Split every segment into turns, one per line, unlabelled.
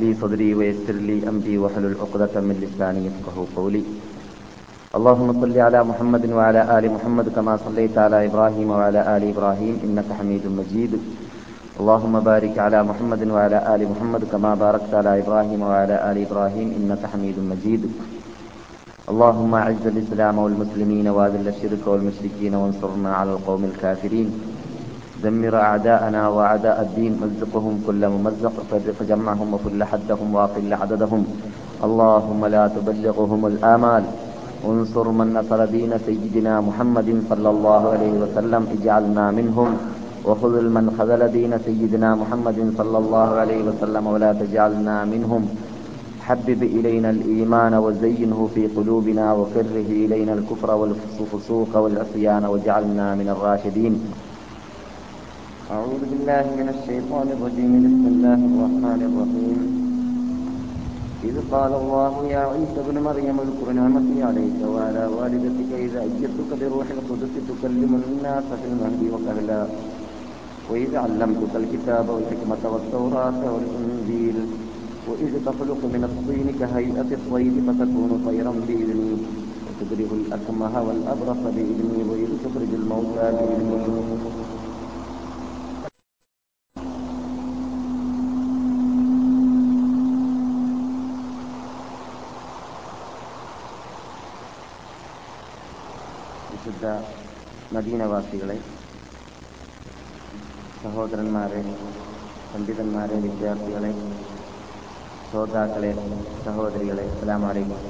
لي صدري ويسر لي أمري واحلل عقدة من لساني يفقه قولي. اللهم صل على محمد وعلى آل محمد كما صليت على إبراهيم وعلى آل إبراهيم إنك حميد مجيد. اللهم بارك على محمد وعلى آل محمد كما باركت على إبراهيم وعلى آل إبراهيم إنك حميد مجيد. اللهم أعز الإسلام والمسلمين وأذل الشرك والمشركين وانصرنا على القوم الكافرين. دمر أعداءنا وأعداء الدين مزقهم كل ممزق فجمعهم وكل حدهم وأقل عددهم. اللهم لا تبلغهم الآمال. انصر من نصر دين سيدنا محمد صلى الله عليه وسلم اجعلنا منهم. وخذل من خذل دين سيدنا محمد صلى الله عليه وسلم ولا تجعلنا منهم. حبب إلينا الإيمان وزينه في قلوبنا وكره إلينا الكفر والفسوق والعصيان واجعلنا من الراشدين. أعوذ بالله من الشيطان الرجيم بسم الله الرحمن الرحيم. إذ قال الله يا عيسى ابن مريم اذكر نعمتي عليك وعلى والدتك إذا أيدتك بروح القدس تكلم الناس في المهد وكهلا وإذ علمتك الكتاب والحكمة والتوراة والإنجيل وإذ تخلق من الطين كهيئة الطير فتكون طيرا بإذني وتبرئ الأكمه والأبرص بإذني وإذ تخرج الموتى بإذني. വിശുദ്ധ മദീനവാസികളെ സഹോദരന്മാരെ പണ്ഡിതന്മാരെ വിദ്യാർത്ഥികളെ ശ്രോതാക്കളെ സഹോദരികളെ എല്ലാം വലൈക്കും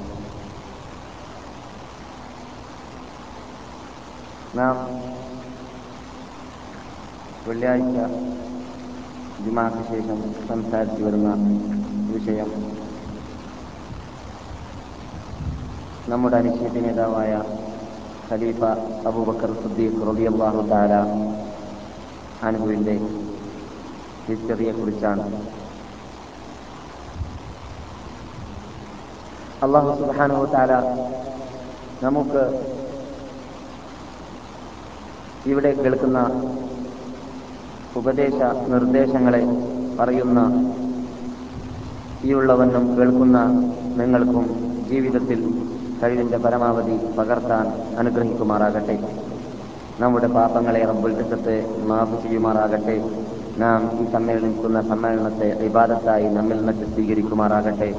നാം വെള്ളിയാഴ്ച ജുമാക്ക് ശേഷം സംസാരിച്ചു വരുന്ന വിഷയം നമ്മുടെ അനിശ്ചിത നേതാവായ ഖലീഫ അബൂബക്കർ സുദ്ദീഖ് തആല അൻഹുവിന്റെ ഹിസ്റ്ററിയെ കുറിച്ചാണ് അള്ളാഹു സുബ്ഹാനഹു തആല നമുക്ക് ഇവിടെ കേൾക്കുന്ന ഉപദേശ നിർദ്ദേശങ്ങളെ പറയുന്ന ഈ ഉള്ളവനും കേൾക്കുന്ന നിങ്ങൾക്കും ജീവിതത്തിൽ കഴിവിന്റെ പരമാവധി പകർത്താൻ അനുഗ്രഹിക്കുമാറാകട്ടെ. നമ്മുടെ പാപങ്ങളെ റബ്ബുൽ ഇസത്തെ മാഫ് ചെയ്യുമാറാകട്ടെ. നാം ഈ സമ്മേളനിക്കുന്ന സമ്മേളനത്തെ വിവാദത്തായി നമ്മിൽ നിന്ന് സ്വീകരിക്കുമാറാകട്ടെ.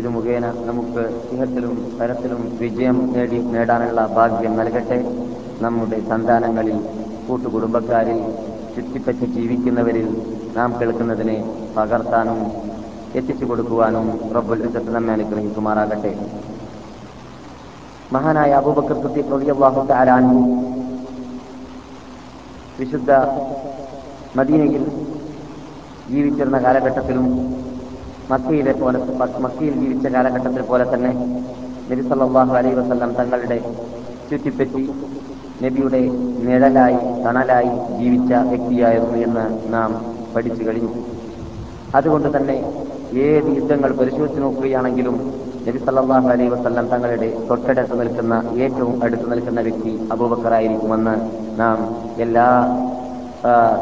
ഇത് മുഖേന നമുക്ക് സിഹത്തിലും പരത്തിലും വിജയം നേടി നേടാനുള്ള ഭാഗ്യം നൽകട്ടെ. നമ്മുടെ സന്താനങ്ങളിൽ കൂട്ടുകുടുംബക്കാരിൽ ചുറ്റിപ്പറ്റി ജീവിക്കുന്നവരിൽ നാം കേൾക്കുന്നതിനെ പകർത്താനും എത്തിച്ചു കൊടുക്കുവാനും റബ്ബുൽ നമ്മെ അനുഗ്രഹിക്കുമാറാകട്ടെ. മഹാനായ അബൂബക്കർ സിദ്ദീഖ് റളിയല്ലാഹു തആല അൻഹു. വിശുദ്ധ മദീനയിൽ ജീവിച്ചിരുന്ന കാലഘട്ടത്തിലും മക്കയിലെ പോലെ മക്കയിൽ ജീവിച്ച കാലഘട്ടത്തിൽ പോലെ തന്നെ നബി സല്ലല്ലാഹു അലൈഹി വസല്ലം തങ്ങളുടെ ചുറ്റിപ്പറ്റി നബിയുടെ നിഴലായി തണലായി ജീവിച്ച വ്യക്തിയായിരുന്നു എന്ന് നാം പഠിച്ചു കഴിഞ്ഞു. അതുകൊണ്ട് തന്നെ ഏത് യുദ്ധങ്ങൾ പരിശോധിച്ച് നോക്കുകയാണെങ്കിലും നബി സല്ലല്ലാഹു അലൈഹി വസല്ലം തങ്ങളുടെ തൊട്ടടുത്ത് നിൽക്കുന്ന ഏറ്റവും അടുത്ത് നിൽക്കുന്ന വ്യക്തി അബൂബക്കറായിരിക്കുമെന്ന് നാം എല്ലാ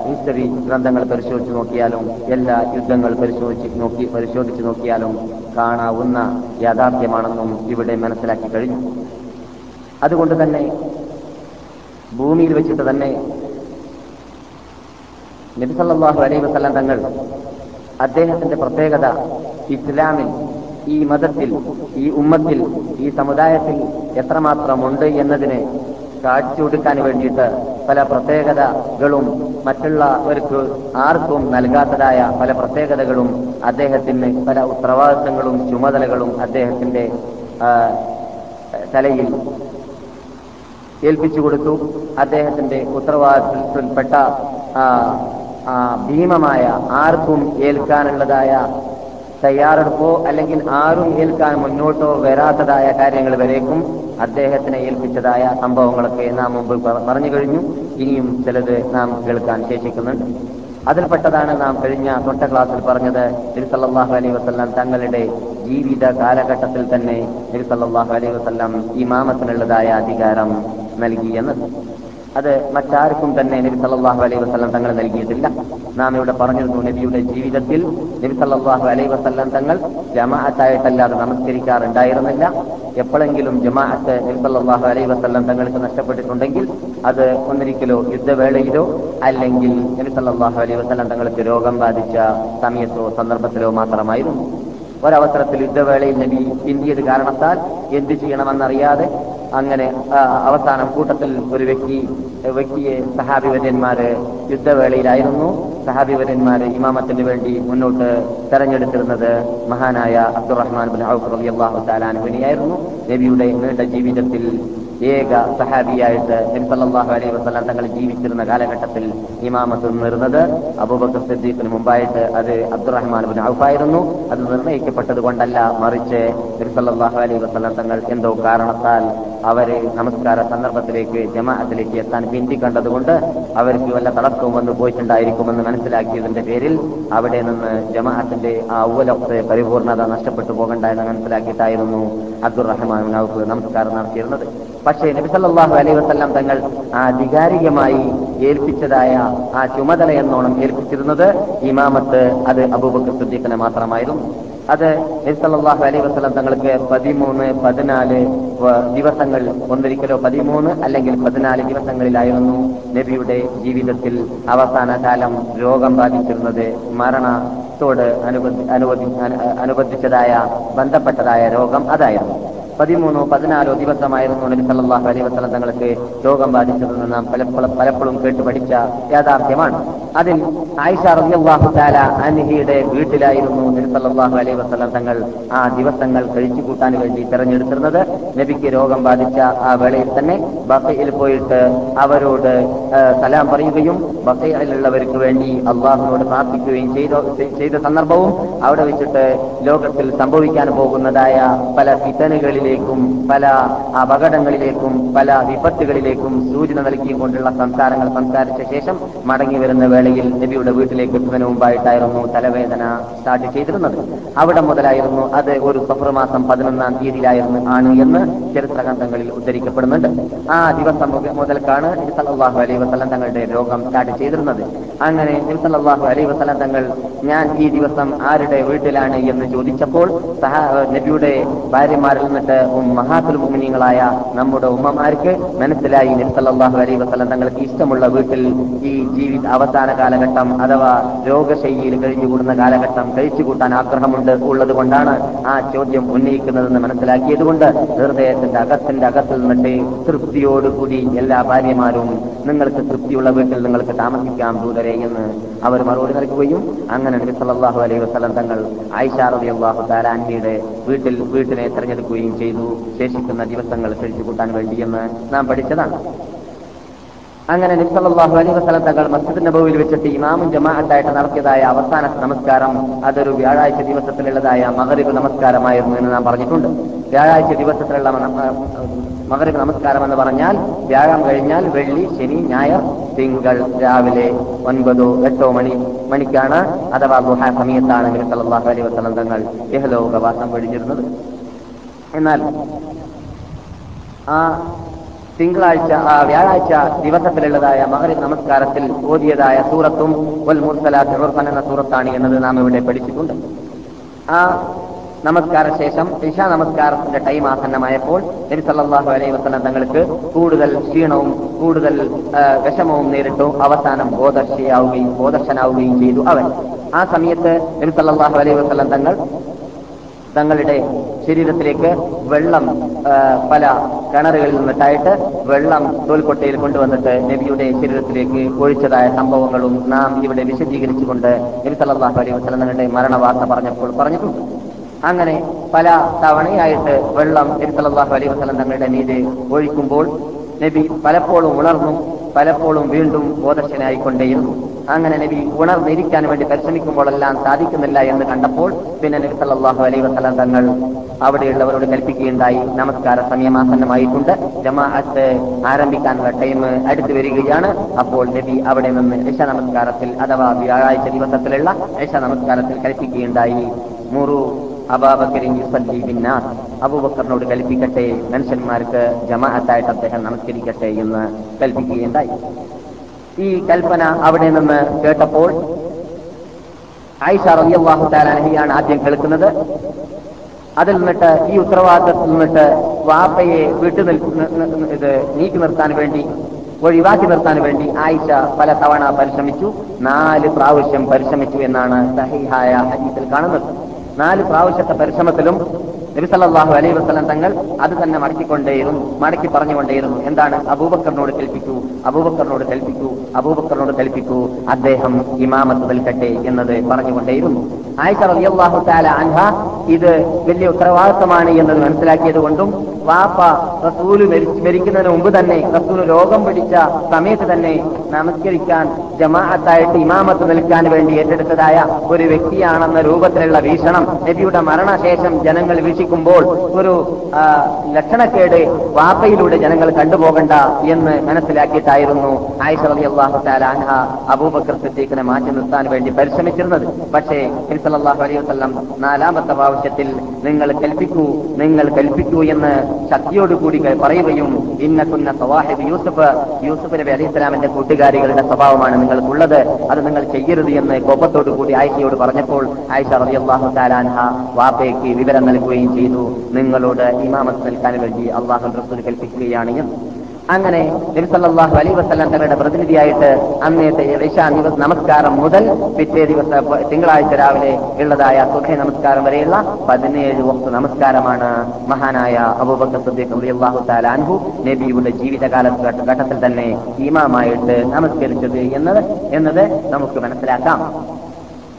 ഹിസ്റ്ററി ഗ്രന്ഥങ്ങൾ പരിശോധിച്ച് നോക്കിയാലും എല്ലാ യുദ്ധങ്ങൾ പരിശോധിച്ച് നോക്കി പരിശോധിച്ച് നോക്കിയാലും കാണാവുന്ന യാഥാർത്ഥ്യമാണെന്നും ഇവിടെ മനസ്സിലാക്കി കഴിഞ്ഞു. അതുകൊണ്ട് തന്നെ ഭൂമിയിൽ വെച്ചിട്ട് തന്നെ നബിസല്ലാഹു അലൈഹി വസല്ലം തങ്ങൾ അദ്ദേഹത്തിന്റെ പ്രത്യേകത ഇസ്ലാമിൽ ഈ മതത്തിൽ ഈ ഉമ്മത്തിൽ ഈ സമുദായത്തിൽ എത്രമാത്രമുണ്ട് എന്നതിന് കാഴ്ചയൊടുക്കാൻ വേണ്ടിയിട്ട് പല പ്രത്യേകതകളും മറ്റുള്ളവർക്ക് ആർക്കും നൽകാത്തതായ പല പ്രത്യേകതകളും അദ്ദേഹത്തിന് പല ഉത്തരവാദിത്തങ്ങളും ചുമതലകളും അദ്ദേഹത്തിന്റെ തലയിൽ ഏൽപ്പിച്ചു കൊടുത്തു. അദ്ദേഹത്തിന്റെ ആ, ഭീമമായ ആർക്കും ഏൽക്കാനുള്ളതായ തയ്യാറെടുപ്പോ അല്ലെങ്കിൽ ആരും ഏൽക്കാൻ മുന്നോട്ടോ വരാത്തതായ കാര്യങ്ങൾ വരേക്കും. അദ്ദേഹത്തിനെ ഏൽപ്പിച്ചതായ സംഭവങ്ങളൊക്കെ നാം മുമ്പ് പറഞ്ഞു കഴിഞ്ഞു. ഇനിയും ചിലത് നാം കേൾക്കാൻ ശേഷിക്കുന്നുണ്ട്. അതിൽപ്പെട്ടതാണ് നാം കഴിഞ്ഞ തൊട്ട ക്ലാസ്സിൽ പറഞ്ഞത് അലൈ അലൈഹി വസല്ലം തങ്ങളുടെ ജീവിത കാലഘട്ടത്തിൽ തന്നെ അലൈ അലൈഹി വസല്ലം ഇമാമത്തിനുള്ളതായ അധികാരം നൽകി എന്നത് അത് മറ്റാർക്കും തന്നെ നബി സല്ലാഹു അലൈഹി വസ്ലം തങ്ങൾ നൽകിയിട്ടില്ല. നാം ഇവിടെ പറഞ്ഞിരുന്നു നബിയുടെ ജീവിതത്തിൽ നബി സല്ലാഹു അലൈഹി വസ്ലം തങ്ങൾ ജമാഅത്തായിട്ടല്ലാതെ നമസ്കരിക്കാറുണ്ടായിരുന്നില്ല. എപ്പോഴെങ്കിലും ജമാഅത്ത് നബി സല്ലാഹു അലൈഹി വസ്ലം തങ്ങൾക്ക് നഷ്ടപ്പെട്ടിട്ടുണ്ടെങ്കിൽ അത് ഒന്നിരിക്കലോ യുദ്ധവേളയിലോ അല്ലെങ്കിൽ നബി സല്ലാഹു അലൈഹി വസ്ലം തങ്ങൾക്ക് രോഗം ബാധിച്ച സമയത്തോ സന്ദർഭത്തിലോ മാത്രമായിരുന്നു. ഒരവസരത്തിൽ യുദ്ധവേളയിൽ നബി ചിന്തിയത് കാരണത്താൽ എന്ത് ചെയ്യണമെന്നറിയാതെ അങ്ങനെ അവസാനം കൂട്ടത്തിൽ ഒരു വ്യക്തി വ്യക്തിയെ സഹാബിവര്യന്മാര് യുദ്ധവേളയിലായിരുന്നു. സഹാബിവര്യന്മാര് ഇമാമത്തിന് വേണ്ടി മുന്നോട്ട് തെരഞ്ഞെടുത്തിരുന്നത് മഹാനായ അബ്ദുറഹ്മാൻ ബിൻ ഔഫ് റളിയല്ലാഹു തആല അൻഹുവിനെയായിരുന്നു. നബിയുടെ നീണ്ട ജീവിതത്തിൽ ഏക സഹാബിയായിട്ട് നബി അലൈഹി വസല്ലം തങ്ങൾ ജീവിച്ചിരുന്ന കാലഘട്ടത്തിൽ ഇമാമത്ത് നിന്നിരുന്നത് അബൂബക്കർ സിദ്ദീഖിന് മുമ്പായിട്ട് അത് അബ്ദുറഹ്മാൻ ബിൻ ഔഫ് ആയിരുന്നു. അത് നിർണയിക്കപ്പെട്ടത് കൊണ്ടല്ല മറിച്ച് വസല്ലം തങ്ങൾ എന്തോ കാരണത്താൽ അവരെ നമസ്കാര സന്ദർഭത്തിലേക്ക് ജമാഅത്തിലേക്ക് എത്താൻ പിന്തി കണ്ടതുകൊണ്ട് അവർക്ക് വല്ല തടസ്സവും വന്നു പോയിട്ടുണ്ടായിരിക്കുമെന്ന് മനസ്സിലാക്കിയതിന്റെ പേരിൽ അവിടെ നിന്ന് ജമാഅത്തിന്റെ ആ ഔവലൊക്കെ പരിപൂർണത നഷ്ടപ്പെട്ടു പോകണ്ട എന്ന് മനസ്സിലാക്കിയിട്ടായിരുന്നു അബ്ദുറഹ്മാൻ ബിൻ നമസ്കാരം നടത്തിയിരുന്നത്. പക്ഷേ നബിസല്ലാഹു അലൈ വസല്ലം തങ്ങൾ ആധികാരികമായി ഏൽപ്പിച്ചതായ ആ ചുമതല എന്നോണം ഏൽപ്പിച്ചിരുന്നത് ഇമാമത്ത് അത് അബൂബക്കർ സുദ്ദീഖിനെ മാത്രമായിരുന്നു. അത് നബി അലൈ വസല്ലം തങ്ങൾക്ക് പതിമൂന്ന് പതിനാല് ദിവസങ്ങൾ ഒന്നിരിക്കലോ പതിമൂന്ന് അല്ലെങ്കിൽ പതിനാല് ദിവസങ്ങളിലായിരുന്നു നബിയുടെ ജീവിതത്തിൽ അവസാന കാലം രോഗം ബാധിച്ചിരുന്നത്. മരണത്തോട് അനുബന്ധി അനുബന്ധിച്ചതായ ബന്ധപ്പെട്ടതായ രോഗം അതായിരുന്നു. പതിമൂന്നോ പതിനാലോ ദിവസമായിരുന്നു നബി സല്ലാഹു അലൈഹി വസ്ലം തങ്ങൾക്ക് രോഗം ബാധിച്ചതെന്ന് നാം പലപ്പോഴും പലപ്പോഴും കേട്ട് പഠിച്ച യാഥാർത്ഥ്യമാണ്. അതിൽ ആയിഷ അൻഹിയുടെ വീട്ടിലായിരുന്നു നബി സല്ലാഹു അലൈഹി വസ്ലം തങ്ങൾ ആ ദിവസങ്ങൾ കഴിച്ചു കൂട്ടാൻ വേണ്ടി തെരഞ്ഞെടുത്തിരുന്നത്. നബിക്ക് രോഗം ബാധിച്ച ആ വേളയിൽ തന്നെ ബസയിൽ പോയിട്ട് അവരോട് സലാം പറയുകയും ബസയിലുള്ളവർക്ക് വേണ്ടി അള്ളാഹുനോട് പ്രാർത്ഥിക്കുകയും ചെയ്ത ചെയ്ത സന്ദർഭവും അവിടെ വെച്ചിട്ട് ലോകത്തിൽ സംഭവിക്കാൻ പോകുന്നതായ പല ഫിതനുകളിലേക്കും പല അപകടങ്ങളിലേക്കും പല വിപത്തുകളിലേക്കും സൂചന നൽകിക്കൊണ്ടുള്ള സംസാരങ്ങൾ സംസാരിച്ച ശേഷം മടങ്ങി വരുന്ന വേളയിൽ നബിയുടെ വീട്ടിലേക്ക് എത്തുന്നതിന് മുമ്പായിട്ടായിരുന്നു തലവേദന സ്റ്റാർട്ട് ചെയ്തിരുന്നത്. അവിടെ മുതലായിരുന്നു അത് ഒരു സഫർ മാസം പതിനൊന്നാം തീയതിയിലായിരുന്നു ആണ് എന്ന് ചരിത്ര ഗ്രന്ഥങ്ങളിൽ ഉദ്ധരിക്കപ്പെടുന്നുണ്ട്. ആ ദിവസം മുത- മുതൽക്കാണ് നബി അലൈ വസല്ലം തങ്ങളുടെ രോഗം സ്റ്റാർട്ട് ചെയ്തിരുന്നത്. അങ്ങനെ നബി അലൈ വസല്ലം തങ്ങൾ ഞാൻ ഈ ദിവസം ആരുടെ വീട്ടിലാണ്? എന്ന് ചോദിച്ചപ്പോൾ നബിയുടെ ഭാര്യമാരിൽ നിന്നിട്ട് മഹാത്തുൽ മുമിനികളായ നമ്മുടെ ഉമ്മമാർക്ക് മനസ്സിലായി നിർത്തലാഹു അലൈ വസല്ലം തങ്ങൾക്ക് ഇഷ്ടമുള്ള വീട്ടിൽ ഈ ജീവിത അവസാന കാലഘട്ടം അഥവാ രോഗശൈലിയിൽ കഴിഞ്ഞുകൂടുന്ന കാലഘട്ടം കഴിച്ചു കൂട്ടാൻ ആഗ്രഹമുണ്ട് ഉള്ളത് കൊണ്ടാണ് ആ ചോദ്യം ഉന്നയിക്കുന്നതെന്ന് മനസ്സിലാക്കിയതുകൊണ്ട് ഹൃദയത്തിന്റെ അകത്തിന്റെ അകത്തിൽ നിന്നിട്ട് തൃപ്തിയോടുകൂടി എല്ലാ ഭാര്യമാരും നിങ്ങൾക്ക് തൃപ്തിയുള്ള വീട്ടിൽ നിങ്ങൾക്ക് താമസിക്കാം ദൂതരെ എന്ന് അവർ മറുപടി നൽകുകയും അങ്ങനെ നബി സല്ലാഹു അലൈഹി വസല്ലം തങ്ങൾ ആയിഷാ റളിയല്ലാഹു തആല അൻഹയുടെ വീട്ടിൽ വീട്ടിനെ തെരഞ്ഞെടുക്കുകയും ചെയ്തു. ശേഷിക്കുന്ന ദിവസങ്ങൾ കഴിച്ചു കൂട്ടാൻ വേണ്ടിയെന്ന് നാം പഠിച്ചതാണ്. അങ്ങനെ നിസ്സലാഹു അലൈഹി വസല്ലം തങ്ങൾ മസ്ജിദ് നബവിൽ വെച്ചിട്ട് ഇമാമും ജമാഅത്തായിട്ട് നടത്തിയതായ അവസാന നമസ്കാരം അതൊരു വ്യാഴാഴ്ച ദിവസത്തിലുള്ളതായ മഗ്രിബ് നമസ്കാരമായിരുന്നു എന്ന് നാം പറഞ്ഞിട്ടുണ്ട്. വ്യാഴാഴ്ച ദിവസത്തിലുള്ള മകരവ് നമസ്കാരം എന്ന് പറഞ്ഞാൽ വ്യാഴം കഴിഞ്ഞാൽ വെള്ളി ശനി ഞായർ തിങ്കൾ രാവിലെ ഒൻപതോ എട്ടോ മണി മണിക്കാണ് അഥവാ ഗുഹാ സമയത്താണ് നബി സല്ലല്ലാഹു അലൈഹി വസല്ലം തങ്ങൾ എന്നാൽ ആ തിങ്കളാഴ്ച ആ വ്യാഴാഴ്ച ദിവസത്തിലുള്ളതായ മകരി നമസ്കാരത്തിൽ ഓതിയതായ സൂറത്തും വൽ മുർസലാത്ത് എന്ന സൂറത്താണ് എന്നത് നാം ഇവിടെ പഠിച്ചിട്ടുണ്ട്. ആ നമസ്കാര ശേഷം ഇഷാ നമസ്കാരത്തിന്റെ ടൈം ആസന്നമായപ്പോൾ നബി സല്ലല്ലാഹു അലൈഹി വസല്ലം തങ്ങൾക്ക് കൂടുതൽ ക്ഷീണവും കൂടുതൽ വിഷമവും നേരിട്ടു. അവസാനം ബോധർഷിയാവുകയും ബോധർശനാവുകയും ചെയ്തു അവൻ. ആ സമയത്ത് നബി സല്ലല്ലാഹു അലൈഹി വസല്ലം തങ്ങൾ തങ്ങളുടെ ശരീരത്തിലേക്ക് വെള്ളം പല കിണറുകളിൽ നിന്നിട്ടായിട്ട് വെള്ളം തോൽക്കൊട്ടയിൽ കൊണ്ടുവന്നിട്ട് നബിയുടെ ശരീരത്തിലേക്ക് ഒഴിച്ചതായ സംഭവങ്ങളും നാം ഇവിടെ വിശദീകരിച്ചുകൊണ്ട് നബി സല്ലാഹു അലൈഹി വസല്ലം തങ്ങളുടെ മരണവാർത്ത പറഞ്ഞപ്പോൾ പറഞ്ഞിട്ടുണ്ട്. അങ്ങനെ പല തവണയായിട്ട് വെള്ളം നബി സല്ലാഹു അലൈഹി വസ്ലം തങ്ങളുടെ മീതെ ഒഴിക്കുമ്പോൾ നബി പലപ്പോഴും ഉണർന്നു പലപ്പോഴും വീണ്ടും ബോധക്ഷനായിക്കൊണ്ടേയിരുന്നു അങ്ങനെ നബി ഉണർന്നിരിക്കാൻ വേണ്ടി പരിശ്രമിക്കുമ്പോഴെല്ലാം സാധിക്കുന്നില്ല എന്ന് കണ്ടപ്പോൾ പിന്നെ നബി സല്ലാഹു അലൈ വസ്ലാം തങ്ങൾ അവിടെയുള്ളവരോട് കൽപ്പിക്കുകയുണ്ടായി. നമസ്കാര സമയമാസന്നമായിട്ടുണ്ട്. ജമാഅത്ത് ആരംഭിക്കാനുള്ള ടൈം അടുത്തു വരികയാണ്. അപ്പോൾ നബി അവിടെ നിന്ന് ഇഷ നമസ്കാരത്തിൽ അഥവാ വ്യാഴാഴ്ച ദിവസത്തിലുള്ള ഇഷ നമസ്കാരത്തിൽ കൽപ്പിക്കുകയുണ്ടായി. മുറു അബൂബക്കറിനോട് കൽപ്പിക്കട്ടെ മനുഷ്യന്മാർക്ക് ജമാഅത്തായിട്ട് അദ്ദേഹം നമസ്കരിക്കട്ടെ എന്ന് കൽപ്പിക്കുകയുണ്ടായി. ഈ കൽപ്പന അവിടെ നിന്ന് കേട്ടപ്പോൾ ആയിഷ ആദ്യം കേൾക്കുന്നത്. അതിൽ നിന്നിട്ട് ഈ ഉത്തരവാദിത്തത്തിൽ നിന്നിട്ട് വാപ്പയെ വിട്ടു ഇത് നീക്കി നിർത്താൻ വേണ്ടി ഒഴിവാക്കി നിർത്താൻ വേണ്ടി ആയിഷ പല തവണ പരിശ്രമിച്ചു. നാല് പ്രാവശ്യം പരിശ്രമിച്ചു എന്നാണ് സഹിഹായ ഹദീസിൽ കാണുന്നത്. നാല് പ്രാവശ്യത്തെ പരിശ്രമത്തിലും നബിസല്ലാഹു അലൈ വസ്ലം തങ്ങൾ അത് തന്നെ മടക്കിക്കൊണ്ടേയിരുന്നു മടക്കി പറഞ്ഞുകൊണ്ടേയിരുന്നു. എന്താണ്? അബൂബക്കറിനോട് കൽപ്പിക്കൂ അബൂബക്കറിനോട് കൽപ്പിക്കൂ അബൂബക്കറിനോട് കൽപ്പിക്കൂ. അദ്ദേഹം ഇമാമത്ത് നിൽക്കട്ടെ എന്നത് പറഞ്ഞുകൊണ്ടേയിരുന്നു. ആയിഷ റളിയല്ലാഹു താല അൻഹ ഇത് വലിയ ഉത്തരവാദിത്തമാണ് എന്നത് മനസ്സിലാക്കിയത് കൊണ്ടും വാപ്പ റസൂൽ മരിക്കുന്നതിന് മുമ്പ് തന്നെ റസൂൽ രോഗം പിടിച്ച സമയത്ത് തന്നെ നമസ്കരിക്കാൻ ജമാഅത്തായിട്ട് ഇമാമത്ത് നിൽക്കാൻ വേണ്ടി ഏറ്റെടുത്തതായ ഒരു വ്യക്തിയാണെന്ന രൂപത്തിലുള്ള വീക്ഷണം നബിയുടെ മരണശേഷം ജനങ്ങൾ വീക്ഷിക്കുമ്പോൾ ഒരു ലക്ഷണക്കേട് വാപ്പയിലൂടെ ജനങ്ങൾ കണ്ടുപോകണ്ട എന്ന് മനസ്സിലാക്കിയിട്ടായിരുന്നു ആയിഷ അലി അള്ളാഹു അൻഹ അബൂബക്കർ സിദ്ദീഖിനെ മാറ്റി നിർത്താൻ വേണ്ടി പരിശ്രമിച്ചിരുന്നത്. പക്ഷേ അലൈഹി വസല്ലം നാലാമത്തെ പ്രാവശ്യത്തിൽ നിങ്ങൾ കൽപ്പിക്കൂ നിങ്ങൾ കൽപ്പിക്കൂ എന്ന് ശക്തിയോടുകൂടി പറയുകയും ഇന്നക്കുന്ന സവാഹിബ് യൂസഫ് യൂസഫ് നബി അലൈഹി സ്വലാമിന്റെ കൂട്ടുകാരികളുടെ സ്വഭാവമാണ് നിങ്ങൾക്കുള്ളത്. അത് നിങ്ങൾ ചെയ്യരുത് എന്ന് കോപത്തോടു കൂടി ആയിഷയോട് പറഞ്ഞപ്പോൾ ആയിഷ റളിയല്ലാഹു തആല അൻഹ വാപ്പയ്ക്ക് വിവരം നൽകുകയും ചെയ്തു. നിങ്ങളോട് ഇമാമത്ത് നൽകാൻ വേണ്ടി അള്ളാഹു റസൂൽ കൽപ്പിക്കുകയാണ് അങ്ങനെ നബിസല്ലാഹു സല്ലല്ലാഹു വസ്ലാം തങ്ങളുടെ പ്രതിനിധിയായിട്ട് അന്നത്തെ ഇഷാ നമസ്കാരം മുതൽ പിറ്റേ ദിവസം തിങ്കളാഴ്ച രാവിലെ ഉള്ളതായ സുഖ നമസ്കാരം വരെയുള്ള പതിനേഴ് വക്ത നമസ്കാരമാണ് മഹാനായ അബൂബക്കർ നബിയുടെ ജീവിതകാല ഘട്ടത്തിൽ തന്നെ ഇമാമായിട്ട് നമസ്കരിച്ചത് എന്നത് എന്നത് നമുക്ക് മനസ്സിലാക്കാം.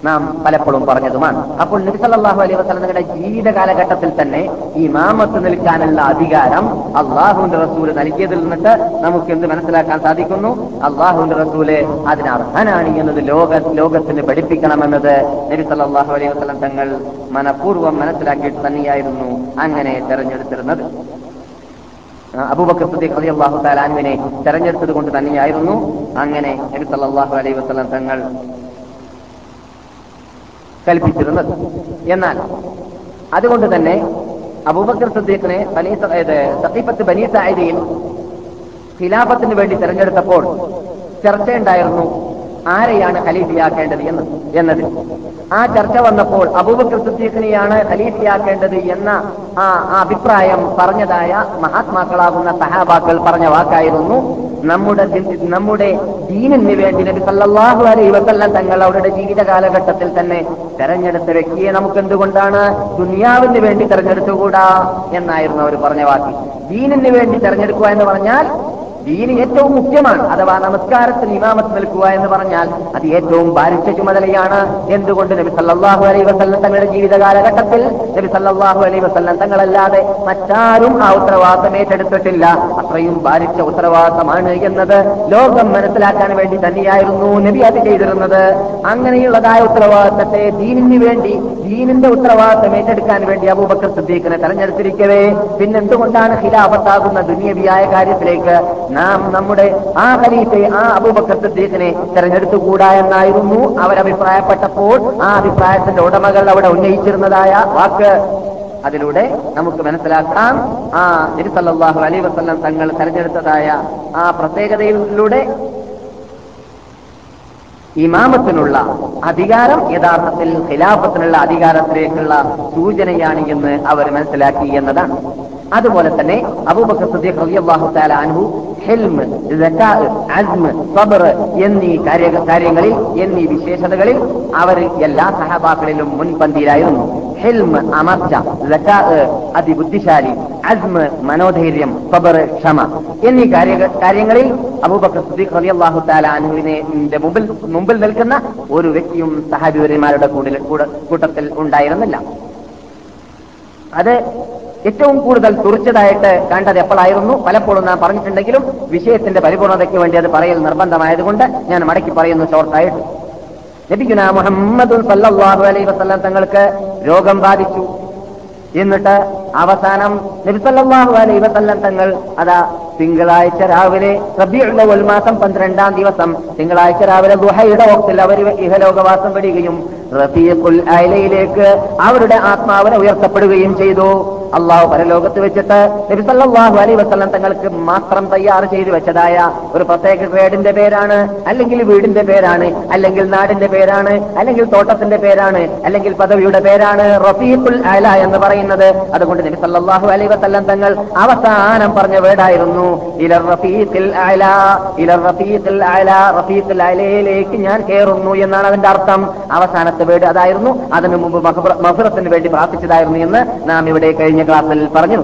നാം പലപ്പോഴും പറഞ്ഞതുമാണ്. അപ്പോൾ നബി സല്ലല്ലാഹു അലൈഹി വസല്ലം തങ്ങളുടെ ജീവിത കാലഘട്ടത്തിൽ തന്നെ ഈ മാമത്ത് നിൽക്കാനുള്ള അധികാരം അള്ളാഹുവിന്റെ റസൂൽ നൽകിയതിൽ നിന്നിട്ട് നമുക്ക് എന്ത് മനസ്സിലാക്കാൻ സാധിക്കുന്നു? അള്ളാഹുവിന്റെ റസൂൽ അതിന് അർഹനാണ് എന്നത് ലോക ലോകത്തിന് പഠിപ്പിക്കണമെന്നത് നബി സല്ലല്ലാഹു അലൈഹി വസല്ലം തങ്ങൾ മനഃപൂർവം മനസ്സിലാക്കിയിട്ട് തന്നെയായിരുന്നു അങ്ങനെ തെരഞ്ഞെടുത്തിരുന്നത്. അബൂബക്കർ സിദ്ദീഖ് റളിയല്ലാഹു തആല അൻഹുവിനെ തെരഞ്ഞെടുത്തത് കൊണ്ട് തന്നെയായിരുന്നു. അങ്ങനെ നബി സല്ലല്ലാഹു അലൈഹി വസല്ലം തങ്ങൾ കൽപ്പിച്ചിരുന്നത്. എന്നാൽ അതുകൊണ്ട് തന്നെ അബൂബക്കർ സദ്ദീഖിനെ സഖീഫത്ത് ബനീ സായിദയിൽ ഖിലാഫത്തിന് വേണ്ടി തെരഞ്ഞെടുത്തപ്പോൾ ചർച്ചയുണ്ടായിരുന്നു ആരെയാണ് ഖലീഫിയാക്കേണ്ടത് എന്ന് എന്നത് ആ ചർച്ച വന്നപ്പോൾ അബൂബക്കർ സുദ്ദീഖിനെയാണ് ഖലീഫിയാക്കേണ്ടത് എന്ന ആ അഭിപ്രായം പറഞ്ഞതായ മഹാത്മാക്കളാകുന്ന സഹാബാക്കൾ പറഞ്ഞ വാക്കായിരുന്നു. നമ്മുടെ നമ്മുടെ ദീനിന് വേണ്ടി നബി സല്ലാഹു അലൈ വസല്ലം തങ്ങൾ അവരുടെ ജീവിത കാലഘട്ടത്തിൽ തന്നെ തെരഞ്ഞെടുത്ത വ്യക്തിയെ നമുക്ക് എന്തുകൊണ്ടാണ് ദുനിയാവിന് വേണ്ടി തെരഞ്ഞെടുത്തുകൂടാ എന്നായിരുന്നു അവർ പറഞ്ഞ വാക്ക്. ദീനിന് വേണ്ടി തെരഞ്ഞെടുക്കുക എന്ന് പറഞ്ഞാൽ ദീന് ഏറ്റവും മുഖ്യമാണ്. അഥവാ നമസ്കാരത്തിന് ഇമാമത്ത് നിൽക്കുക എന്ന് പറഞ്ഞാൽ അത് ഏറ്റവും ഭാരിച്ച ചുമതലയാണ്. എന്തുകൊണ്ട് നബി സല്ലാഹു അലൈ വസല്ലം തങ്ങളുടെ ജീവിത കാലഘട്ടത്തിൽ നബി സല്ലാഹു അലൈ വസല്ലം തങ്ങളല്ലാതെ മറ്റാരും ആ ഉത്തരവാദിത്തം ഏറ്റെടുത്തിട്ടില്ല. അത്രയും ഭാരിച്ച ഉത്തരവാദിത്തമാണ് എന്നത് ലോകം മനസ്സിലാക്കാൻ വേണ്ടി തന്നെയായിരുന്നു നബി അത് ചെയ്തിരുന്നത്. അങ്ങനെയുള്ളതായ ഉത്തരവാദിത്തത്തെ ദീനിന് വേണ്ടി ദീനിന്റെ ഉത്തരവാദിത്തം ഏറ്റെടുക്കാൻ വേണ്ടി അബൂബക്കർ സിദ്ദീഖിനെ തെരഞ്ഞെടുത്തിരിക്കവേ. പിന്നെന്തുകൊണ്ടാണ് ഖിലാഫത്താകുന്ന ദുനിയവിയായ കാര്യത്തിലേക്ക് നാം നമ്മുടെ ആ ഖലീഫയെ ആ അബൂബക്കർ തെരഞ്ഞെടുത്തുകൂടാ എന്നായിരുന്നു അവരഭിപ്രായപ്പെട്ടപ്പോൾ ആ അഭിപ്രായത്തിന്റെ ഉടമകൾ അവിടെ ഉന്നയിച്ചിരുന്നതായ വാക്ക്. അതിലൂടെ നമുക്ക് മനസ്സിലാക്കാം. ആ തിരുസല്ലാഹു അലി വസല്ലം തങ്ങൾ തെരഞ്ഞെടുത്തതായ ആ പ്രത്യേകതയിലൂടെ ഇമാമത്തിനുള്ള അധികാരം യഥാർത്ഥത്തിൽ ഖിലാഫത്തിനുള്ള അധികാരത്തിലേക്കുള്ള സൂചനയാണ് എന്ന് അവർ മനസ്സിലാക്കി എന്നതാണ്. അതുപോലെ തന്നെ അബൂബക്കർ റളിയല്ലാഹു തആല അൻഹു അസ്മ എന്നീ കാര്യ കാര്യങ്ങളിൽ എന്നീ വിശേഷതകളിൽ അവർ എല്ലാ സഹബാക്കളിലും മുൻപന്തിയിലായിരുന്നു. ഹെൽമ് അമർച്ച അതിബുദ്ധിശാലി അസ്മ മനോധൈര്യം സബർ ക്ഷമ എന്നീ കാര്യ കാര്യങ്ങളിൽ അബൂബക്കർ സിദ്ദീഖ് റളിയല്ലാഹു തആല അൻഹുവിനെ മുമ്പിൽ മുമ്പിൽ നിൽക്കുന്ന ഒരു വ്യക്തിയും സഹാബിവര്യന്മാരുടെ കൂട്ടത്തിൽ ഉണ്ടായിരുന്നില്ല. അത് ഏറ്റവും കൂടുതൽ തുറച്ചതായിട്ട് കണ്ടത് എപ്പോഴായിരുന്നു? പലപ്പോഴും നാം പറഞ്ഞിട്ടുണ്ടെങ്കിലും വിഷയത്തിന്റെ പരിപൂർണതയ്ക്ക് വേണ്ടി അത് പറയൽ നിർബന്ധമായതുകൊണ്ട് ഞാൻ മടക്കി പറയുന്നു ഷോർട്ടായിട്ട് ലഭിക്കുന്ന മുഹമ്മദ് സല്ലാഹു അലൈഹി വസ്ലാം തങ്ങൾക്ക് രോഗം ബാധിച്ചു. എന്നിട്ട് അവസാനം നബിസല്ലാഹു അലൈ വസല്ലം തങ്ങൾ അതാ തിങ്കളാഴ്ച രാവിലെ റബിയുള്ള മാസം പന്ത്രണ്ടാം ദിവസം തിങ്കളാഴ്ച രാവിലെ ഗുഹയുടെ വക്തിൽ അവർ ഇഹലോകവാസം പെടുകയും റഫീഖുൽ അയലയിലേക്ക് അവരുടെ ആത്മാവിനെ ഉയർത്തപ്പെടുകയും ചെയ്തു. അള്ളാഹു പരലോകത്ത് വെച്ചിട്ട് നബിസല്ലാഹു അലൈ വസ്ലം തങ്ങൾക്ക് മാത്രം തയ്യാർ ചെയ്തു വെച്ചതായ ഒരു പ്രത്യേക ഗ്രേഡിന്റെ പേരാണ്. അല്ലെങ്കിൽ വീടിന്റെ പേരാണ് അല്ലെങ്കിൽ നാടിന്റെ പേരാണ് അല്ലെങ്കിൽ തോട്ടത്തിന്റെ പേരാണ് അല്ലെങ്കിൽ പദവിയുടെ പേരാണ് റഫീഖുൽ അല എന്ന് പറയുന്നത്. അതുകൊണ്ട് നബി സല്ലല്ലാഹു അലൈഹി വസല്ലം തങ്ങൾ അവസാനം പറഞ്ഞ വേടായിരുന്നു ഇല റഫീഖിൽ അല ഇല റഫീഖിൽ അല റഫീഖിൽ അലയിലേക്ക് ഞാൻ കയറുന്നു എന്നാണ് അതിന്റെ അർത്ഥം. അവസാനത്തെ വേട് അതായിരുന്നു. അതിനു മുമ്പ് മഹുറത്തിന് വേണ്ടി പ്രാർത്ഥിച്ചതായിരുന്നു എന്ന് നാം ഇവിടെ കഴിഞ്ഞ ക്ലാസ്സിൽ പറഞ്ഞു.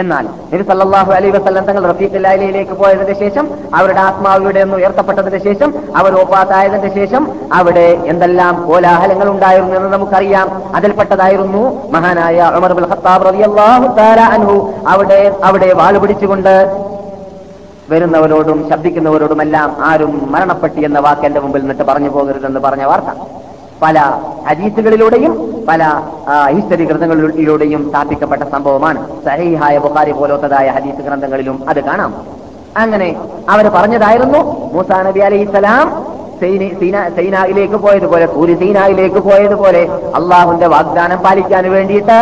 എന്നാൽ നബി സല്ലല്ലാഹു അലൈഹി വസല്ലം തങ്ങൾ റഫീഖിലേക്ക് പോയതിന്റെ ശേഷം അവരുടെ ആത്മാവിയുടെ ഒന്ന് ഉയർത്തപ്പെട്ടതിന് ശേഷം അവർ ഓപ്പാത്തായതിന്റെ ശേഷം അവിടെ എന്തെല്ലാം കോലാഹലങ്ങൾ ഉണ്ടായിരുന്നു എന്ന് നമുക്കറിയാം. അതിൽപ്പെട്ടതായിരുന്നു മഹാനായ ഉമർ ബിൻ ഖത്താബ് റളിയല്ലാഹു തആല അൻഹു. അവിടെ അവിടെ വാൾ പിടിച്ചുകൊണ്ട് വരുന്നവരോടും ശബ്ദിക്കുന്നവരോടുമെല്ലാം ആരും മരണപ്പെട്ടി എന്ന വാക്ക് എന്റെ മുമ്പിൽ നിന്നിട്ട് പറഞ്ഞു പോകരുതെന്ന് പറഞ്ഞ വാർത്ത. പല ഹദീസുകളിലൂടെയും പല ഹിസ്റ്ററി ഗ്രന്ഥങ്ങളിലൂടെയും സ്ഥാപിക്കപ്പെട്ട സംഭവമാണ്. സഹീഹായ ബുഖാരി പോലത്തതായ ഹദീസ് ഗ്രന്ഥങ്ങളിലും അത് കാണാം. അങ്ങനെ അവർ പറഞ്ഞതായിരുന്നു മൂസാ നബി അലൈഹിസ്സലാം സൈനായിലേക്ക് പോയതുപോലെ സൂര്യ സൈനായിലേക്ക് പോയതുപോലെ അള്ളാഹുന്റെ വാഗ്ദാനം പാലിക്കാൻ വേണ്ടിയിട്ട്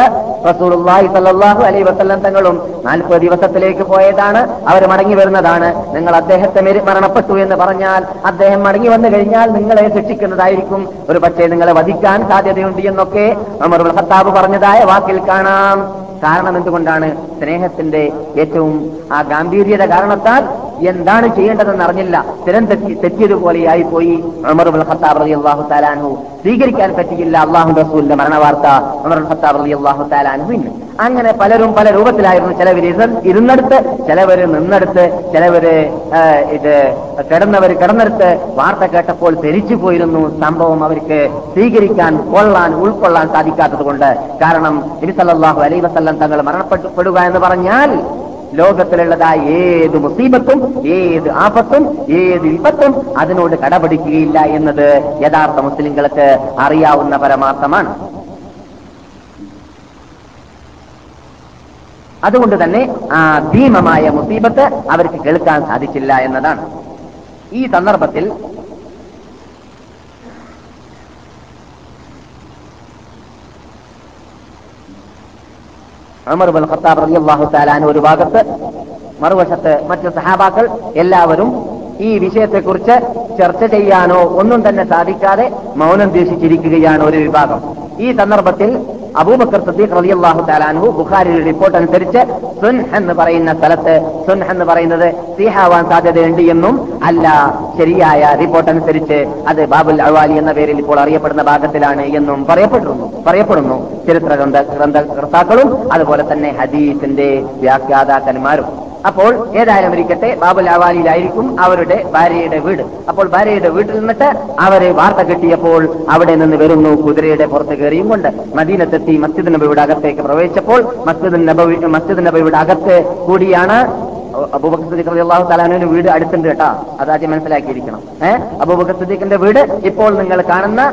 റസൂലുള്ളാഹി സല്ലല്ലാഹു അലൈഹി വസല്ലം തങ്ങളും നാൽപ്പത് ദിവസത്തിലേക്ക് പോയതാണ്. അവർ മടങ്ങി വരുന്നതാണ്. നിങ്ങൾ അദ്ദേഹത്തെ മരണപ്പെട്ടു എന്ന് പറഞ്ഞാൽ അദ്ദേഹം മടങ്ങി വന്നു കഴിഞ്ഞാൽ നിങ്ങളെ ശിക്ഷിക്കുന്നതായിരിക്കും. ഒരു പക്ഷേ നിങ്ങളെ വധിക്കാൻ സാധ്യതയുണ്ട് എന്നൊക്കെ അമർ ഖത്താബ് പറഞ്ഞതായ വാക്കിൽ കാണാം. കാരണം എന്തുകൊണ്ടാണ്? സ്നേഹത്തിന്റെ ഏറ്റവും ആ ഗാംഭീര്യത കാരണത്താൽ എന്താണ് ചെയ്യേണ്ടതെന്ന് അറിഞ്ഞില്ല. സ്ഥിരം തെറ്റി തെറ്റിയതുപോലെയായി പോയി സ്വീകരിക്കാൻ പറ്റിയില്ല അള്ളാഹു റസൂലിന്റെ മരണവാർത്ത വാർത്ത അങ്ങനെ പലരും പല രൂപത്തിലായിരുന്നു ചിലവർ ഇരുന്നെടുത്ത് ചിലവർ നിന്നെടുത്ത് ചിലവര് ഇത് കിടന്നവർ കിടന്നെടുത്ത് വാർത്ത കേട്ടപ്പോൾ ധരിച്ചു പോയിരുന്നു സംഭവം അവർക്ക് സ്വീകരിക്കാൻ കൊള്ളാൻ ഉൾക്കൊള്ളാൻ സാധിക്കാത്തത് കൊണ്ട് കാരണം നബിസല്ലാഹു അലൈ വസല്ലം തങ്ങൾ മരണപ്പെടുക എന്ന് പറഞ്ഞാൽ ലോകത്തിലുള്ളതായ ഏത് മുസീബത്തും ഏത് ആപത്തും ഏത് വിപത്തും അതിനോട് കടപിടിക്കുകയില്ല എന്നത് യഥാർത്ഥ മുസ്ലിങ്ങൾക്ക് അറിയാവുന്ന പരമാർത്ഥമാണ്. അതുകൊണ്ട് തന്നെ ആ ഭീമമായ മുസീബത്ത് അവർക്ക് കേൾക്കാൻ സാധിച്ചില്ല എന്നതാണ്. ഈ സന്ദർഭത്തിൽ ഉമർ ബിൻ ഖത്താബ് റളിയല്ലാഹു തആല ഒരു ഭാഗത്ത് മറുവശത്ത് മറ്റു സഹാബാക്കൾ എല്ലാവരും ഈ വിഷയത്തെക്കുറിച്ച് ചർച്ച ചെയ്യാനോ ഒന്നും തന്നെ സാധിക്കാതെ മൗനം ദേശിച്ചിരിക്കുകയാണ് ഒരു വിഭാഗം. ഈ സന്ദർഭത്തിൽ അബൂബക്കർ സദ്ദീഖ് റളിയല്ലാഹു തആലാൻഹു ബുഖാരിയുടെ റിപ്പോർട്ട് അനുസരിച്ച് സുൻ എന്ന് പറയുന്ന സ്ഥലത്ത് സുൻ എന്ന് പറയുന്നത് സീഹാവാൻ സാധ്യതയുണ്ട് എന്നും അല്ല ശരിയായ റിപ്പോർട്ട് അനുസരിച്ച് അത് ബാബുൽ അവാലി എന്ന പേരിൽ ഇപ്പോൾ അറിയപ്പെടുന്ന ഭാഗത്തിലാണ് എന്നും പറയപ്പെടുന്നു പറയപ്പെടുന്നു. ചരിത്ര ഗ്രന്ഥ ഗ്രന്ഥകർത്താക്കളും അതുപോലെ തന്നെ ഹദീസിന്റെ വ്യാഖ്യാതാക്കന്മാരും. അപ്പോൾ ഏതായാലും ഇരിക്കട്ടെ ബാബുൽ അവാലിയിലായിരിക്കും അവരുടെ ഭാര്യയുടെ വീട്. അപ്പോൾ ഭാര്യയുടെ വീട്ടിൽ നിന്നിട്ട് അവരെ വാർത്ത കിട്ടിയപ്പോൾ അവിടെ നിന്ന് വരുന്നു കുതിരയുടെ പുറത്ത് കയറിയും കൊണ്ട് മദീനത്തെത്തി മസ്ജിദ് നബിയുടെ അകത്തേക്ക് പ്രവേശിച്ചപ്പോൾ മസ്ജിദ് നബി മസ്ജിദ് നബിയുടെ അകത്ത് കൂടിയാണ് അബൂബക്കർ വീട് അടുത്തുണ്ട് കേട്ടോ. അതാദ്യം മനസ്സിലാക്കിയിരിക്കണം. ഏഹ് അബൂബക്കർ വീട് ഇപ്പോൾ നിങ്ങൾ കാണുന്ന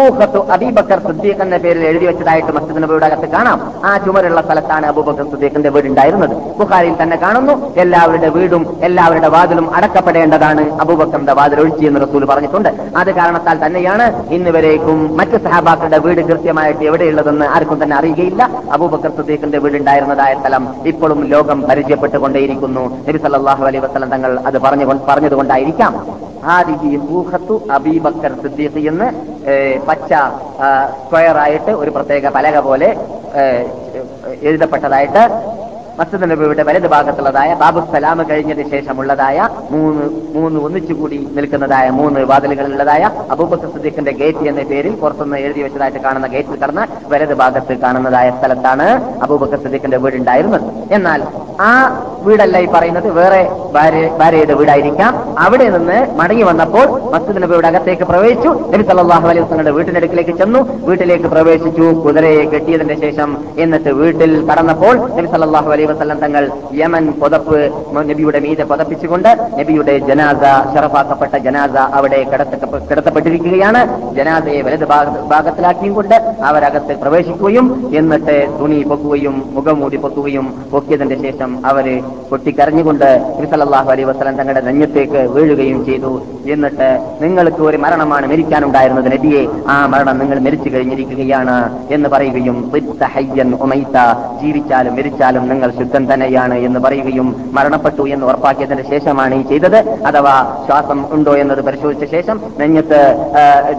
ഊഹത്തു അബീബക്കർ സുദ്ദീഖ് എന്ന പേരിൽ എഴുതി വെച്ചതായിട്ട് മസ്ജിദ് നബിയുടെ അകത്ത് കാണാം. ആ ചുമരുള്ള സ്ഥലത്താണ് അബൂബക്കർ സുദ്ദീഖിന്റെ വീട് ഉണ്ടായിരുന്നത് ബുഖാരിയിൽ തന്നെ കാണുന്നു എല്ലാവരുടെ വീടും എല്ലാവരുടെ വാതിലും അടക്കപ്പെടേണ്ടതാണ് അബൂബക്കറിന്റെ വാതിൽ ഒഴിച്ചു എന്ന് റസൂൽ പറഞ്ഞിട്ടുണ്ട്. അത് കാരണത്താൽ തന്നെയാണ് ഇന്ന് വരേക്കും മറ്റ് സഹാബാക്കളുടെ വീട് കൃത്യമായിട്ട് എവിടെയുള്ളതെന്ന് ആർക്കും തന്നെ അറിയുകയില്ല. അബൂബക്കർ സുദ്ദീഖിന്റെ വീട് ഉണ്ടായിരുന്നതായ സ്ഥലം ഇപ്പോഴും ലോകം പരിചയപ്പെട്ടുകൊണ്ടേയിരിക്കുന്നു. നബി സല്ലാഹു അലൈ വസ്ലം തങ്ങൾ അത് പറഞ്ഞു പറഞ്ഞതുകൊണ്ടായിരിക്കാം. എന്ന് പച്ച സ്ക്വയർ ആയിട്ട് ഒരു പ്രത്യേക പലക പോലെ എഴുതപ്പെട്ടതായിട്ട് മസ്ജിദ് നബിയുടെ വലത് ഭാഗത്തുള്ളതായ ബാബു സലാം കഴിഞ്ഞതിന് ശേഷമുള്ളതായ മൂന്ന് മൂന്ന് ഒന്നിച്ചുകൂടി നിൽക്കുന്നതായ മൂന്ന് വാതിലുകളുള്ളതായ അബൂബക്കർ സിദ്ദീഖിന്റെ ഗേറ്റ് എന്ന പേരിൽ പുറത്തുനിന്ന് എഴുതി വെച്ചതായിട്ട് കാണുന്ന ഗേറ്റിൽ കടന്ന് വലത് ഭാഗത്ത് കാണുന്നതായ സ്ഥലത്താണ് അബൂബക്കർ സിദ്ദീഖിന്റെ വീടുണ്ടായിരുന്നത്. എന്നാൽ ആ വീടല്ല ഈ പറയുന്നത് വേറെ ഭാര്യ ഭാര്യയുടെ വീടായിരിക്കാം. അവിടെ നിന്ന് മടങ്ങി വന്നപ്പോൾ മസ്ജിദ് നബിയുടെ അകത്തേക്ക് പ്രവേശിച്ചു. നബി സല്ലല്ലാഹു അലൈഹി വസ്ലങ്ങളുടെ വീട്ടിന്റെ അടുക്കിലേക്ക് ചെന്നു. വീട്ടിലേക്ക് പ്രവേശിച്ചു. കുതിരയെ കെട്ടിയതിന്റെ ശേഷം എന്നിട്ട് വീട്ടിൽ കടന്നപ്പോൾ നബി സല്ലല്ലാഹു അലൈഹി വസല്ലം തങ്ങൾ യമൻ പുതപ്പ് നബിയുടെ മീതെ പുതപ്പിച്ചുകൊണ്ട് നബിയുടെ ജനാസ ഷറഫാക്കപ്പെട്ട ജനാസ അവിടെ കിടത്ത കിടത്തപ്പെട്ടിരിക്കുകയാണ്. ജനാസയെ വലത് ഭാഗ- ഭാഗത്തിലാക്കിയും കൊണ്ട് അവരകത്ത് പ്രവേശിക്കുകയും എന്നിട്ട് തുണി പൊക്കുകയും മുഖംമൂടി പൊക്കുകയും പൊക്കിയതിന്റെ ശേഷം അവർ പൊട്ടിക്കരഞ്ഞുകൊണ്ട് നബി സല്ലല്ലാഹു അലൈഹി വസ്ലം തങ്ങളുടെ നെഞ്ഞത്തേക്ക് വീഴുകയും ചെയ്തു. എന്നിട്ട് നിങ്ങൾക്ക് ഒരു മരണമാണ് മരിക്കാനുണ്ടായിരുന്നത് നബിയെ. ആ മരണം നിങ്ങൾ മരിച്ചു കഴിഞ്ഞിരിക്കുകയാണ് എന്ന് പറയുകയും ജീവിച്ചാലും മരിച്ചാലും നിങ്ങൾ ശുദ്ധൻ തന്നെയാണ് എന്ന് പറയുകയും മരണപ്പെട്ടു എന്ന് ഉറപ്പാക്കിയതിന് ശേഷമാണ് ഈ ചെയ്തത്. അഥവാ ശ്വാസം ഉണ്ടോ എന്നത് പരിശോധിച്ച ശേഷം നെഞ്ഞത്ത്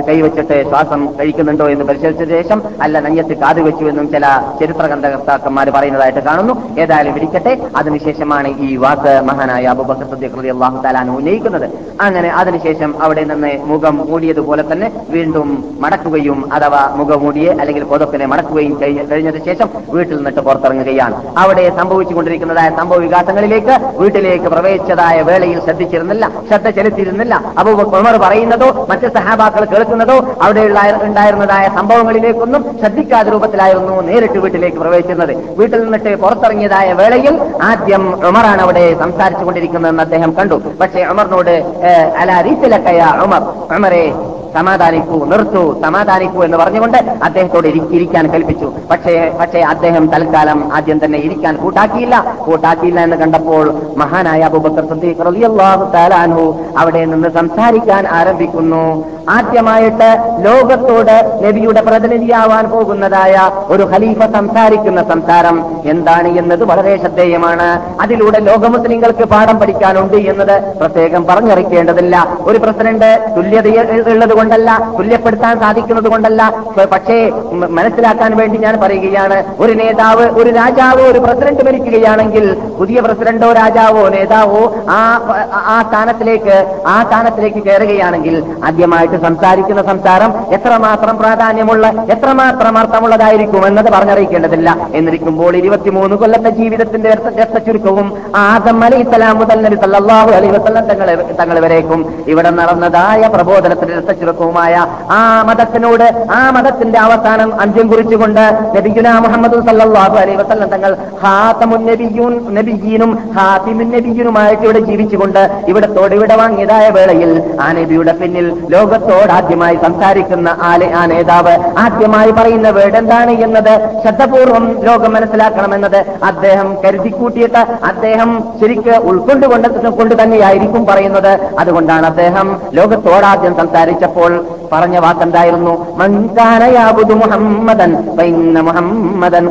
കൈവച്ചിട്ട് ശ്വാസം കഴിക്കുന്നുണ്ടോ എന്ന് പരിശോധിച്ച ശേഷം അല്ല നെഞ്ഞത്ത് കാത് വെച്ചു എന്നും ചില ചരിത്ര ഗ്രന്ഥകർത്താക്കന്മാർ പറയുന്നതായിട്ട് കാണുന്നു. ഏതായാലും ഇരിക്കട്ടെ. അതിനുശേഷമാണ് ഈ വാക്ക് മഹാനായ അബൂബക്കർ തആല അൻഹു ഉന്നയിക്കുന്നത്. അങ്ങനെ അതിനുശേഷം അവിടെ നിന്ന് മുഖം മൂടിയതുപോലെ തന്നെ വീണ്ടും മടക്കുകയും അഥവാ മുഖം മൂടിയെ അല്ലെങ്കിൽ പുതപ്പിനെ മടക്കുകയും കഴി- കഴിഞ്ഞതിന് ശേഷം വീട്ടിൽ നിന്നിട്ട് പുറത്തിറങ്ങുകയാണ്. അവിടെ സംഭവിച്ചുകൊണ്ടിരിക്കുന്നതായ സംഭവ വികാസങ്ങളിലേക്ക് വീട്ടിലേക്ക് പ്രവേശിച്ചതായ വേളയിൽ ശ്രദ്ധിച്ചിരുന്നില്ല ശ്രദ്ധ ചെലുത്തിയിരുന്നില്ല. അബൂബക്കർ ഉമർ പറയുന്നതോ മറ്റ് സഹാബാക്കൾ കേൾക്കുന്നതോ അവിടെ ഉണ്ടായിരുന്നതായ സംഭവങ്ങളിലേക്കൊന്നും ശ്രദ്ധിക്കാത്ത രൂപത്തിലായിരുന്നു നേരിട്ട് വീട്ടിലേക്ക് പ്രവേശിക്കുന്നത് വീട്ടിൽ നിന്നിട്ട് പുറത്തിറങ്ങിയതായ വേളയിൽ ആദ്യം ഉമറാണ് അവിടെ സംസാരിച്ചു കൊണ്ടിരിക്കുന്നതെന്ന് അദ്ദേഹം കണ്ടു. പക്ഷേ ഉമറിനോട് അല റീസിലക്കയ ഉമർ? ഉമറെ സമാധാനിക്കൂ നിർത്തൂ സമാധാനിക്കൂ എന്ന് പറഞ്ഞുകൊണ്ട് അദ്ദേഹത്തോട് ഇരി- ഇരിക്കാൻ കൽപ്പിച്ചു. പക്ഷേ പക്ഷേ അദ്ദേഹം തൽക്കാലം ആദ്യം തന്നെ ഇരിക്കാൻ കൂട്ടാക്കിയില്ല കൂട്ടാക്കിയില്ല എന്ന് കണ്ടപ്പോൾ മഹാനായ അബൂബക്കർ റളിയല്ലാഹു തആല അവിടെ നിന്ന് സംസാരിക്കാൻ ആരംഭിക്കുന്നു. ആദ്യമായിട്ട് ലോകത്തോട് നബിയുടെ പ്രതിനിധിയാവാൻ പോകുന്നതായ ഒരു ഖലീഫ സംസാരിക്കുന്ന സംസാരം എന്താണ് എന്നത് വളരെ ശ്രദ്ധേയമാണ്. അതിലൂടെ ലോക മുസ്ലിങ്ങൾക്ക് പാഠം പഠിക്കാനുണ്ട് എന്നത് പ്രത്യേകം പറഞ്ഞറിയിക്കേണ്ടതില്ല. ഒരു പ്രസിഡന്റ് തുല്യത ഉള്ളത് കൊണ്ടല്ല തുല്യപ്പെടുത്താൻ സാധിക്കുന്നത് കൊണ്ടല്ല. പക്ഷേ മനസ്സിലാക്കാൻ വേണ്ടി ഞാൻ പറയുകയാണ് ഒരു നേതാവ് ഒരു രാജാവ് ഒരു പ്രസിഡന്റ് ഭരിക്കുകയാണെങ്കിൽ പുതിയ പ്രസിഡന്റോ രാജാവോ നേതാവോ ആ ആ സ്ഥാനത്തിലേക്ക് ആ സ്ഥാനത്തിലേക്ക് കയറുകയാണെങ്കിൽ ആദ്യമായിട്ട് സംസാരിക്കുന്ന സംസാരം എത്രമാത്രം പ്രാധാന്യമുള്ള എത്രമാത്രം അർത്ഥമുള്ളതായിരിക്കും എന്നത് പറഞ്ഞറിയിക്കേണ്ടതില്ല. എന്നിരിക്കുമ്പോൾ ഇരുപത്തിമൂന്ന് കൊല്ലത്തെ ജീവിതത്തിന്റെ രക്ത- രക്തചുരുക്കവും ആദം അലി ഇസ്ലാം മുതൽ നബി സല്ലല്ലാഹു അലൈഹി വസല്ലം തങ്ങൾ വരേക്കും ഇവിടെ നടന്നതായ പ്രബോധനത്തിന്റെ രക്തചുരുക്കവുമായ ആ മതത്തിനോട് ആ മതത്തിന്റെ അവസാനം അന്ത്യം കുറിച്ചുകൊണ്ട് നബിഗുന മുഹമ്മദ് സല്ലാഹു അലൈഹി വസ്ലം തങ്ങൾ ഹാത്തമുൻ നബിയൂൻ നബിയീനും ഹാത്തിമുൻ നബിയീനുമായിട്ട് ഇവിടെ ജീവിച്ചുകൊണ്ട് ഇവിടെ ഇവിടെ വാങ്ങിയതായ വേളയിൽ ആ നബിയുടെ പിന്നിൽ ലോകത്തോടാദ്യമായി സംസാരിക്കുന്ന ആലെ ആ നേതാവ് ആദ്യമായി പറയുന്ന വേർഡ് എന്താണ് എന്നത് ശ്രദ്ധപൂർവം ലോകം മനസ്സിലാക്കണമെന്നത് അദ്ദേഹം കരുതിക്കൂട്ടിയിട്ട് അദ്ദേഹം ശരിക്ക് ഉൾക്കൊണ്ടുകൊണ്ട് കൊണ്ട് തന്നെയായിരിക്കും പറയുന്നത്. അതുകൊണ്ടാണ് അദ്ദേഹം ലോകത്തോടാദ്യം സംസാരിച്ചപ്പോൾ പറഞ്ഞ വാക്കെന്തായിരുന്നു? മൻകാനയാബുദു മുഹമ്മദൻ മുഹമ്മദൻ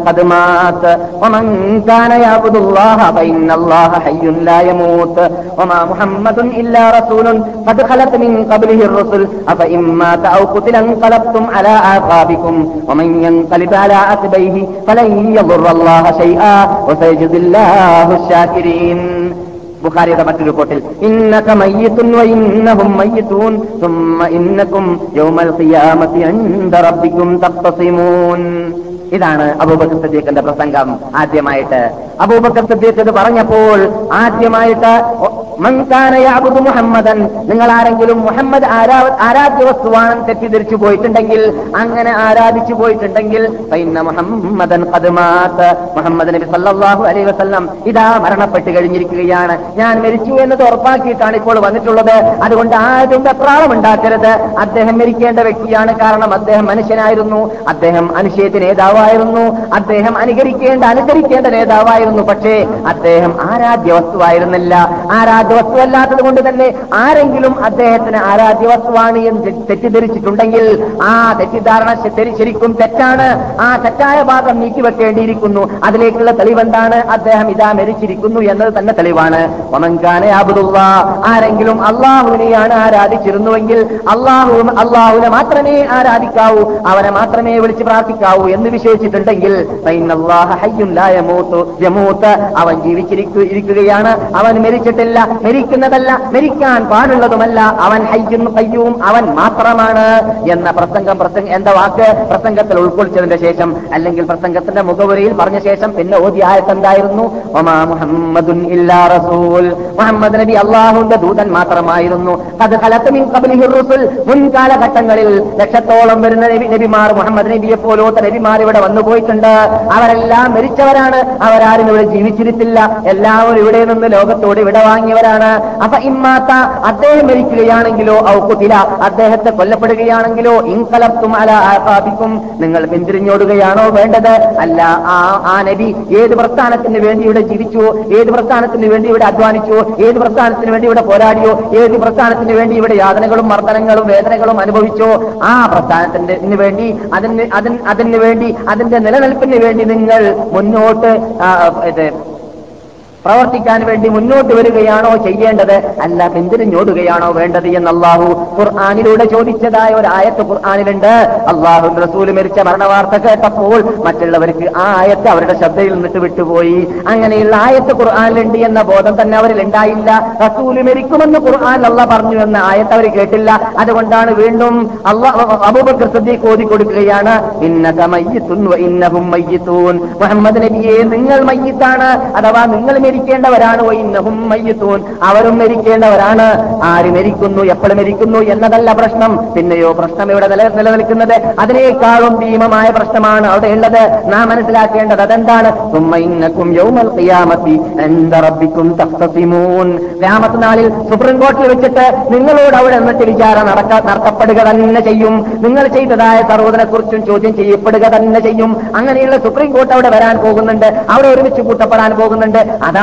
ഖദ് മാത് വമൻ കാന യഅബുദുല്ലാഹ ഫൈന്നല്ലാഹ ഹയ്യുൻ ലാ യമൂത് വമാ മുഹമ്മദുൻ ഇല്ലാ റസൂലുൻ ഖദ് ഖലത് മിൻ ഖബ്ലിഹി الرسل أفإن مات أو قتل انقلبتم على آقابكم ومن ينقلب على عقبيه فلن يضر الله شيئا وسيجزي الله الشاكرين ബുഖാരിയുടെ മറ്റൊരു റിപ്പോർട്ടിൽ ഇന്നക മയ്യിത്തുൻ വഇന്നഹും മയ്യിത്തൂൻ ثم إنكم يوم القيامة عند ربكم تختصمون ഇതാണ് അബൂബക്കർ സദ്ദീഖിന്റെ പ്രസംഗം. ആദ്യമായിട്ട് അബൂബക്കർ സദ്ദീഖ് പറഞ്ഞപ്പോൾ ആദ്യമായിട്ട് മൻകാനയാബുദ് കാന മുഹമ്മദൻ നിങ്ങൾ ആരെങ്കിലും മുഹമ്മദ് ആരാ ആരാധ്യ വസ്തുവാണെന്ന് തെറ്റിദ്ധരിച്ചു പോയിട്ടുണ്ടെങ്കിൽ അങ്ങനെ ആരാധിച്ചു പോയിട്ടുണ്ടെങ്കിൽ മുഹമ്മദൻ മുഹമ്മദ് നബി സല്ലല്ലാഹു അലൈഹി വസല്ലം ഇതാ മരണപ്പെട്ട് കഴിഞ്ഞിരിക്കുകയാണ്. ഞാൻ മരിച്ചു എന്നത് ഉറപ്പാക്കിയിട്ടാണ് ഇപ്പോൾ വന്നിട്ടുള്ളത്. അതുകൊണ്ട് ആരും വെപ്രാളം ഉണ്ടാക്കരുത്. അദ്ദേഹം മരിക്കേണ്ട വ്യക്തിയാണ് കാരണം അദ്ദേഹം മനുഷ്യനായിരുന്നു. അദ്ദേഹം അനുശയത്തിന് നേതാവായിരുന്നു. അദ്ദേഹം അനുകരിക്കേണ്ട അനുസരിക്കേണ്ട നേതാവായിരുന്നു. പക്ഷേ അദ്ദേഹം ആരാധ്യ വസ്തുവായിരുന്നില്ല ആരാധ്യ വസ്തുവല്ലാത്തത് കൊണ്ട് തന്നെ ആരെങ്കിലും അദ്ദേഹത്തിന് ആരാധ്യ വസ്തുവാണ് എന്ന് തെറ്റിദ്ധരിച്ചിട്ടുണ്ടെങ്കിൽ ആ തെറ്റിദ്ധാരണ ശരിക്കും തെറ്റാണ്. ആ തെറ്റായ ഭാഗം നീക്കിവെക്കേണ്ടിയിരിക്കുന്നു. അതിലേക്കുള്ള തെളിവെന്താണ്? അദ്ദേഹം ഇതാ മരിച്ചിരിക്കുന്നു എന്നത് തന്നെ തെളിവാണ്. ഒമൻകാനെ അബുദുള്ള. ആരെങ്കിലും അള്ളാഹുവിനെയാണ് ആരാധിച്ചിരുന്നുവെങ്കിൽ അള്ളാഹു അള്ളാഹുവിനെ മാത്രമേ ആരാധിക്കാവൂ അവനെ മാത്രമേ വിളിച്ച് പ്രാർത്ഥിക്കാവൂ എന്ന് വിശേഷിച്ചിട്ടുണ്ടെങ്കിൽ യമൂത്ത് അവൻ ജീവിച്ചിരിക്കു ഇരിക്കുകയാണ്. അവൻ മരിച്ചിട്ടില്ല. മരിക്കുന്നതല്ല മരിക്കാൻ പാടുള്ളതുമല്ല. അവൻ ഹയ്യും കയ്യും അവൻ മാത്രമാണ് എന്ന പ്രസംഗം പ്രസംഗ എന്താ വാക്ക് പ്രസംഗത്തിൽ ഉൾക്കൊള്ളിച്ചതിന്റെ ശേഷം അല്ലെങ്കിൽ പ്രസംഗത്തിന്റെ മുഖവുരയിൽ പറഞ്ഞ ശേഷം പിന്നെ ഓതി എന്തായിരുന്നു? മുഹമ്മദുൻ ഇല്ലാ റസൂൽ. മുഹമ്മദ് നബി അള്ളാഹുന്റെ ദൂതൻ മാത്രമായിരുന്നു. അത് കലത്തുമിൻ മുൻകാലഘട്ടങ്ങളിൽ ലക്ഷത്തോളം വരുന്ന നബി നബിമാർ മുഹമ്മദ് നബിയെ പോലോത്ത നബിമാർ ഇവിടെ വന്നു പോയിട്ടുണ്ട് അവരെല്ലാം മരിച്ചവരാണ്. അവരാരും ഇവിടെ ജീവിച്ചിരുത്തില്ല. എല്ലാവരും ഇവിടെ നിന്ന് ലോകത്തോട് ഇവിടെ വാങ്ങിയവരാണ്. അപ്പൊ ഇമ്മാത്ത അദ്ദേഹം മരിക്കുകയാണെങ്കിലോ ഔക്കുതില അദ്ദേഹത്തെ കൊല്ലപ്പെടുകയാണെങ്കിലോ ഇൻകലപ്തും അല ആപാദിക്കും നിങ്ങൾ പിന്തിരിഞ്ഞോടുകയാണോ വേണ്ടത്? അല്ല ആ ആ നബി ഏത് പ്രസ്ഥാനത്തിന് വേണ്ടി ഇവിടെ ജീവിച്ചു? ഏത് പ്രസ്ഥാനത്തിന് വേണ്ടി ഇവിടെ അധ്വാനിച്ചു? ഏത് പ്രസ്ഥാനത്തിന് വേണ്ടി ഇവിടെ പോരാടിയോ? ഏത് പ്രസ്ഥാനത്തിന് വേണ്ടി ഇവിടെ യാതനകളും മർദ്ദനങ്ങളും വേദനകളും അനുഭവിച്ചോ? ആ പ്രസ്ഥാനത്തിന്റെ വേണ്ടി അതിന് അതിന് അതിന് വേണ്ടി അതിന്റെ നിലനിൽപ്പിന് വേണ്ടി നിങ്ങൾ മുന്നോട്ട് ആ, ഇത് പ്രവർത്തിക്കാൻ വേണ്ടി മുന്നോട്ട് വരികയാണോ ചെയ്യേണ്ടത്? അല്ല പിന്തിരിഞ്ഞോടുകയാണോ വേണ്ടത് എന്ന് അള്ളാഹു ഖുർആാനിലൂടെ ചോദിച്ചതായ ഒരു ആയത്ത് ഖുർആാനിലുണ്ട്. അള്ളാഹു റസൂൽ മരിച്ച മരണവാർത്ത കേട്ടപ്പോൾ മറ്റുള്ളവർക്ക് ആ ആയത്ത് അവരുടെ ശ്രദ്ധയിൽ നിന്നിട്ട് വിട്ടുപോയി. അങ്ങനെയുള്ള ആയത്ത് ഖുർആാനിലുണ്ട് എന്ന ബോധം തന്നെ അവരിൽ ഉണ്ടായില്ല. റസൂൽ മരിക്കുമെന്ന് ഖുർആൻ അള്ള പറഞ്ഞു എന്ന ആയത്ത് അവർ കേട്ടില്ല. അതുകൊണ്ടാണ് വീണ്ടും അബൂബക്കർ സദ്ദീഖ് ഓതി കൊടുക്കുകയാണ്. ഇന്നഹും മയ്യിത്തൂൻ. മുഹമ്മദ് നബിയെ നിങ്ങൾ മയ്യത്താണ് അഥവാ നിങ്ങൾ മരിക്കേണ്ടവരാണ്. ഇന്നഹും മയ്യത്തൂൻ. അവരും മരിക്കേണ്ടവരാണ്. ആര് മരിക്കുന്നു എപ്പോൾ മരിക്കുന്നു എന്നതല്ല പ്രശ്നം. പിന്നെയോ പ്രശ്നം ഇവിടെ നില നിലനിൽക്കുന്നത് അതിനേക്കാളും ഭീമമായ പ്രശ്നമാണ് അവിടെ ഉള്ളത് നാം മനസ്സിലാക്കേണ്ടത് അതെന്താണ്? സുമ്മ ഇന്നക്കും യൗമൽ ഖിയാമത്തി ഖിയാമത്ത് നാളിൽ സുപ്രീം കോടതിയിൽ വെച്ചിട്ട് നിങ്ങളോട് അവിടെ എന്നിട്ട് വിചാരണ നടക്ക നടത്തപ്പെടുക തന്നെ ചെയ്യും. നിങ്ങൾ ചെയ്തതായ സർവതിനെ ചോദ്യം ചെയ്യപ്പെടുക തന്നെ ചെയ്യും. അങ്ങനെയുള്ള സുപ്രീം കോർട്ട് അവിടെ വരാൻ പോകുന്നുണ്ട്. അവിടെ ഒരുമിച്ച് കൂട്ടപ്പെടാൻ പോകുന്നുണ്ട്.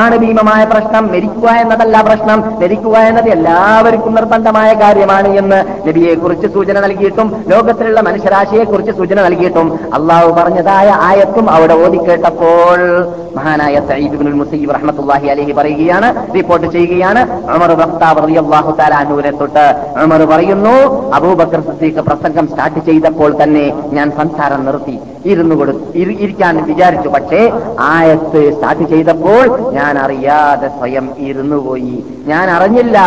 ഭീമമായ പ്രശ്നം. മരിക്കുക എന്നതല്ല പ്രശ്നം. മരിക്കുക എന്നത് എല്ലാവർക്കും നിർബന്ധമായ കാര്യമാണ് എന്ന് നബിയെ കുറിച്ച് സൂചന നൽകിയിട്ടും ലോകത്തിലുള്ള മനുഷ്യരാശിയെ കുറിച്ച് സൂചന നൽകിയിട്ടും അള്ളാഹു പറഞ്ഞതായ ആയത്തും അവിടെ ഓതിക്കേട്ടപ്പോൾ മഹാനായ സയ്യിദ് മുസീബ് മുസയ്യിബ് അലഹി പറയുകയാണ് റിപ്പോർട്ട് ചെയ്യുകയാണ്. ഭക്താവ് റളിയല്ലാഹു തആല അൻഹുവിനെ തൊട്ട് ഉമർ പറയുന്നു അബൂബക്കർ സിദ്ദീഖ് പ്രസംഗം സ്റ്റാർട്ട് ചെയ്തപ്പോൾ തന്നെ ഞാൻ സംസാരം നിർത്തി. ഇരുന്നു കൊടു ഇരി- ഇരിക്കാൻ വിചാരിച്ചു. പക്ഷേ ആയത്ത് സ്റ്റാർട്ട് ചെയ്തപ്പോൾ ഞാൻ അറിയാതെ സ്വയം ഇരുന്നു പോയി ഞാൻ അറിഞ്ഞില്ല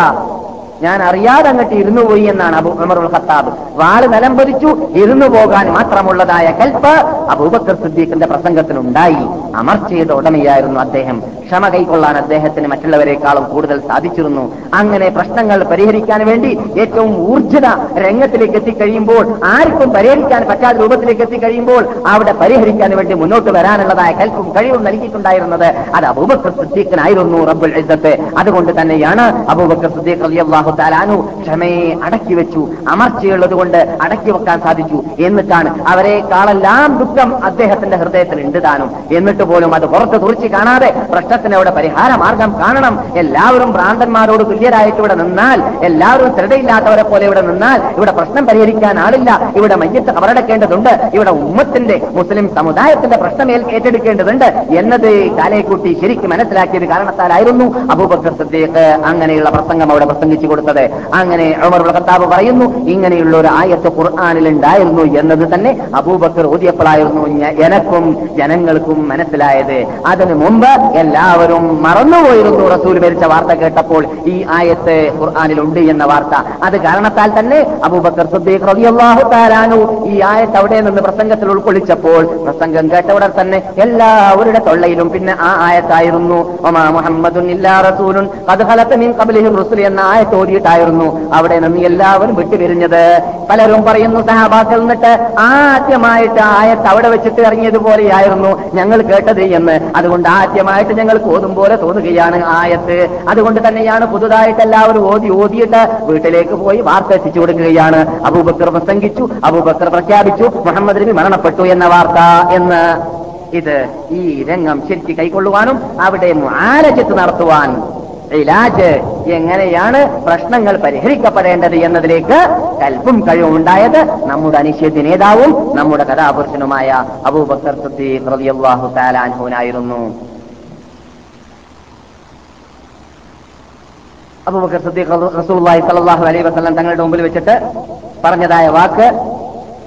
ഞാൻ അറിയാതെ അങ്ങോട്ട് ഇരുന്നു പോയി എന്നാണ് അബു ഉമറുൽ ഖത്താബ്. വാൾ നിലം പതിച്ചു ഇരുന്നു പോകാൻ മാത്രമുള്ളതായ കൽപ്പ് അബൂബക്കർ സിദ്ദീഖിന്റെ പ്രസംഗത്തിനുണ്ടായി അമർച്ചയുടെ ഉടമയായിരുന്നു അദ്ദേഹം. ക്ഷമ കൈക്കൊള്ളാൻ അദ്ദേഹത്തിന് മറ്റുള്ളവരെക്കാളും കൂടുതൽ സാധിച്ചിരുന്നു. അങ്ങനെ പ്രശ്നങ്ങൾ പരിഹരിക്കാൻ വേണ്ടി ഏറ്റവും ഊർജത രംഗത്തിലേക്ക് എത്തിക്കഴിയുമ്പോൾ ആർക്കും പരിഹരിക്കാൻ പറ്റാത്ത രൂപത്തിലേക്ക് എത്തിക്കഴിയുമ്പോൾ അവിടെ പരിഹരിക്കാൻ വേണ്ടി മുന്നോട്ട് വരാനുള്ളതായ കൽപ്പും കഴിവും നൽകിയിട്ടുണ്ടായിരുന്നത് അത് അബൂബക്കർ സിദ്ദീഖിനായിരുന്നു റബ്ബുൽ ഇസ്സത്ത്. അതുകൊണ്ട് തന്നെയാണ് അബൂബക്കർ സിദ്ദീഖ് റളിയല്ലാഹു ക്ഷമയെ അടക്കി വെച്ചു അമർച്ചയുള്ളത് കൊണ്ട് അടക്കി വെക്കാൻ സാധിച്ചു. എന്നിട്ടാണ് അവരെക്കാളെല്ലാം ദുഃഖം അദ്ദേഹത്തിന്റെ ഹൃദയത്തിൽ ഉണ്ട് താനും. എന്നിട്ട് പോലും അത് പുറത്ത് തുറച്ച് കാണാതെ പ്രശ്നത്തിനവിടെ പരിഹാര മാർഗം കാണണം. എല്ലാവരും ഭ്രാന്തന്മാരോട് തുല്യരായിട്ട് ഇവിടെ നിന്നാൽ എല്ലാവരും ശ്രദ്ധയില്ലാത്തവരെ പോലെ ഇവിടെ നിന്നാൽ ഇവിടെ പ്രശ്നം പരിഹരിക്കാൻ ആളില്ല. ഇവിടെ മയ്യത്ത് അവരടക്കേണ്ടതുണ്ട് ഇവിടെ ഉമ്മത്തിന്റെ മുസ്ലിം സമുദായത്തിന്റെ പ്രശ്നം ഏറ്റെടുക്കേണ്ടതുണ്ട് എന്നത് കാലേക്കുട്ടി ശരിക്കും മനസ്സിലാക്കിയത് കാരണത്താലായിരുന്നു. അബൂബക്കർ സിദ്ദീഖ് അങ്ങനെയുള്ള പ്രസംഗം അവിടെ പ്രസംഗിച്ചു കൊടുത്തത്. അങ്ങനെ ഖത്താബ് പറയുന്നു ഇങ്ങനെയുള്ള ഒരു ആയത്ത് ഖുർആാനിൽ ഉണ്ടായിരുന്നു എന്നത് തന്നെ അബൂബക്കർ ഊതിയപ്പോഴായിരുന്നു എനക്കും ജനങ്ങൾക്കും മനസ്സിലായത്. അതിനു മുമ്പ് എല്ലാവരും മറന്നുപോയിരുന്നു. റസൂൽ മരിച്ച വാർത്ത കേട്ടപ്പോൾ ഈ ആയത്ത് ഖുർആാനിൽ ഉണ്ട് എന്ന വാർത്ത. അത് കാരണത്താൽ തന്നെ അബൂബക്കർ സിദ്ദീഖ് ഈ ആയത്ത് അവിടെ നിന്ന് പ്രസംഗത്തിൽ ഉൾക്കൊള്ളിച്ചപ്പോൾ പ്രസംഗം കേട്ടവിടെ തന്നെ എല്ലാവരുടെ തൊള്ളയിലും പിന്നെ ആ ആയത്തായിരുന്നു ഒമാ മുഹമ്മദുൻ ഇല്ലാ റസൂലുൻ ഖബ്ലിഹി റുസുൽ എന്ന ആയത്ത് ഓതിയിട്ടായിരുന്നു അവിടെ നിന്ന് എല്ലാവരും വിട്ടുപിരിഞ്ഞത്. പലരും പറയുന്നു സഹാബാക്കൾ എന്നിട്ട് ആദ്യമായിട്ട് ആയത്ത് അവിടെ വെച്ചിട്ട് ഇറങ്ങിയതുപോലെയായിരുന്നു ഞങ്ങൾ കേട്ടത് എന്ന്. അതുകൊണ്ട് ആദ്യമായിട്ട് ഞങ്ങൾ ഓതും പോലെ തോന്നുകയാണ് ആയത്ത്. അതുകൊണ്ട് തന്നെയാണ് പുതുതായിട്ട് എല്ലാവരും ഓതി ഓതിയിട്ട് വീട്ടിലേക്ക് പോയി വാർത്ത എത്തിച്ചു കൊടുക്കുകയാണ്. അബൂബക്കർ പ്രസംഗിച്ചു അബൂബക്കർ പ്രഖ്യാപിച്ചു മുഹമ്മദ് നബി മരണപ്പെട്ടു എന്ന വാർത്ത എന്ന്. ഇത് ഈ രംഗം ശരിക്ക് കൈക്കൊള്ളുവാനും അവിടെ ആലജത്ത് നടത്തുവാൻ ഇലാജ് എങ്ങനെയാണ് പ്രശ്നങ്ങൾ പരിഹരിക്കപ്പെടേണ്ടത് എന്നതിലേക്ക് കൽപ്പും കഴിവും ഉണ്ടായത് നമ്മുടെ അനിശ്ചിത നേതാവും നമ്മുടെ കഥാപുരുഷനുമായ അബൂബക്കർ സിദ്ദീഖ് അൻഹുവിനായിരുന്നു. അബൂബക്കർ സിദ്ദീഖ് സ്വല്ലല്ലാഹു അലൈഹി വസല്ലം തങ്ങളുടെ മുമ്പിൽ വെച്ചിട്ട് പറഞ്ഞതായ വാക്ക്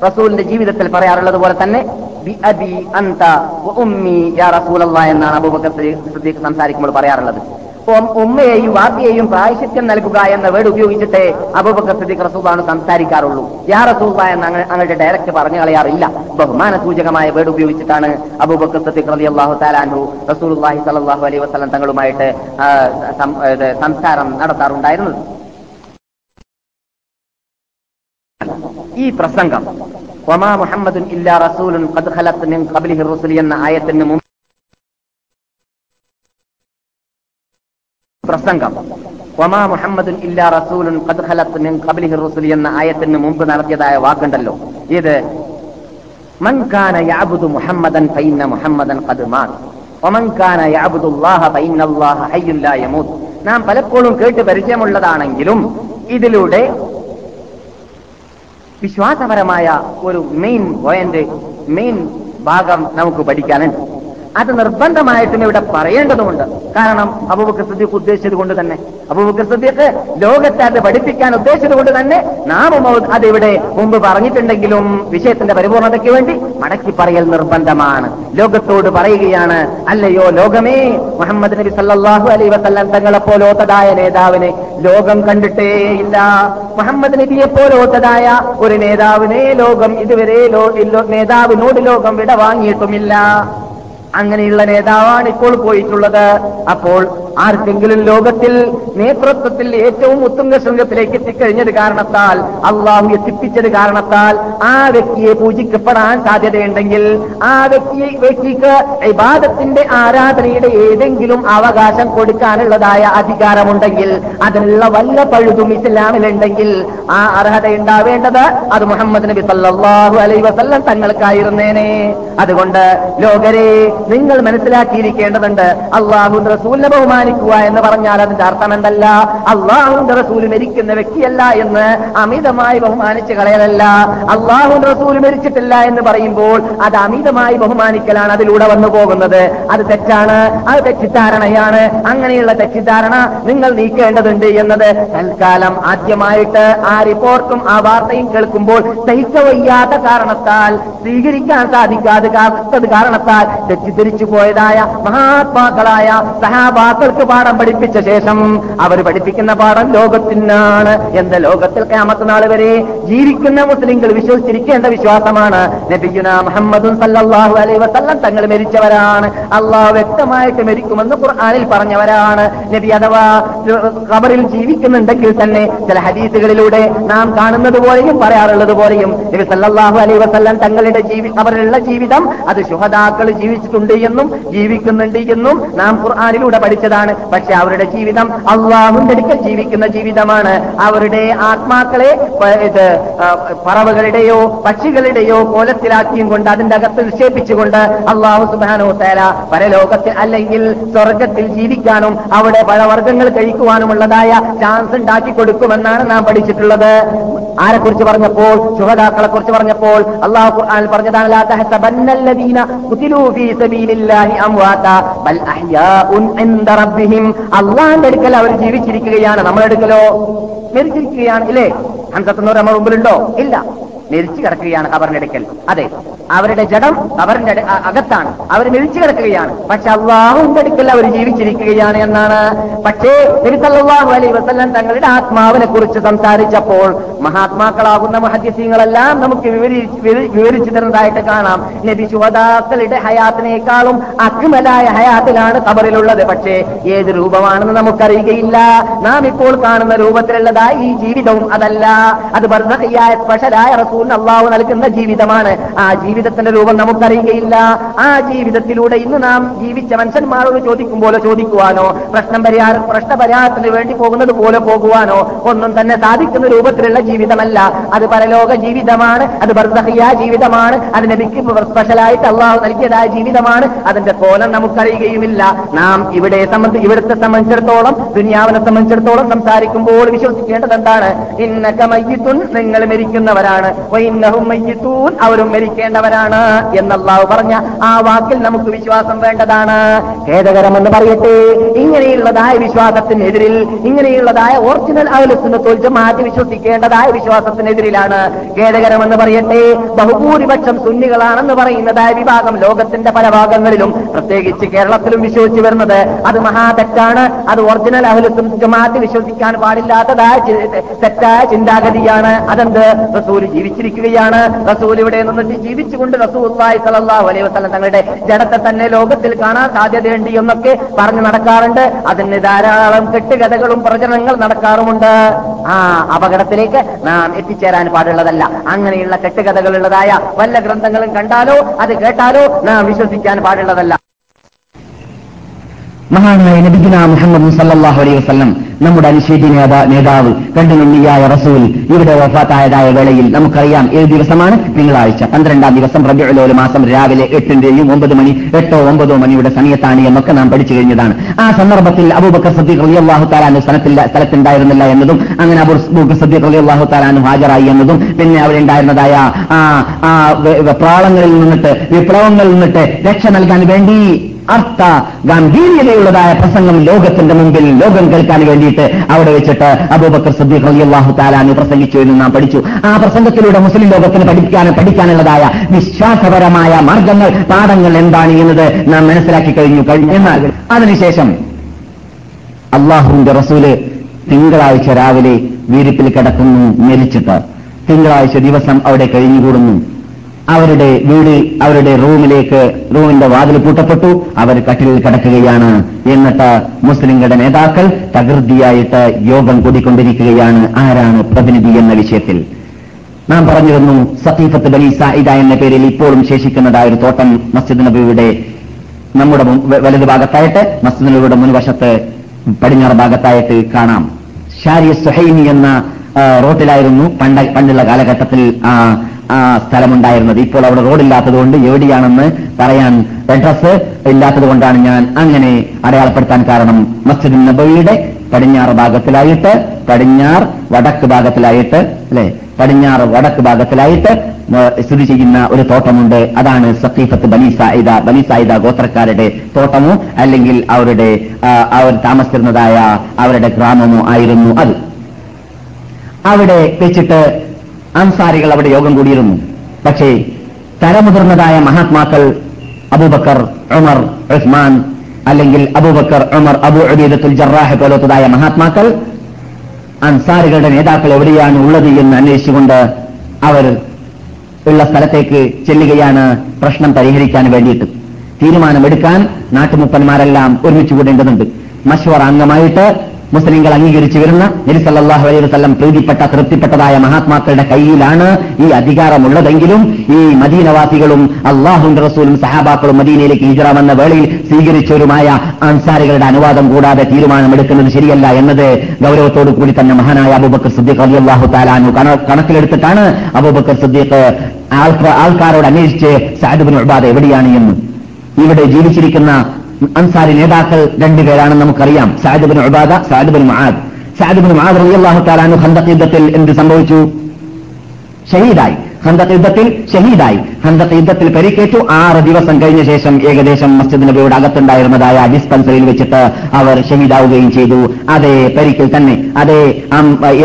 റസൂലിന്റെ ജീവിതത്തിൽ പറയാറുള്ളത് പോലെ തന്നെ എന്നാണ് അബൂബക്കർ സംസാരിക്കുമ്പോൾ പറയാറുള്ളത്. ഉമ്മയെയും വാപ്പിയെയും പ്രായശിത്യം നൽകുക എന്ന വേർഡ് ഉപയോഗിച്ചിട്ടേ അബൂബക്കർ സിദ്ദീഖ് റസൂബാണ് സംസാരിക്കാറുള്ളൂ. യാ റസൂബ എന്ന് അങ്ങോട്ട് ഡയറക്റ്റ് പറഞ്ഞു കളയാറില്ല. ബഹുമാന സൂചകമായ വേർഡ് ഉപയോഗിച്ചിട്ടാണ് അബൂബക്കർ സിദ്ദീഖ് റലി അള്ളാഹു താലാൻഹു റസൂലുള്ളാഹി സ്വല്ലല്ലാഹു അലൈ വസല്ലം തങ്ങളുമായിട്ട് സംസാരം നടത്താറുണ്ടായിരുന്നത്. ഈ പ്രസംഗം ഒമാ മുഹമ്മദുൻ ഇല്ലാ റസൂലുൻ എന്ന ആയത്തിന് മുമ്പ് പ്രസംഗം. ഒമാ മുഹമ്മദുൻ ഇല്ലാ റസൂലുൻ ഖദ് ഖലത്ത് മിൻ റുസുലി എന്ന ആയത്തിന് മുമ്പ് നടത്തിയതായ വാക്കുണ്ടല്ലോ. ഇത് മൻ കാന മുഹമ്മദൻ മുഹമ്മദൻ ഖദ് മാത്. കാന നാം പലപ്പോഴും കേട്ട് പരിചയമുള്ളതാണെങ്കിലും ഇതിലൂടെ വിശ്വാസപരമായ ഒരു മെയിൻ പോയിന്റ് മെയിൻ ഭാഗം നമുക്ക് പഠിക്കാനുണ്ട്. അത് നിർബന്ധമായിട്ടും ഇവിടെ പറയേണ്ടതുണ്ട് കാരണം അബൂബക്കർ സിദ്ദീഖ് ഉദ്ദേശിച്ചത് കൊണ്ട് തന്നെ. അബൂബക്കർ സിദ്ദീഖ് ലോകത്തെ അത് പഠിപ്പിക്കാൻ ഉദ്ദേശിച്ചത് കൊണ്ട് തന്നെ നാം അതിവിടെ മുമ്പ് പറഞ്ഞിട്ടുണ്ടെങ്കിലും വിഷയത്തിന്റെ പരിപൂർണതയ്ക്ക് വേണ്ടി മടക്കി പറയൽ നിർബന്ധമാണ്. ലോകത്തോട് പറയുകയാണ് അല്ലയോ ലോകമേ മുഹമ്മദ് നബി സല്ലാഹു അലൈ വസല്ലം തങ്ങളെ പോലോത്തതായ നേതാവിനെ ലോകം കണ്ടിട്ടേ ഇല്ല. മുഹമ്മദ് നബിയെ പോലോത്തതായ ഒരു നേതാവിനെ ലോകം ഇതുവരെ നേതാവിനോട് ലോകം വിട വാങ്ങിയിട്ടുമില്ല അങ്ങനെയുള്ള നേതാവാണ് ഇപ്പോൾ പോയിട്ടുള്ളത്. അപ്പോൾ ആർക്കെങ്കിലും ലോകത്തിൽ നേതൃത്വത്തിൽ ഏറ്റവും ഉത്തുംഗ ശൃംഗത്തിലേക്ക് എത്തിക്കഴിഞ്ഞത് കാരണത്താൽ അള്ളാഹു എത്തിപ്പിച്ചത് കാരണത്താൽ ആ വ്യക്തിയെ പൂജിക്കപ്പെടാൻ സാധ്യതയുണ്ടെങ്കിൽ ആ വ്യക്തിയെ വ്യക്തിക്ക് ഇബാദത്തിന്റെ ആരാധനയുടെ ഏതെങ്കിലും അവകാശം കൊടുക്കാനുള്ളതായ അധികാരമുണ്ടെങ്കിൽ അതിനുള്ള വല്ല പഴുതും ഇസ്ലാമിലുണ്ടെങ്കിൽ ആ അർഹത ഉണ്ടാവേണ്ടത് അത് മുഹമ്മദ് നബി സല്ലാഹു അലൈ വസല്ലം തങ്ങൾക്കായിരുന്നേനെ. അതുകൊണ്ട് ലോകരെ നിങ്ങൾ മനസ്സിലാക്കിയിരിക്കേണ്ടതുണ്ട്. അള്ളാഹു റസൂലിനെ ബഹുമാനിക്കുക എന്ന് പറഞ്ഞാൽ അതിന്റെ അർത്ഥം എന്തല്ല അള്ളാഹുന്റെ റസൂൽ മരിക്കുന്ന വ്യക്തിയല്ല എന്ന് അമിതമായി ബഹുമാനിച്ച് കളയലല്ല. അള്ളാഹുന്റെ റസൂൽ മരിച്ചിട്ടില്ല എന്ന് പറയുമ്പോൾ അത് അമിതമായി ബഹുമാനിക്കലാണ് അതിലൂടെ വന്നു പോകുന്നത്. അത് തെറ്റാണ്. അത് തെറ്റിദ്ധാരണയാണ്. അങ്ങനെയുള്ള തെറ്റിദ്ധാരണ നിങ്ങൾ നീക്കേണ്ടതുണ്ട് എന്നത് തൽക്കാലം ആദ്യമായിട്ട് ആ റിപ്പോർട്ടും ആ വാർത്തയും കേൾക്കുമ്പോൾ സഹിക്ക വയ്യാത്ത കാരണത്താൽ സ്വീകരിക്കാൻ സാധിക്കാതെ കാരണത്താൽ തെറ്റിദ്ധരിച്ചു പോയതായ മഹാത്മാക്കളായ സഹാബാക്കൾക്ക് പാഠം പഠിപ്പിച്ച ശേഷം അവർ പഠിപ്പിക്കുന്ന പാഠം ലോകത്തിനാണ്. എന്ത് ലോകത്തിൽ ക്യാമത്തനാൾ വരെ ജീവിക്കുന്ന മുസ്ലിങ്ങൾ വിശ്വസിച്ചിരിക്കേണ്ട വിശ്വാസമാണ്. നബിയുന മുഹമ്മദും സല്ലാഹു അലൈഹി വസല്ലം തങ്ങൾ മരിച്ചവരാണ്. അള്ളാഹ് വ്യക്തമായിട്ട് മരിക്കുമെന്ന് ഖുർആാനിൽ പറഞ്ഞവരാണ്. നബി അഥവാ ഖബറിൽ ജീവിക്കുന്നുണ്ടെങ്കിൽ തന്നെ ചില ഹദീസുകളിലൂടെ നാം കാണുന്നത് പോലെയും പറയാറുള്ളത് പോലെയും നബി സല്ലാഹു അലൈഹി വസല്ലം തങ്ങളുടെ ജീവി ഖബറിലുള്ള ജീവിതം അത് ശുഹദാക്കൾ ജീവിച്ചിട്ടുണ്ട് എന്നും ജീവിക്കുന്നുണ്ട് എന്നും നാം ഖുർആാനിലൂടെ പഠിച്ചതാണ്. പക്ഷെ അവരുടെ ജീവിതം അള്ളാഹുന്റെ അടുക്കൽ ജീവിക്കുന്ന ജീവിതമാണ്. അവരുടെ ആത്മാക്കളെ ഇത് പറവുകളുടെയോ പക്ഷികളുടെയോ കോലത്തിലാക്കിയും കൊണ്ട് അതിന്റെ അകത്ത് നിക്ഷേപിച്ചുകൊണ്ട് അള്ളാഹു സുബാനോ തേല പരലോകത്തിൽ അല്ലെങ്കിൽ സ്വർഗത്തിൽ ജീവിക്കാനും അവിടെ പഴവർഗങ്ങൾ കഴിക്കുവാനുമുള്ളതായ ചാൻസ് ഉണ്ടാക്കി കൊടുക്കുമെന്നാണ് നാം പഠിച്ചിട്ടുള്ളത്. ആരെക്കുറിച്ച് പറഞ്ഞപ്പോൾ? ശുഹദാക്കളെ കുറിച്ച് പറഞ്ഞപ്പോൾ അള്ളാഹു പറഞ്ഞതാണ് ബൽ റബ്ബിഹിം അള്ളാന്റെ അടുക്കൽ അവർ ജീവിച്ചിരിക്കുകയാണ്. നമ്മളെടുക്കലോ മരിച്ചിരിക്കുകയാണ് ഇല്ലേ? ഹംസത്തുന്നവർ നമ്മുടെ മുമ്പിലുണ്ടോ? ഇല്ല. മരിച്ചു കിടക്കുകയാണ് ഖബറിന്റെ അടുക്കൽ. അതെ അവരുടെ ജഡം കബറിന്റെ അകത്താണ്. അവർ മെരിച്ചു കിടക്കുകയാണ്. പക്ഷെ അള്ളാഹുന്റെ അടുക്കൽ അവർ ജീവിച്ചിരിക്കുകയാണ് എന്നാണ്. പക്ഷേ നബി അലൈ വസല്ലം തങ്ങളുടെ ആത്മാവിനെ കുറിച്ച് സംസാരിച്ചപ്പോൾ മഹാത്മാക്കളാകുന്ന മഹദ്യസ്യങ്ങളെല്ലാം നമുക്ക് വിവരി വിവരി- വിവരിച്ചു തരുന്നതായിട്ട് കാണാം. നബി ശുഹദാക്കളുടെ ഹയാത്തിനേക്കാളും അക്മലായ ഹയാത്തിലാണ് ഖബറിലുള്ളത്. പക്ഷേ ഏത് രൂപമാണെന്ന് നമുക്കറിയുകയില്ല. നാം ഇപ്പോൾ കാണുന്ന രൂപത്തിലുള്ളതായി ഈ ജീവിതവും അതല്ല. അത് ബർസഖിയായ സ്പെഷ്യലായ റസൂൽ അള്ളാഹു നൽകുന്ന ജീവിതമാണ്. ആ ജീവിതത്തിന്റെ രൂപം നമുക്കറിയുകയില്ല. ആ ജീവിതത്തിലൂടെ ഇന്ന് നാം ജീവിച്ച മനുഷ്യന്മാരോട് ചോദിക്കുമ്പോലോ ചോദിക്കുവാനോ പ്രശ്നം പരിഹാര പ്രശ്നപരിഹാരത്തിന് വേണ്ടി പോകുന്നത് പോലെ പോകുവാനോ ഒന്നും തന്നെ സാധിക്കുന്ന രൂപത്തിലുള്ള ജീവിതമല്ല. അത് പരലോക ജീവിതമാണ് അത് ബർദഹിയ ജീവിതമാണ് അത് നബിക്ക് സ്പെഷ്യലായിട്ട് അള്ളാഹു നൽകിയതായ ജീവിതമാണ്. അതിന്റെ കോലം നമുക്കറിയുകയുമില്ല. നാം ഇവിടെ സംബന്ധി ഇവിടുത്തെ സംബന്ധിച്ചിടത്തോളം ദുനിയാവിനെ സംബന്ധിച്ചിടത്തോളം സംസാരിക്കുമ്പോൾ വിശ്വസിക്കേണ്ടത് എന്താണ്? ഇന്നൊക്കെ മയ്യിത്തുൻ നിങ്ങൾ മരിക്കുന്നവരാണ്. അവരും മരിക്കേണ്ടവരാണ് എന്നല്ലാവ് പറഞ്ഞ ആ വാക്കിൽ നമുക്ക് വിശ്വാസം വേണ്ടതാണ്. ഖേദകരമെന്ന് പറയട്ടെ. ഇങ്ങനെയുള്ളതായ വിശ്വാസത്തിനെതിരിൽ ഇങ്ങനെയുള്ളതായ ഒറിജിനൽ അഹലുസുന്നത്തുൽ മാറ്റി വിശ്വസിക്കേണ്ടതായ വിശ്വാസത്തിനെതിരിലാണ്. ഖേദകരമെന്ന് പറയട്ടെ. ബഹുഭൂരിപക്ഷം സുന്നികളാണെന്ന് പറയുന്നതായ വിഭാഗം ലോകത്തിന്റെ പല ഭാഗങ്ങളിലും പ്രത്യേകിച്ച് കേരളത്തിലും വിശ്വസിച്ചു വരുന്നത്. അത് മഹാതെറ്റാണ് അത് ഒറിജിനൽ അഹലുസും ജമാഅത്ത് വിശ്വസിക്കാൻ പാടില്ലാത്തതായ തെറ്റായ ചിന്താഗതിയാണ്. അതെന്ത്? റസൂൽ ജീവിച്ചിരിക്കുകയാണ്. റസൂൽ ഇവിടെ നിന്നിട്ട് ജീവിച്ചുകൊണ്ട് റസൂല്ലായി സലല്ലാഹു അലൈഹി വസല്ലം തങ്ങളുടെ ജഡത്തെ തന്നെ ലോകത്തിൽ കാണാൻ സാധ്യതയുണ്ട് എന്നൊക്കെ പറഞ്ഞു നടക്കാറുണ്ട്. അതിന് ധാരാളം കെട്ടുകഥകളും പ്രചരണങ്ങൾ നടക്കാറുമുണ്ട്. ആ അപകടത്തിലേക്ക് നാം എത്തിച്ചേരാൻ പാടുള്ളതല്ല. അങ്ങനെയുള്ള കെട്ടുകഥകളുള്ളതായ വല്ല ഗ്രന്ഥങ്ങളും കണ്ടാലോ അത് കേട്ടാലോ നാം വിശ്വസിക്കാൻ പാടുള്ളതല്ല.
മഹാനായ നബിഗുന മുഹമ്മദ് സല്ലാഹു അലൈഹി വസ്ലം നമ്മുടെ അനുശേദി നേതാ നേതാവ് കണ്ടുനണ്ണിയായ റസൂൽ ഇവിടെ വഫാത്തായതായ വേളയിൽ നമുക്കറിയാം ഏഴ് ദിവസമാണ്? തിങ്കളാഴ്ച പന്ത്രണ്ടാം ദിവസം റബിഉലോൽ മാസം രാവിലെ എട്ടിന്റെയും ഒമ്പത് മണി എട്ടോ ഒമ്പതോ മണിയുടെ സമയത്താണ് എന്നൊക്കെ നാം പഠിച്ചു കഴിഞ്ഞതാണ്. ആ സന്ദർഭത്തിൽ അബൂബക്കർ സദ്ദീഖ് റളിയല്ലാഹു താലാനു സ്ഥലത്തില്ല സ്ഥലത്തുണ്ടായിരുന്നില്ല എന്നതും അങ്ങനെ അബൂബക്കർ സദ്ദീഖ് റളിയല്ലാഹു താലാനു ഹാജരായി എന്നതും പിന്നെ അവിടെ ഉണ്ടായിരുന്നതായ ആ പ്രാളങ്ങളിൽ നിന്നിട്ട് വിപ്ലവങ്ങളിൽ നിന്നിട്ട് രക്ഷ നൽകാൻ വേണ്ടി അർത്ഥ ഗാംഭീര്യതയുള്ളതായ പ്രസംഗം ലോകത്തിന്റെ മുമ്പിൽ ലോകം കേൾക്കാൻ വേണ്ടിയിട്ട് അവിടെ വെച്ചിട്ട് അബൂബക്കർ സദ്ദീഖ് റളിയല്ലാഹു താലാന് പ്രസംഗിച്ചു എന്ന് നാം പഠിച്ചു. ആ പ്രസംഗത്തിലൂടെ മുസ്ലിം ലോകത്തിന് പഠിക്കാൻ പഠിക്കാനുള്ളതായ വിശ്വാസപരമായ മാർഗങ്ങൾ പാഠങ്ങൾ എന്താണ് എന്നത് നാം മനസ്സിലാക്കി കഴിഞ്ഞു കഴിഞ്ഞു. എന്നാൽ അതിനുശേഷം അള്ളാഹുവിന്റെ റസൂൽ തിങ്കളാഴ്ച രാവിലെ വീരിപ്പിൽ കിടക്കുന്നു മരിച്ചിട്ട്. തിങ്കളാഴ്ച ദിവസം അവിടെ കഴിഞ്ഞുകൂടുന്നു. അവരുടെ വീട് അവരുടെ റൂമിലേക്ക് റൂമിന്റെ വാതിൽ പൂട്ടപ്പെട്ടു. അവർ കട്ടിലിൽ കിടക്കുകയാണ്. എന്നിട്ട് മുസ്ലിങ്ങളുടെ നേതാക്കൾ തകൃതിയായിട്ട് യോഗം കൂടിക്കൊണ്ടിരിക്കുകയാണ്. ആരാണ് പ്രതിനിധി എന്ന വിഷയത്തിൽ. നാം പറഞ്ഞിരുന്നു സഖീഫത്ത് ബലി സായിദ എന്ന പേരിൽ ഇപ്പോഴും ശേഷിക്കുന്നതായ ഒരു തോട്ടം മസ്ജിദ് നബിയുടെ നമ്മുടെ വലതു ഭാഗത്തായിട്ട് മസ്ജിദ് നബിയുടെ മുൻവശത്ത് പടിഞ്ഞാറ് ഭാഗത്തായിട്ട് കാണാം. ഷാരി സുഹൈനി എന്ന റോട്ടിലായിരുന്നു പണ്ട പണ്ടുള്ള കാലഘട്ടത്തിൽ ആ സ്ഥലമുണ്ടായിരുന്നത്. ഇപ്പോൾ അവിടെ റോഡില്ലാത്തതുകൊണ്ട് എവിടെയാണെന്ന് പറയാൻ അഡ്രസ് ഇല്ലാത്തതുകൊണ്ടാണ് ഞാൻ അങ്ങനെ അടയാളപ്പെടുത്താൻ കാരണം. മസ്ജിദ് നബവിയുടെ പടിഞ്ഞാറ് ഭാഗത്തിലായിട്ട് പടിഞ്ഞാർ വടക്ക് ഭാഗത്തിലായിട്ട് അല്ലെ? പടിഞ്ഞാറ് വടക്ക് ഭാഗത്തിലായിട്ട് സ്ഥിതി ചെയ്യുന്ന ഒരു തോട്ടമുണ്ട്. അതാണ് സഖീഫത്ത് ബനി സായിദ. ബനി സായിദ ഗോത്രക്കാരുടെ തോട്ടമോ അല്ലെങ്കിൽ അവരുടെ അവർ താമസിച്ചിരുന്നതായ അവരുടെ ഗ്രാമമോ ആയിരുന്നു അത്. അവിടെ വെച്ചിട്ട് അൻസാരികൾ അവിടെ യോഗം കൂടിയിരുന്നു. പക്ഷേ തലമുതിർന്നതായ മഹാത്മാക്കൾ അബൂബക്കർ ഉമർ ഉസ്മാൻ അല്ലെങ്കിൽ അബൂബക്കർ ഉമർ അബു അബീദത്തുൽ ജറാഹ് പോലത്തതായ മഹാത്മാക്കൾ അൻസാരികളുടെ നേതാക്കൾ എവിടെയാണ് ഉള്ളത് എന്ന് അന്വേഷിച്ചുകൊണ്ട് അവർ ഉള്ള സ്ഥലത്തേക്ക് ചെല്ലുകയാണ് പ്രശ്നം പരിഹരിക്കാൻ വേണ്ടിയിട്ട്. തീരുമാനമെടുക്കാൻ നാട്ടുമുപ്പന്മാരെല്ലാം ഒരുമിച്ച് കൂടേണ്ടതുണ്ട്. മശ്വർ അംഗമായിട്ട് മുസ്ലിങ്ങൾ അംഗീകരിച്ചു വരുന്ന നബി സല്ലല്ലാഹു അലൈഹി വസല്ലം പ്രീതിപ്പെട്ട തൃപ്തിപ്പെട്ടതായ മഹാത്മാക്കളുടെ കയ്യിലാണ് ഈ അധികാരമുള്ളതെങ്കിലും ഈ മദീനവാസികളും അള്ളാഹുന്റെ റസൂലും സഹാബാക്കളും മദീനയിലേക്ക് ഹിജറ വന്ന വേളയിൽ സ്വീകരിച്ചവരുമായ അൻസാരികളുടെ അനുവാദം കൂടാതെ തീരുമാനമെടുക്കുന്നത് ശരിയല്ല എന്നത് ഗൗരവത്തോടു കൂടി തന്നെ മഹാനായ അബൂബക്കർ സുദ്ദീഖ് അലി അള്ളാഹു താലാനു കണക്കിലെടുത്തിട്ടാണ് അബൂബക്കർ സുദ്ദീഖ് ആൾക്കാ- ആൾക്കാരോട് അന്വേഷിച്ച് സാദുബിൻ ഉബാദ എവിടെയാണ് എന്ന്. ഇവിടെ ജീവിച്ചിരിക്കുന്ന അൻസാരി നേതാക്കൾ രണ്ടുപേരാണെന്ന് നമുക്കറിയാം. സാദിബിൻ ഉബാദ സാദിബിൻ മഹാദ് സാദിബിൻ മഹാദ് റളിയല്ലാഹു താലാനു ഖന്തഖ് യുദ്ധത്തിൽ എന്ത് സംഭവിച്ചു? ഷഹീദായി. ഹന്തത്ത് യുദ്ധത്തിൽ ഷഹീദായി. ഹന്തത്ത് യുദ്ധത്തിൽ പരിക്കേറ്റു. ആറ് ദിവസം കഴിഞ്ഞ ശേഷം ഏകദേശം മസ്ജിദ് നബിയുടെ അകത്തുണ്ടായിരുന്നതായ ഡിസ്പെൻസറിയിൽ വെച്ചിട്ട് അവർ ഷഹീദാവുകയും ചെയ്തു. അതേ പരിക്കിൽ തന്നെ അതേ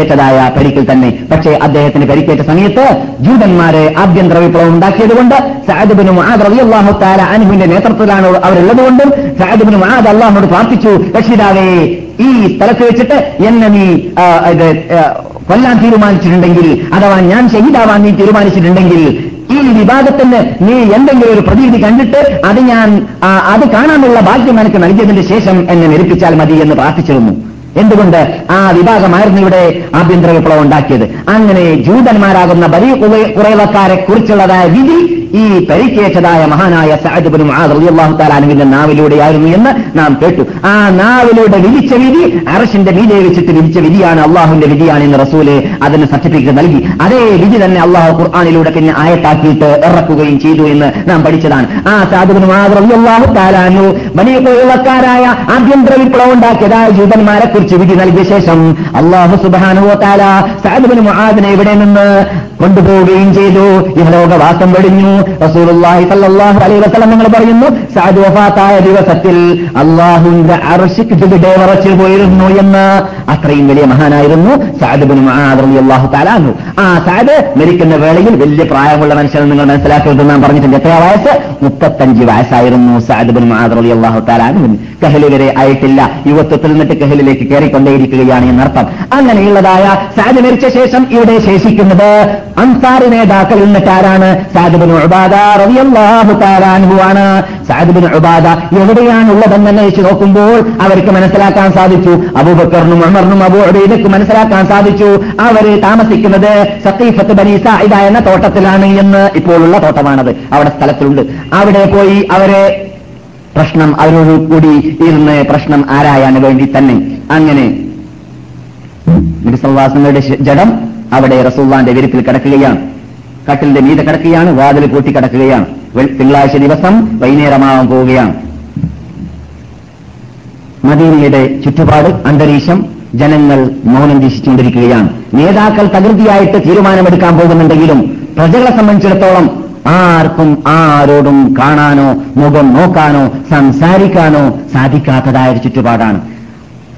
ഏറ്റതായ പരിക്കിൽ തന്നെ. പക്ഷേ അദ്ദേഹത്തിന് പരിക്കേറ്റ സമയത്ത് ജൂതന്മാരെ ആഭ്യന്തര വിപ്ലവം ഉണ്ടാക്കിയതുകൊണ്ട് സാഹിബിനും റളിയല്ലാഹു തആല അൻഹുവിന്റെ നേതൃത്വത്തിലാണ് അവരുള്ളതുകൊണ്ടും സാഹിബിനും മുആദ് അള്ളാഹുനോട് പ്രാർത്ഥിച്ചു രക്ഷിതാവേ ഈ സ്ഥലത്ത് വെച്ചിട്ട് എന്നെ നീ കൊല്ലാൻ തീരുമാനിച്ചിട്ടുണ്ടെങ്കിൽ അഥവാ ഞാൻ ഷഹീദാവാൻ നീ തീരുമാനിച്ചിട്ടുണ്ടെങ്കിൽ ഈ വിഭാഗത്തിന് നീ എന്തെങ്കിലും ഒരു പ്രതീതി കണ്ടിട്ട് അത് ഞാൻ അത് കാണാനുള്ള ഭാഗ്യം എനിക്ക് നൽകിയതിന് ശേഷം എന്നെ നിരപ്പിച്ചാൽ മതി എന്ന് പ്രാർത്ഥിച്ചിരുന്നു. എന്തുകൊണ്ട്? ആ വിഭാഗമായിരുന്നു ഇവിടെ ആഭ്യന്തര വിപ്ലവം ഉണ്ടാക്കിയത്. അങ്ങനെ ജൂതന്മാരാകുന്ന ബലി കുറേവക്കാരെ കുറിച്ചുള്ളതായ വിധി ഈ പരിക്കേറ്റതായ മഹാനായ സഅദ്ബിനും റളിയല്ലാഹു താലാനുവിന്റെ നാവിലൂടെയായിരുന്നു എന്ന് നാം കേട്ടു. ആ നാവിലൂടെ വിധിച്ച വിധി അറഷിന്റെ മീതെ വെച്ചിട്ട് വിധിച്ച വിധിയാണ് അള്ളാഹുവിന്റെ വിധിയാണ് എന്ന് റസൂൽ അതിന് സർട്ടിഫിക്കറ്റ് നൽകി. അതേ വിധി തന്നെ അള്ളാഹു ഖുർആാനിലൂടെ പിന്നെ ആയത്താക്കിയിട്ട് ഇറക്കുകയും ചെയ്തു എന്ന് നാം പഠിച്ചതാണ്. ആ സാധുബിന് ആദ്യാഹു താലാനു വലിയ കൊള്ളക്കാരായ ആഭ്യന്തര വിപ്ലവം ഉണ്ടാക്കിയതായ ജൂതന്മാരെ കുറിച്ച് വിധി നൽകിയ ശേഷം അള്ളാഹു സുബാനുവോ താല സാധുബിന് മുആദിനെ ഇവിടെ നിന്ന് കൊണ്ടുപോവുകയും ചെയ്തു. ഇഹലോകവാസം വെടിഞ്ഞു. റസൂലുള്ളാഹി അലൈഹി വസല്ലം നിങ്ങൾ പറയുന്നു സഅദ് വഫാത്തായ ദിവസത്തിൽ അള്ളാഹുവിന്റെ അർശിക്ക് ഇവിടെ വറച്ചു പോയിരുന്നു എന്ന്. അത്രയും വലിയ മഹാനായിരുന്നു സഅദ് ബിൻ മുആദ് റളിയല്ലാഹു ആ സഅദ് മരിക്കുന്ന വേളയിൽ വലിയ പ്രായമുള്ള മനുഷ്യനെ നിങ്ങൾ മനസ്സിലാക്കരുത് നാം പറഞ്ഞിട്ടുണ്ട്. എത്ര വയസ്സ്? മുപ്പത്തഞ്ച് വയസ്സായിരുന്നു സഅദ് ബിൻ മുആദ് റളിയല്ലാഹു കഹലി വരെ ആയിട്ടില്ല. യുവത്വത്തിൽ നിന്നിട്ട് കഹലിലേക്ക് കയറിക്കൊണ്ടേയിരിക്കുകയാണ് എന്നർത്ഥം. അങ്ങനെയുള്ളതായ സഅദ് മരിച്ച ശേഷം ഇവിടെ ശേഷിക്കുന്നത് അൻസാർ നേതാക്കൾ എന്നിട്ട് ആരാണ് സഅദ് ബിൻ ഉബാദ ഉബാദ എവിടെയാണ് ഉള്ളതെന്ന് അന്വേഷിച്ച് നോക്കുമ്പോൾ അവർക്ക് മനസ്സിലാക്കാൻ സാധിച്ചു. അബൂബക്കറിനും ഉമറിനും അബൂ ഉബൈദക്കും മനസ്സിലാക്കാൻ സാധിച്ചു. അവർ താമസിക്കുന്നത് സത്തീഫത്ത് ബനി സായിദ എന്ന തോട്ടത്തിലാണ് എന്ന് ഇപ്പോഴുള്ള തോട്ടമാണത്. അവിടെ സ്ഥലത്തുണ്ട്. അവിടെ പോയി അവരെ പ്രശ്നം അവരോട് കൂടി ഇരുന്ന് പ്രശ്നം ആരായാൻ വേണ്ടി തന്നെ. അങ്ങനെ നബിസല്ലാസങ്ങളുടെ ജഡം അവിടെ റസൂള്ളാന്റെ വിരിപ്പിൽ കിടക്കുകയാണ്. കട്ടിലിന്റെ മീതെ കിടക്കുകയാണ് വാതിൽ കൂട്ടി കിടക്കുകയാണ്. തിങ്കളാഴ്ച ദിവസം വൈകുന്നേരമാവാൻ പോവുകയാണ്. മദീനയുടെ ചുറ്റുപാട് അന്തരീക്ഷം ജനങ്ങൾ മൗനം വീശിച്ചുകൊണ്ടിരിക്കുകയാണ് നേതാക്കൾ തകൃതിയായിട്ട് തീരുമാനമെടുക്കാൻ പോകുന്നുണ്ടെങ്കിലും പ്രജകളെ സംബന്ധിച്ചിടത്തോളം ആർക്കും ആരോടും കാണാനോ മുഖം നോക്കാനോ സംസാരിക്കാനോ സാധിക്കാത്തതായ ഒരു ചുറ്റുപാടാണ്.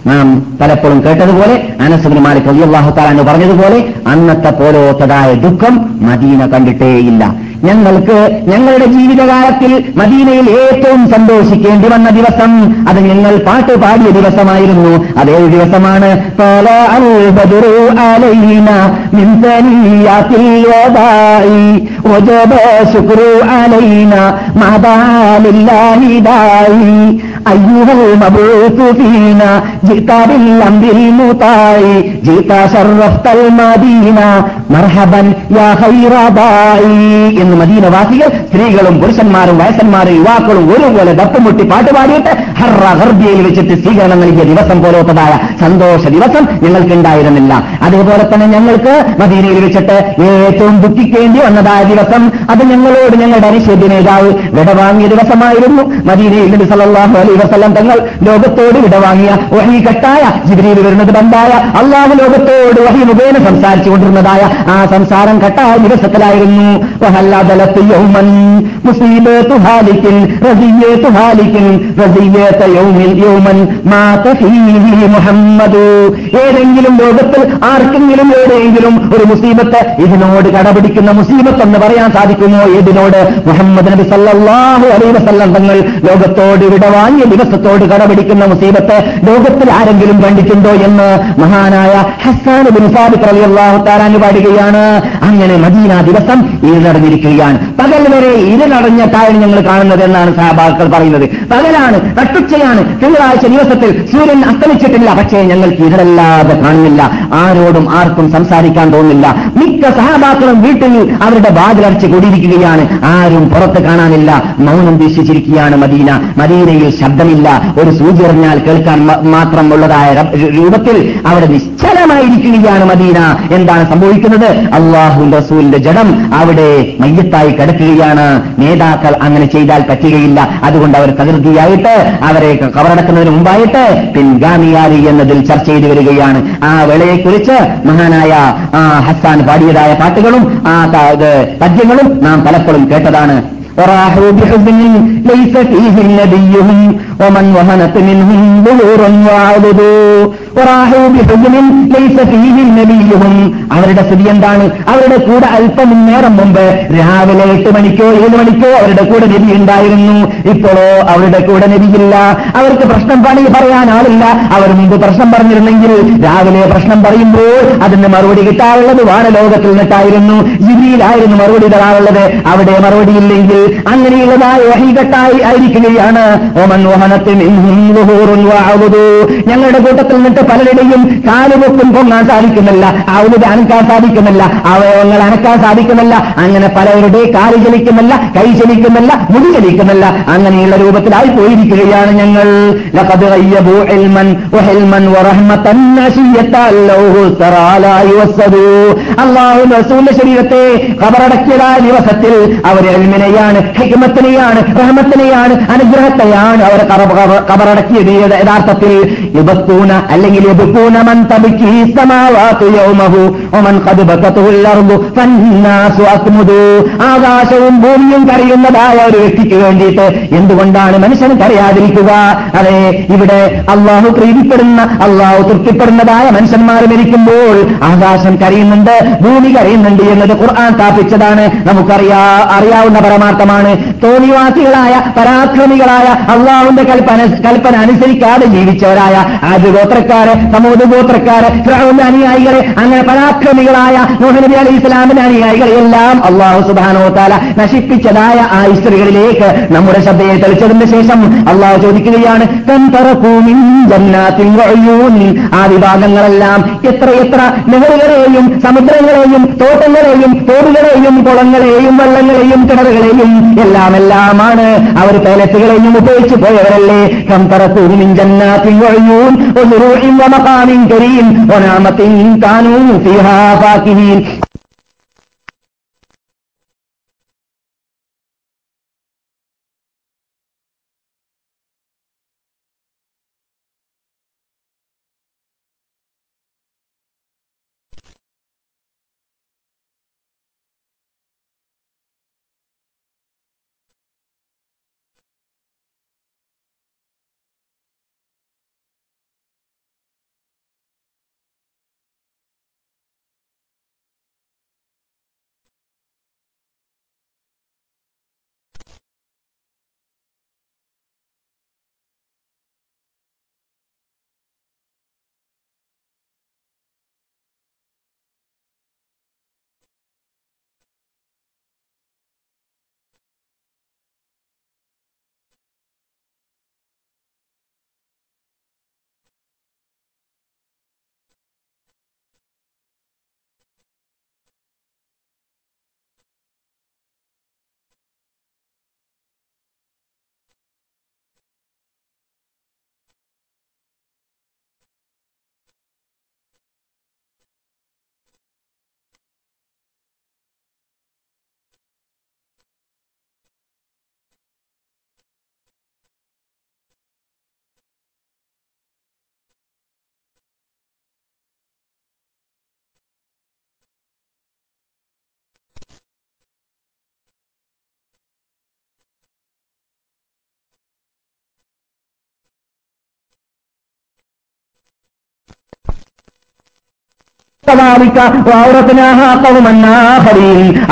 നാം പലപ്പോഴും കേട്ടതുപോലെ അനസുബിന് കൊല്ലാഹു അലി എന്ന് പറഞ്ഞതുപോലെ അന്നത്തെ പോലോത്തതായ ദുഃഖം മദീന കണ്ടിട്ടേയില്ല. ഞങ്ങൾക്ക് ഞങ്ങളുടെ ജീവിതകാലത്തിൽ മദീനയിൽ ഏറ്റവും സന്തോഷിക്കേണ്ടി വന്ന ദിവസം അത് ഞങ്ങൾ പാട്ട് പാടിയ ദിവസമായിരുന്നു. അതേ ദിവസമാണ്? ശുക്രു അലൈന മദാലില്ലാനിതായി من ثنيات الوداع وجب الشكر علينا ما دعا لله داعي أيها المبعوث فينا جئت بالأمر المطاع جئت شرفت المدينة മർഹബൻ എന്ന് മദീനവാസികൾ സ്ത്രീകളും പുരുഷന്മാരും വയസ്സന്മാരും യുവാക്കളും ഒരുപോലെ ദപ്പുമുട്ടി പാട്ടുപാടിയിട്ട് ഹർറ ഹർബിയയിൽ വെച്ചിട്ട് സ്വീകരണം നൽകിയ ദിവസം പോലത്തതായ സന്തോഷ ദിവസം ഞങ്ങൾക്കുണ്ടായിരുന്നില്ല. അതേപോലെ തന്നെ ഞങ്ങൾക്ക് മദീനയിൽ വെച്ചിട്ട് ഏറ്റവും ദുഃഖിക്കേണ്ടി വന്നതായ ദിവസം അത് ഞങ്ങളോട് ഞങ്ങളുടെ അനിശ്ചേദ്യ നേതാവ് വിടവാങ്ങിയ ദിവസമായിരുന്നു. മദീനയിൽ നബി സല്ലാഹു അലൈ വസ്ലം തങ്ങൾ ലോകത്തോട് വിടവാങ്ങിയ വഹി കെട്ടായ ജിബിരിയിൽ വരുന്നത് ബന്ധായ അള്ളാഹു ലോകത്തോട് വഹി മുഖേന സംസാരിച്ചു കൊണ്ടിരുന്നതായ ആ സംസാരം കട്ടായ ദിവസത്തിലായിരുന്നു ഏതെങ്കിലും ലോകത്തിൽ ആർക്കെങ്കിലും എവിടെയെങ്കിലും ഒരു മുസീബത്ത് ഇതിനോട് കടപിടിക്കുന്ന മുസീബത്ത് എന്ന് പറയാൻ സാധിക്കുമോ? ഇതിനോട് മുഹമ്മദ് നബി സല്ലാഹു അലൈഹി വസല്ലം തങ്ങൾ ലോകത്തോട് വിടവാങ്ങിയ ദിവസത്തോട് കടപിടിക്കുന്ന മുസീബത്ത് ലോകത്തിൽ ആരെങ്കിലും കണ്ടിട്ടുണ്ടോ എന്ന് മഹാനായ ഹസ്സാൻ ബിൻ സാബിത്ത് റളിയല്ലാഹു തആല പാടുകയാണ് അങ്ങനെ മദീന ദിവസം ഇരുളടഞ്ഞിരിക്കുകയാണ് പകൽ വരെ ഇരുളടഞ്ഞിട്ടാണ് ഞങ്ങൾ കാണുന്നത് എന്നാണ് സഹാബാക്കൾ പറയുന്നത്. പകലാണ് തട്ടുച്ചയാണ്. തിങ്കളാഴ്ച ദിവസത്തിൽ സൂര്യൻ അസ്തമിച്ചിട്ടില്ല. പക്ഷേ ഞങ്ങൾക്ക് ഇരുളല്ലാതെ കാണുന്നില്ല. ആരോടും ആർക്കും സംസാരിക്കാൻ തോന്നില്ല മിക്ക സഹാബാക്കളും വീട്ടിൽ അവരുടെ വാതിലടച്ച് കൂടിയിരിക്കുകയാണ്. ആരും പുറത്ത് കാണാനില്ല. മൗനം വീക്ഷിച്ചിരിക്കുകയാണ് മദീന. മദീനയിൽ ശബ്ദമില്ല. ഒരു സൂചി എറിഞ്ഞാൽ കേൾക്കാൻ മാത്രം ഉള്ളതായ രൂപത്തിൽ അവിടെ നിശ്ചലമായിരിക്കുകയാണ് മദീന. എന്താണ് സംഭവിക്കുന്നത്? അള്ളാഹുന്റെ റസൂലിന്റെ ജഡം അവിടെ മയ്യത്തായി കിടക്കുകയാണ്. നേതാക്കൾ അങ്ങനെ ചെയ്താൽ പറ്റുകയില്ല. അതുകൊണ്ട് അവർ തകൃതിയായിട്ട് അവരെ കവറടക്കുന്നതിന് മുമ്പായിട്ട് പിൻഗാമിയാരി എന്നതിൽ ചർച്ച ചെയ്തു വരികയാണ്. ആ വേളയെക്കുറിച്ച് മഹാനായ ഹസ്സാൻ പാടിയതായ പാട്ടുകളും ആ പദ്യങ്ങളും നാം പലപ്പോഴും കേട്ടതാണ്. وراحوا بحزن ليس فيه نبيهم ومن وهنت منهم ظهور وعبدوا وراحوا بحزن ليس فيه نبيهم അവരുടെ സ്ഥിതി എന്താണ് അവരുടെ കൂടെ അല്പം നേരം മുമ്പ് രാവിലെ എട്ട് മണിക്കോ ഏഴ് മണിക്കോ അവരുടെ കൂടെ നബി ഉണ്ടായിരുന്നു ഇപ്പോഴോ അവരുടെ കൂടെ നബിയില്ല അവർക്ക് പ്രശ്നം പണി പറയാൻ ആളില്ല അവർ മുമ്പ് പ്രശ്നം പറഞ്ഞിരുന്നെങ്കിൽ രാവിലെ പ്രശ്നം പറയുമ്പോൾ അതിന് മറുപടി കിട്ടാറുള്ളത് വാനലോകത്തിൽ നിന്നിട്ടായിരുന്നു ജിബിയിലായിരുന്നു മറുപടി തരാറുള്ളത് അവിടെ മറുപടി ഇല്ലെങ്കിൽ അങ്ങനെയുള്ളതായ വഹികെട്ടായി ആയിരിക്കുകയാണ് ഓമൻ വഹന ഞങ്ങളുടെ കൂട്ടത്തിൽ നിന്നിട്ട് പലരുടെയും കാലുപൊക്കും പൊങ്ങാൻ സാധിക്കുന്നില്ല. ഔദുദ് അനക്കാൻ സാധിക്കുന്നില്ല. അവയവങ്ങൾ അനക്കാൻ സാധിക്കുന്നില്ല. അങ്ങനെ പലവരുടെ കാൽ ചലിക്കുന്നില്ല കൈ ചലിക്കുന്നില്ല മുടി ചലിക്കുന്നില്ല. അങ്ങനെയുള്ള രൂപത്തിലായി പോയിരിക്കുകയാണ് ഞങ്ങൾ. റസൂലിന്റെ ശരീരത്തെ കബറടക്കിയതായ ദിവസത്തിൽ അവർ എൽമിനെയാണ് ഹിക്മത്തിനെയാണ് റഹ്മത്തിനെയാണ് അനുഗ്രഹത്തെയാണ് അവർ ഖബറടക്കിയത് യഥാർത്ഥത്തിൽ അല്ലെങ്കിൽ ആകാശവും ഭൂമിയും കരയുന്നതായ ഒരു വ്യക്തിക്ക് വേണ്ടിയിട്ട് എന്തുകൊണ്ടാണ് മനുഷ്യൻ കരയാതിരിക്കുക? അതെ ഇവിടെ അള്ളാഹു പ്രീതിപ്പെടുന്ന അള്ളാഹു തൃപ്തിപ്പെടുന്നതായ മനുഷ്യന്മാർ മരിക്കുമ്പോൾ ആകാശം കരയുന്നുണ്ട് ഭൂമി കരയുന്നുണ്ട് എന്നത് ഖുർആൻ സ്ഥാപിച്ചതാണ്. നമുക്കറിയാ അറിയാവുന്ന പരമാർത്ഥമാണ്. തോന്നിവാസികളായ പരാക്രമികളായ അള്ളാഹുവിന്റെ കൽപ്പന കൽപ്പന അനുസരിക്കാതെ ജീവിച്ചവരായ ആദ്യ ഗോത്രക്കാര് സമൂഹ ഗോത്രക്കാര് അനുയായികളെ അങ്ങനെ പരാക്രമികളായ നൂഹ് അലി ഇസ്ലാമിന്റെ അനുയായികളെ എല്ലാം അള്ളാഹു സുബാനോ താല നശിപ്പിച്ചതായ ആ ഇസ്ത്രീകളിലേക്ക് നമ്മുടെ ശ്രദ്ധയെ തെളിച്ചതിന് ശേഷം അള്ളാഹു ചോദിക്കുകയാണ്. ആ വിഭാഗങ്ങളെല്ലാം എത്ര എത്ര നെഹറുകളെയും സമുദ്രങ്ങളെയും തോട്ടങ്ങളെയും തോടുകളെയും കുളങ്ങളെയും വെള്ളങ്ങളെയും കിണറുകളെയും എല്ലാം എല്ലാമാണ് അവർ പേലറ്റുകളെയും ഉപയോഗിച്ച് പോയവരല്ലേ തൻതറകൂമിൻ ജന്നാത്തിൻ വഅയൂൻ വസുറൂഇൻ വമഖാമിൻ കരീം വനഅമത്തിൻ കാനൂ ഫീഹാ ഫാക്കിഹീൻ.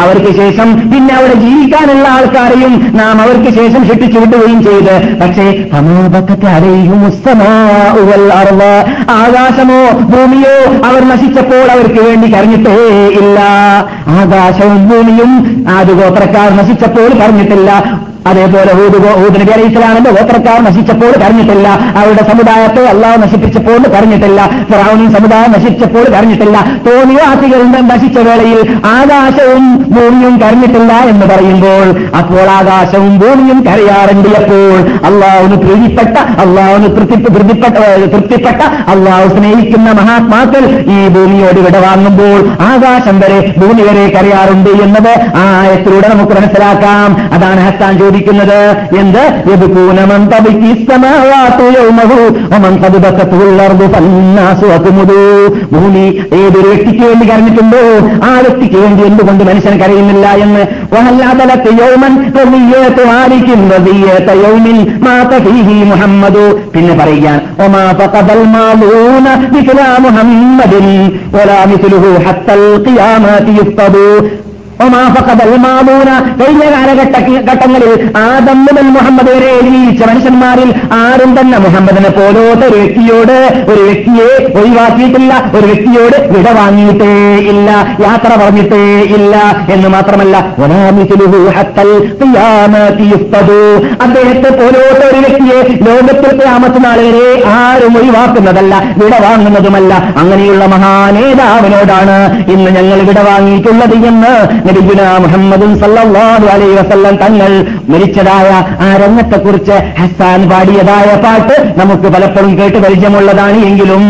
അവർക്ക് ശേഷം പിന്നെ അവിടെ ജീവിക്കാനുള്ള ആൾക്കാരെയും നാം അവർക്ക് ശേഷം ശിക്ഷിച്ചു വിടുകയും ചെയ്ത്. പക്ഷേ ആകാശമോ ഭൂമിയോ അവർ നശിച്ചപ്പോൾ അവർക്ക് വേണ്ടി കരഞ്ഞിട്ടേ ഇല്ല. ആകാശവും ഭൂമിയും ആദ്യ ഗോത്രക്കാർ നശിച്ചപ്പോൾ കരഞ്ഞിട്ടില്ല. അതേപോലെ ഊതിന് പേര് ഇസ്ലാമിന്റെ ഗോത്രക്കാർ നശിച്ചപ്പോൾ കരഞ്ഞിട്ടില്ല. അവരുടെ സമുദായത്തെ അള്ളാഹ് നശിപ്പിച്ചപ്പോൾ കരഞ്ഞിട്ടില്ല. ഫിറഔനി സമുദായം നശിച്ചപ്പോൾ കരഞ്ഞിട്ടില്ല. തോന്നിവാസികൾ നശിച്ച വേളയിൽ ആകാശവും ഭൂമിയും കരഞ്ഞിട്ടില്ല എന്ന് പറയുമ്പോൾ അപ്പോൾ ആകാശവും ഭൂമിയും കരയാറുണ്ട് അപ്പോൾ അള്ളാഹുന് പ്രീതിപ്പെട്ട അള്ളാഹുന് തൃപ്തി തൃപ്തിപ്പെട്ട അള്ളാഹു സ്നേഹിക്കുന്ന മഹാത്മാക്കൾ ഈ ഭൂമിയോട് വിട വാങ്ങുമ്പോൾ ആകാശം വരെ ഭൂമി വരെ കരയാറുണ്ട് എന്നത് ആയത്തിലൂടെ നമുക്ക് മനസ്സിലാക്കാം. അതാണ് ഹസ്താൻ ചോദിക്കുന്നത് എന്ത്? ഭൂമി ഏതൊരു വ്യക്തിക്ക് വേണ്ടി കരഞ്ഞിട്ടുണ്ടോ? ആ വ്യക്തിക്ക് വേണ്ടി എന്തുകൊണ്ട് മനുഷ്യൻ കരയുന്നില്ല എന്ന്? മുഹമ്മദു. പിന്നെ പറയുക കഴിഞ്ഞ കാലഘട്ട ഘട്ടങ്ങളിൽ ആദം മുതൽ മുഹമ്മദ് വരെ എഴുതിയിച്ച മനുഷ്യന്മാരിൽ ആരും തന്നെ മുഹമ്മദിനെ പോലോട്ട് ഒരു വ്യക്തിയോട് ഒരു വ്യക്തിയെ ഒഴിവാക്കിയിട്ടില്ല. ഒരു വ്യക്തിയോട് വിട വാങ്ങിയിട്ടേ ഇല്ല യാത്ര പറഞ്ഞിട്ടേ ഇല്ല എന്ന് മാത്രമല്ല അദ്ദേഹത്തെ പോലോട്ട് ഒരു വ്യക്തിയെ ലോകത്തിൽ താമസനാളെ വരെ ആരും ഒഴിവാക്കുന്നതല്ല വിട വാങ്ങുന്നതുമല്ല. അങ്ങനെയുള്ള മഹാനേതാവിനോടാണ് ഇന്ന് ഞങ്ങൾ വിട വാങ്ങിയിട്ടുള്ളത് എന്ന് നബിഗുന മുഹമ്മദും സല്ലാഹു അലൈ വസല്ലം തങ്ങൾ മരിച്ചതായ ആ രംഗത്തെക്കുറിച്ച് ഹസാൻ പാടിയതായ പാട്ട് നമുക്ക് പലപ്പോഴും കേട്ട് പരിചയമുള്ളതാണ് എങ്കിലും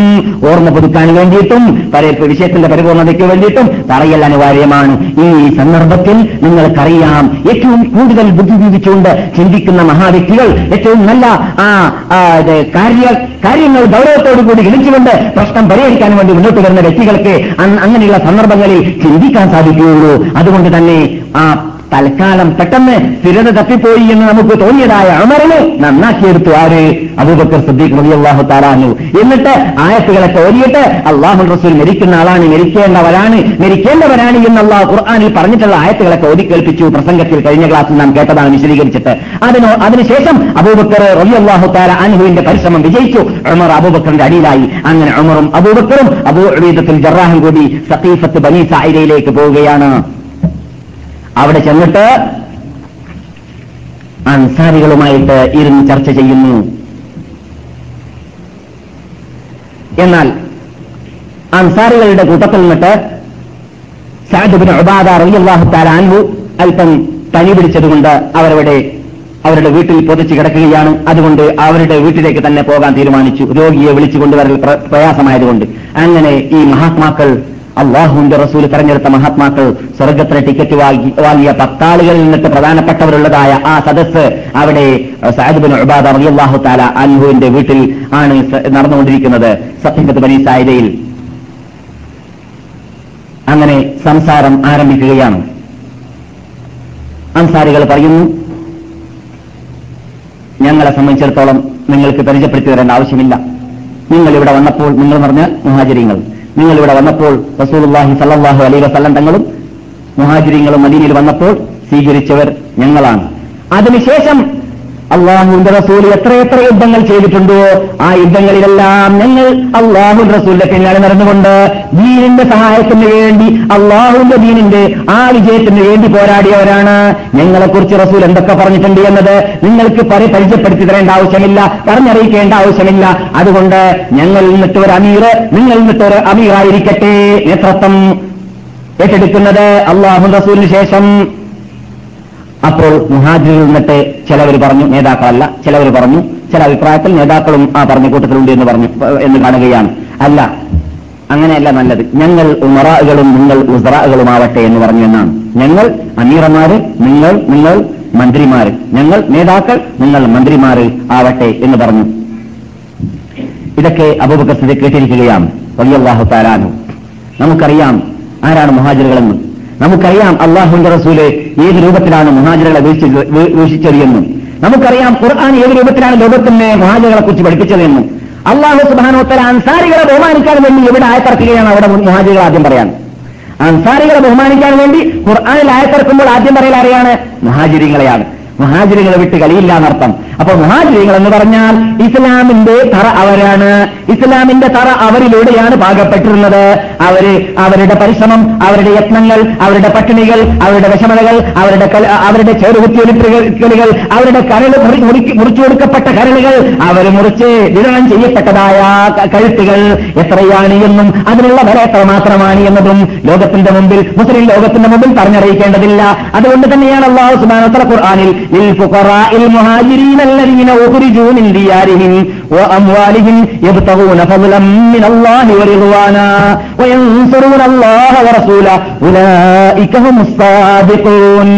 ഓർമ്മ പുതുക്കാൻ വേണ്ടിയിട്ടും വിഷയത്തിന്റെ പരിപൂർണതയ്ക്ക് വേണ്ടിയിട്ടും പറയൽ അനിവാര്യമാണ്. ഈ സന്ദർഭത്തിൽ നിങ്ങൾക്കറിയാം ഏറ്റവും കൂടുതൽ ബുദ്ധി ജീവിച്ചുകൊണ്ട് ചിന്തിക്കുന്ന മഹാവ്യക്തികൾ ഏറ്റവും നല്ല ആ കാര്യ കാര്യങ്ങൾ ഗൗരവത്തോടു കൂടി ഗണിച്ചുകൊണ്ട് പ്രശ്നം പരിഹരിക്കാൻ വേണ്ടി മുന്നോട്ട് വരുന്ന വ്യക്തികൾക്ക് അങ്ങനെയുള്ള സന്ദർഭങ്ങളിൽ ചിന്തിക്കാൻ സാധിക്കുകയുള്ളൂ. അതുകൊണ്ട് തന്നെ ആ തൽക്കാലം പെട്ടെന്ന് സ്ഥിരത തപ്പിപ്പോയി എന്ന് നമുക്ക് തോന്നിയതായ അമറിനെ നന്നാക്കിയെടുത്തു ആര്? അബൂബക്കർ സിദ്ദീഖ് റബി അള്ളാഹു താറാനു എന്നിട്ട് ആയത്തുകളെ ഓരിയിട്ട് അള്ളാഹു റസൂൽ മരിക്കുന്ന ആളാണ് മരിക്കേണ്ടവരാണ് മരിക്കേണ്ടവരാണ് എന്ന് ഖുർആാനിൽ പറഞ്ഞിട്ടുള്ള ആയത്തുകളെ ഓതി കേൾപ്പിച്ചു. പ്രസംഗത്തിൽ കഴിഞ്ഞ ക്ലാസ്സിൽ നാം കേട്ടതാണ് വിശദീകരിച്ചിട്ട്. അതിനോ അതിനുശേഷം അബൂബക്കർ റബി അള്ളാഹു താര അനുഹുവിന്റെ പരിശ്രമം വിജയിച്ചു. ഉമർ അബൂബക്കറിന്റെ അടിയിലായി. അങ്ങനെ ഉമറും അബൂബക്കറും അബൂ അബീദത്തുൽ ജറാഹും കൂടി സഖീഫത്ത് ബനി സായിരയിലേക്ക് പോവുകയാണ്. അവിടെ ചെന്നിട്ട് അൻസാരികളുമായിട്ട് ഇരുന്ന് ചർച്ച ചെയ്യുന്നു. എന്നാൽ അൻസാരികളുടെ കൂട്ടത്തിൽ നിന്നിട്ട് സാദുബിന് ഉബാദ റളിയല്ലാഹു തആല അൻഹു അല്പം തനി പിടിച്ചതുകൊണ്ട് അവരവിടെ അവരുടെ വീട്ടിൽ പൊതിച്ചു കിടക്കുകയാണ്. അതുകൊണ്ട് അവരുടെ വീട്ടിലേക്ക് തന്നെ പോകാൻ തീരുമാനിച്ചു. രോഗിയെ വിളിച്ചു കൊണ്ടുവരൽ പ്രയാസമായതുകൊണ്ട്. അങ്ങനെ ഈ മഹാത്മാക്കൾ അള്ളാഹുവിന്റെ റസൂൽ തെരഞ്ഞെടുത്ത മഹാത്മാക്കൾ സ്വർഗത്തിന് ടിക്കറ്റ് വാങ്ങി വാങ്ങിയ പത്താളുകളിൽ നിന്നിട്ട് പ്രധാനപ്പെട്ടവരുള്ളതായ ആ സദസ് അവിടെ സാഹിബിൻ ഉബാദ റളിയല്ലാഹു താല അൻഹുവിന്റെ വീട്ടിൽ ആണ് നടന്നുകൊണ്ടിരിക്കുന്നത് സത്യത്ത് ബനി സായിദയിൽ. അങ്ങനെ സംസാരം ആരംഭിക്കുകയാണ്. അൻസാരികൾ പറയുന്നു ഞങ്ങളെ സംബന്ധിച്ചിടത്തോളം നിങ്ങൾക്ക് പരിചയപ്പെടുത്തി തരേണ്ട ആവശ്യമില്ല. നിങ്ങൾ ഇവിടെ വന്നപ്പോൾ നിങ്ങൾ പറഞ്ഞ മുഹാചര്യങ്ങൾ നിങ്ങൾ ഇവിടെ വന്നപ്പോൾ റസൂലുള്ളാഹി സല്ലാഹു അലൈ വസല്ലം തങ്ങളും മുഹാജിരിങ്ങളും മദീനയിൽ വന്നപ്പോൾ സ്വീകരിച്ചവർ ഞങ്ങളാണ്. അതിനുശേഷം അള്ളാഹുവിന്റെ റസൂൽ എത്രയെത്ര യുദ്ധങ്ങൾ ചെയ്തിട്ടുണ്ടോ ആ യുദ്ധങ്ങളിലെല്ലാം ഞങ്ങൾ അള്ളാഹു റസൂലിന്റെ പിന്നാലെ നടന്നുകൊണ്ട് ദീനിന്റെ സഹായത്തിന് വേണ്ടി അള്ളാഹുവിന്റെ ദീനിന്റെ ആ വിജയത്തിന് വേണ്ടി പോരാടിയവരാണ്. ഞങ്ങളെക്കുറിച്ച് റസൂൽ എന്തൊക്കെ പറഞ്ഞിട്ടുണ്ട് എന്നത് നിങ്ങൾക്ക് പരി പരിചയപ്പെടുത്തി തരേണ്ട ആവശ്യമില്ല പറഞ്ഞറിയിക്കേണ്ട ആവശ്യമില്ല. അതുകൊണ്ട് ഞങ്ങൾ നിന്നിട്ട് ഒരു അമീർ നിങ്ങൾ നിന്നിട്ട് ഒരു അമീറായിരിക്കട്ടെ. നേതൃത്വം ഏറ്റെടുക്കുന്നത് അള്ളാഹു റസൂലിന് ശേഷം. അപ്പോൾ മുഹാജിറിൽ നിന്നിട്ട് ചിലവർ പറഞ്ഞു നേതാക്കളല്ല ചിലവർ പറഞ്ഞു ചില അഭിപ്രായത്തിൽ നേതാക്കളും ആ പറഞ്ഞ കൂട്ടത്തിലുണ്ട് എന്ന് പറഞ്ഞു എന്ന് കാണുകയാണ്. അല്ല അങ്ങനെയല്ല നല്ലത്. ഞങ്ങൾ ഉമറാകളും നിങ്ങൾ ഉസറാകളുമാവട്ടെ എന്ന് പറഞ്ഞു എന്നാണ്. ഞങ്ങൾ അമീറമാര് നിങ്ങൾ നിങ്ങൾ മന്ത്രിമാര്. ഞങ്ങൾ നേതാക്കൾ നിങ്ങൾ മന്ത്രിമാര് ആവട്ടെ എന്ന് പറഞ്ഞു. ഇതൊക്കെ അബൂബക്കർ സ്ഥിതി കേട്ടിരിക്കുകയാണ്. വാഹു താലാനു നമുക്കറിയാം ആരാണ് മുഹാജിറുകളെന്ന്. നമുക്കറിയാം അള്ളാഹുന്റെ റസൂൽ ഏത് രൂപത്തിലാണ് മുഹാജിറുകളെ വീക്ഷിച്ചെറിയെന്നും നമുക്കറിയാം ഖുർആൻ ഏത് രൂപത്തിലാണ് ലോകത്തിന്റെ മുഹാജിറുകളെ കുറിച്ച് പഠിപ്പിച്ചതെന്നും. അള്ളാഹു സുബാനോത്തര അൻസാരികളെ ബഹുമാനിക്കാൻ വേണ്ടി എവിടെ ആയത്തിറക്കുകയാണ് അവിടെ മുഹാജികൾ ആദ്യം പറയാൻ. അൻസാരികളെ ബഹുമാനിക്കാൻ വേണ്ടി ഖുർആാനിൽ ആയത്തിറക്കുമ്പോൾ ആദ്യം പറയൽ ആരെയാണ്? മുഹാജിരിങ്ങളെയാണ്. മുഹാജിരികളെ വിട്ട് കളിയില്ല എന്നർത്ഥം. അപ്പൊ മുഹാജിങ്ങൾ എന്ന് പറഞ്ഞാൽ ഇസ്ലാമിന്റെ തറ അവരാണ്. ഇസ്ലാമിന്റെ തറ അവരിലൂടെയാണ് പാകപ്പെട്ടിരുന്നത് അവർ അവരുടെ പരിശ്രമം അവരുടെ യത്നങ്ങൾ അവരുടെ പട്ടിണികൾ അവരുടെ വിഷമതകൾ അവരുടെ അവരുടെ ചേറുകുത്തിയൊലിപ്പുകൾ അവരുടെ കരൾ മുറിച്ചു കൊടുക്കപ്പെട്ട കരളുകൾ അവർ മുറിച്ച് വിതരണം ചെയ്യപ്പെട്ടതായ കഴുത്തുകൾ എത്രയാണ് എന്നും അതിനുള്ള വില എത്ര മാത്രമാണ് എന്നതും ലോകത്തിന്റെ മുമ്പിൽ മുസ്ലിം ലോകത്തിന്റെ മുമ്പിൽ പറഞ്ഞറിയിക്കേണ്ടതില്ല. അതുകൊണ്ട് തന്നെയാണ് അള്ളാഹു സുബാനത്തല മുഹാജിരീന الذين أخرجوا من ديارهم وأموالهم يبتغون فضلا من الله ورضوانا وينصرون الله ورسوله أولئك هم الصادقون